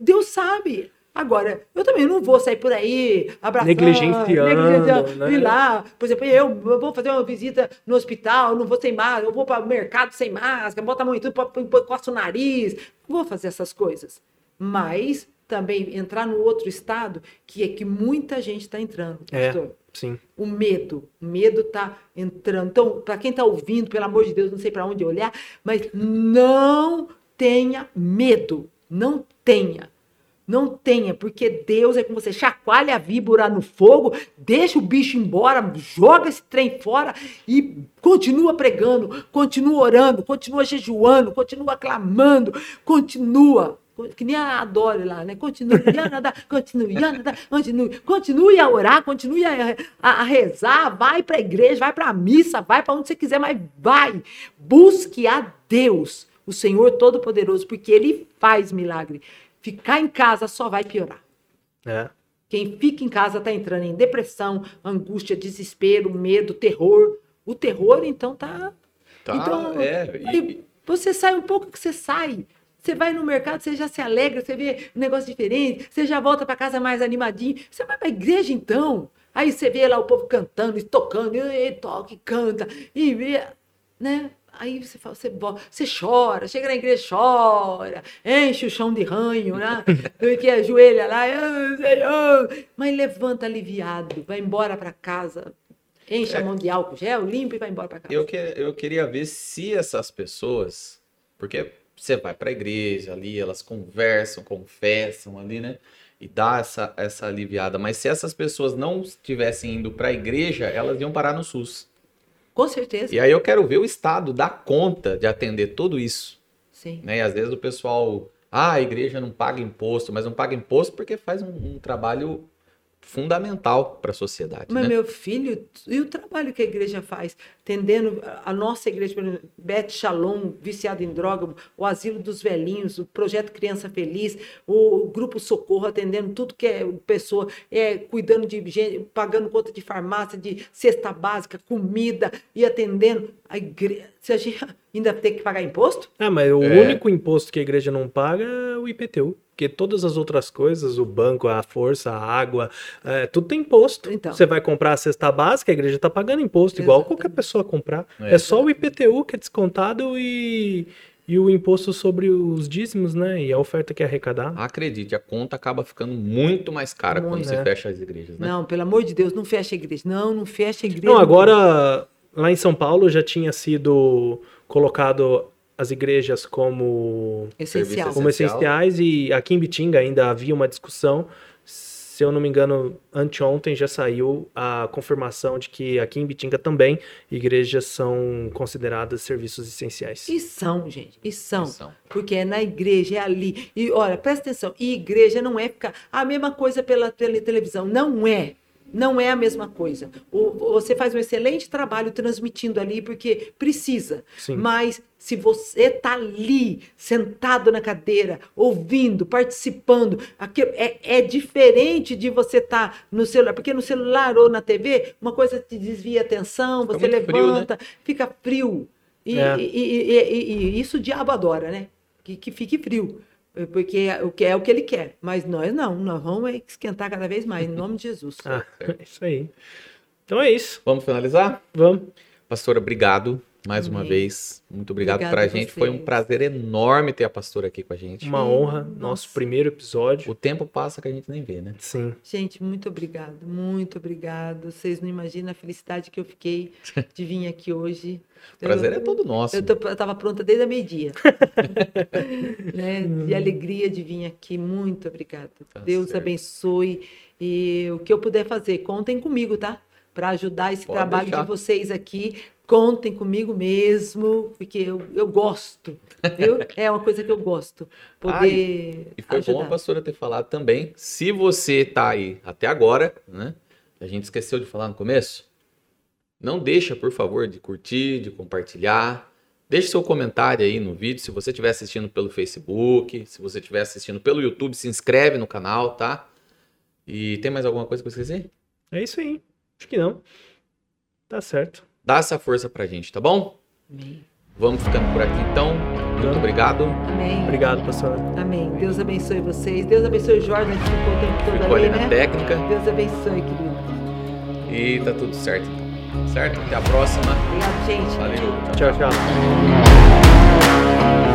S3: Deus sabe. Agora, eu também não vou sair por aí abraçando,
S2: negligenciando, negligenciando
S3: né? ir lá. Por exemplo, eu, vou fazer uma visita no hospital, não vou sem máscara, eu vou para o mercado sem máscara, boto a mão em tudo, coço o nariz. Não vou fazer essas coisas. Mas também entrar no outro estado, que é que muita gente está entrando,
S2: é, pastor. É, sim.
S3: O medo. O medo está entrando. Então, para quem está ouvindo, pelo amor de Deus, não sei para onde olhar, mas não tenha medo. Não tenha não tenha, porque Deus é com você. Chacoalha a víbora no fogo, deixa o bicho embora, joga esse trem fora e continua pregando, continua orando, continua jejuando, continua clamando, continua. Que nem a Adore lá, né? Continue a nadar, continue a nadar, continue, continue a orar, continue a, a, a rezar, vai para a igreja, vai para a missa, vai para onde você quiser, mas vai. Busque a Deus, o Senhor Todo-Poderoso, porque Ele faz milagre. Ficar em casa só vai piorar.
S2: É.
S3: Quem fica em casa está entrando em depressão, angústia, desespero, medo, terror. O terror, então, tá.
S1: Tá,
S3: então,
S1: é.
S3: E... Você sai um pouco que você sai. Você vai no mercado, você já se alegra, você vê um negócio diferente, você já volta para casa mais animadinho. Você vai para a igreja, então. Aí você vê lá o povo cantando e tocando, e toca e canta, e vê, né? Aí você fala, você, você chora, chega na igreja, chora, enche o chão de ranho, né? que ajoelha lá, Senhor, mas levanta aliviado, vai embora para casa, enche é. a mão de álcool gel, limpa e vai embora para casa.
S1: Eu, que, eu queria ver se essas pessoas, porque você vai para a igreja ali, elas conversam, confessam ali, né? E dá essa, essa aliviada. Mas se essas pessoas não estivessem indo para a igreja, elas iam parar no SUS.
S3: Com certeza.
S1: E aí eu quero ver o Estado dar conta de atender tudo isso.
S3: Sim.
S1: Né? E às vezes o pessoal, ah, a igreja não paga imposto, mas não paga imposto porque faz um, um trabalho fundamental para a sociedade.
S3: Mas
S1: né?
S3: meu filho, e o trabalho que a igreja faz, tendendo a nossa igreja, por exemplo, Beth Shalom, viciado em droga, o Asilo dos Velhinhos, o Projeto Criança Feliz, o Grupo Socorro atendendo tudo que é pessoa, é, cuidando de gente, pagando conta de farmácia, de cesta básica, comida e atendendo a igreja. Se a gente ainda tem que pagar imposto?
S2: Ah, mas o é. único imposto que a igreja não paga é o IPTU. Porque todas as outras coisas, o banco, a força, a água, é, tudo tem imposto. Então. Você vai comprar a cesta básica, a igreja está pagando imposto, Exatamente. igual qualquer pessoa comprar. É. é só o IPTU que é descontado e, e o imposto sobre os dízimos, né? E a oferta que é arrecadar.
S1: Acredite, a conta acaba ficando muito mais cara muito, quando é. você fecha as igrejas, né?
S3: Não, pelo amor de Deus, não fecha a igreja. Não, não fecha a igreja.
S2: Não, agora lá em São Paulo já tinha sido colocado as igrejas como,
S3: Essencial.
S2: como essenciais e aqui em Bitinga ainda havia uma discussão. Se eu não me engano, anteontem já saiu a confirmação de que aqui em Bitinga também igrejas são consideradas serviços essenciais.
S3: E são, gente, e são. E são. Porque é na igreja, é ali. E olha, presta atenção, e igreja não é ficar a mesma coisa pela televisão, não é. Não é a mesma coisa. O, você faz um excelente trabalho transmitindo ali, porque precisa.
S2: Sim.
S3: Mas se você está ali, sentado na cadeira, ouvindo, participando, aquilo é, é diferente de você estar tá no celular. Porque no celular ou na TV, uma coisa te desvia a atenção, você levanta, frio, né? fica frio. E, é. e, e, e, isso o diabo adora, né? Que, que fique frio. Porque é o que é o que ele quer. Mas nós não, nós vamos esquentar cada vez mais, em nome de Jesus.
S2: ah, isso aí. Então é isso.
S1: Vamos finalizar?
S2: Vamos.
S1: Pastora, obrigado mais Amém. uma vez. Muito obrigado para a gente. Foi um prazer enorme ter a pastora aqui com a gente.
S2: Uma honra. Nossa. Nosso primeiro episódio.
S1: O tempo passa que a gente nem vê, né?
S2: Sim.
S3: Gente, muito obrigado. Muito obrigado. Vocês não imaginam a felicidade que eu fiquei de vir aqui hoje.
S1: O prazer eu, é todo nosso.
S3: Eu, estava pronta desde a meio-dia. né? De alegria de vir aqui. Muito obrigada. Tá Deus certo. abençoe. E o que eu puder fazer, contem comigo, tá? Para ajudar esse Pode trabalho deixar. de vocês aqui contem comigo mesmo, porque eu, eu gosto. Eu, é uma coisa que eu gosto. Poder.
S1: e foi ajudar. bom a pastora ter falado também. Se você está aí até agora, né? A gente esqueceu de falar no começo. Não deixa, por favor, de curtir, de compartilhar. Deixe seu comentário aí no vídeo. Se você estiver assistindo pelo Facebook, se você estiver assistindo pelo YouTube, se inscreve no canal, tá? E tem mais alguma coisa que eu esqueci?
S2: É isso aí. Acho que não. Tá certo.
S1: Dá essa força pra gente, tá bom?
S3: Amém.
S1: Vamos ficando por aqui então. Muito obrigado.
S3: Amém.
S2: Obrigado, pastor.
S3: Amém. Deus abençoe vocês. Deus abençoe o Jorge, que ficou o tempo todo ficou ali, ali na
S1: né? técnica.
S3: Deus abençoe, querido.
S1: E tá tudo certo então. Certo? Até a próxima.
S3: Obrigado, gente.
S1: Valeu.
S2: tchau. tchau. tchau.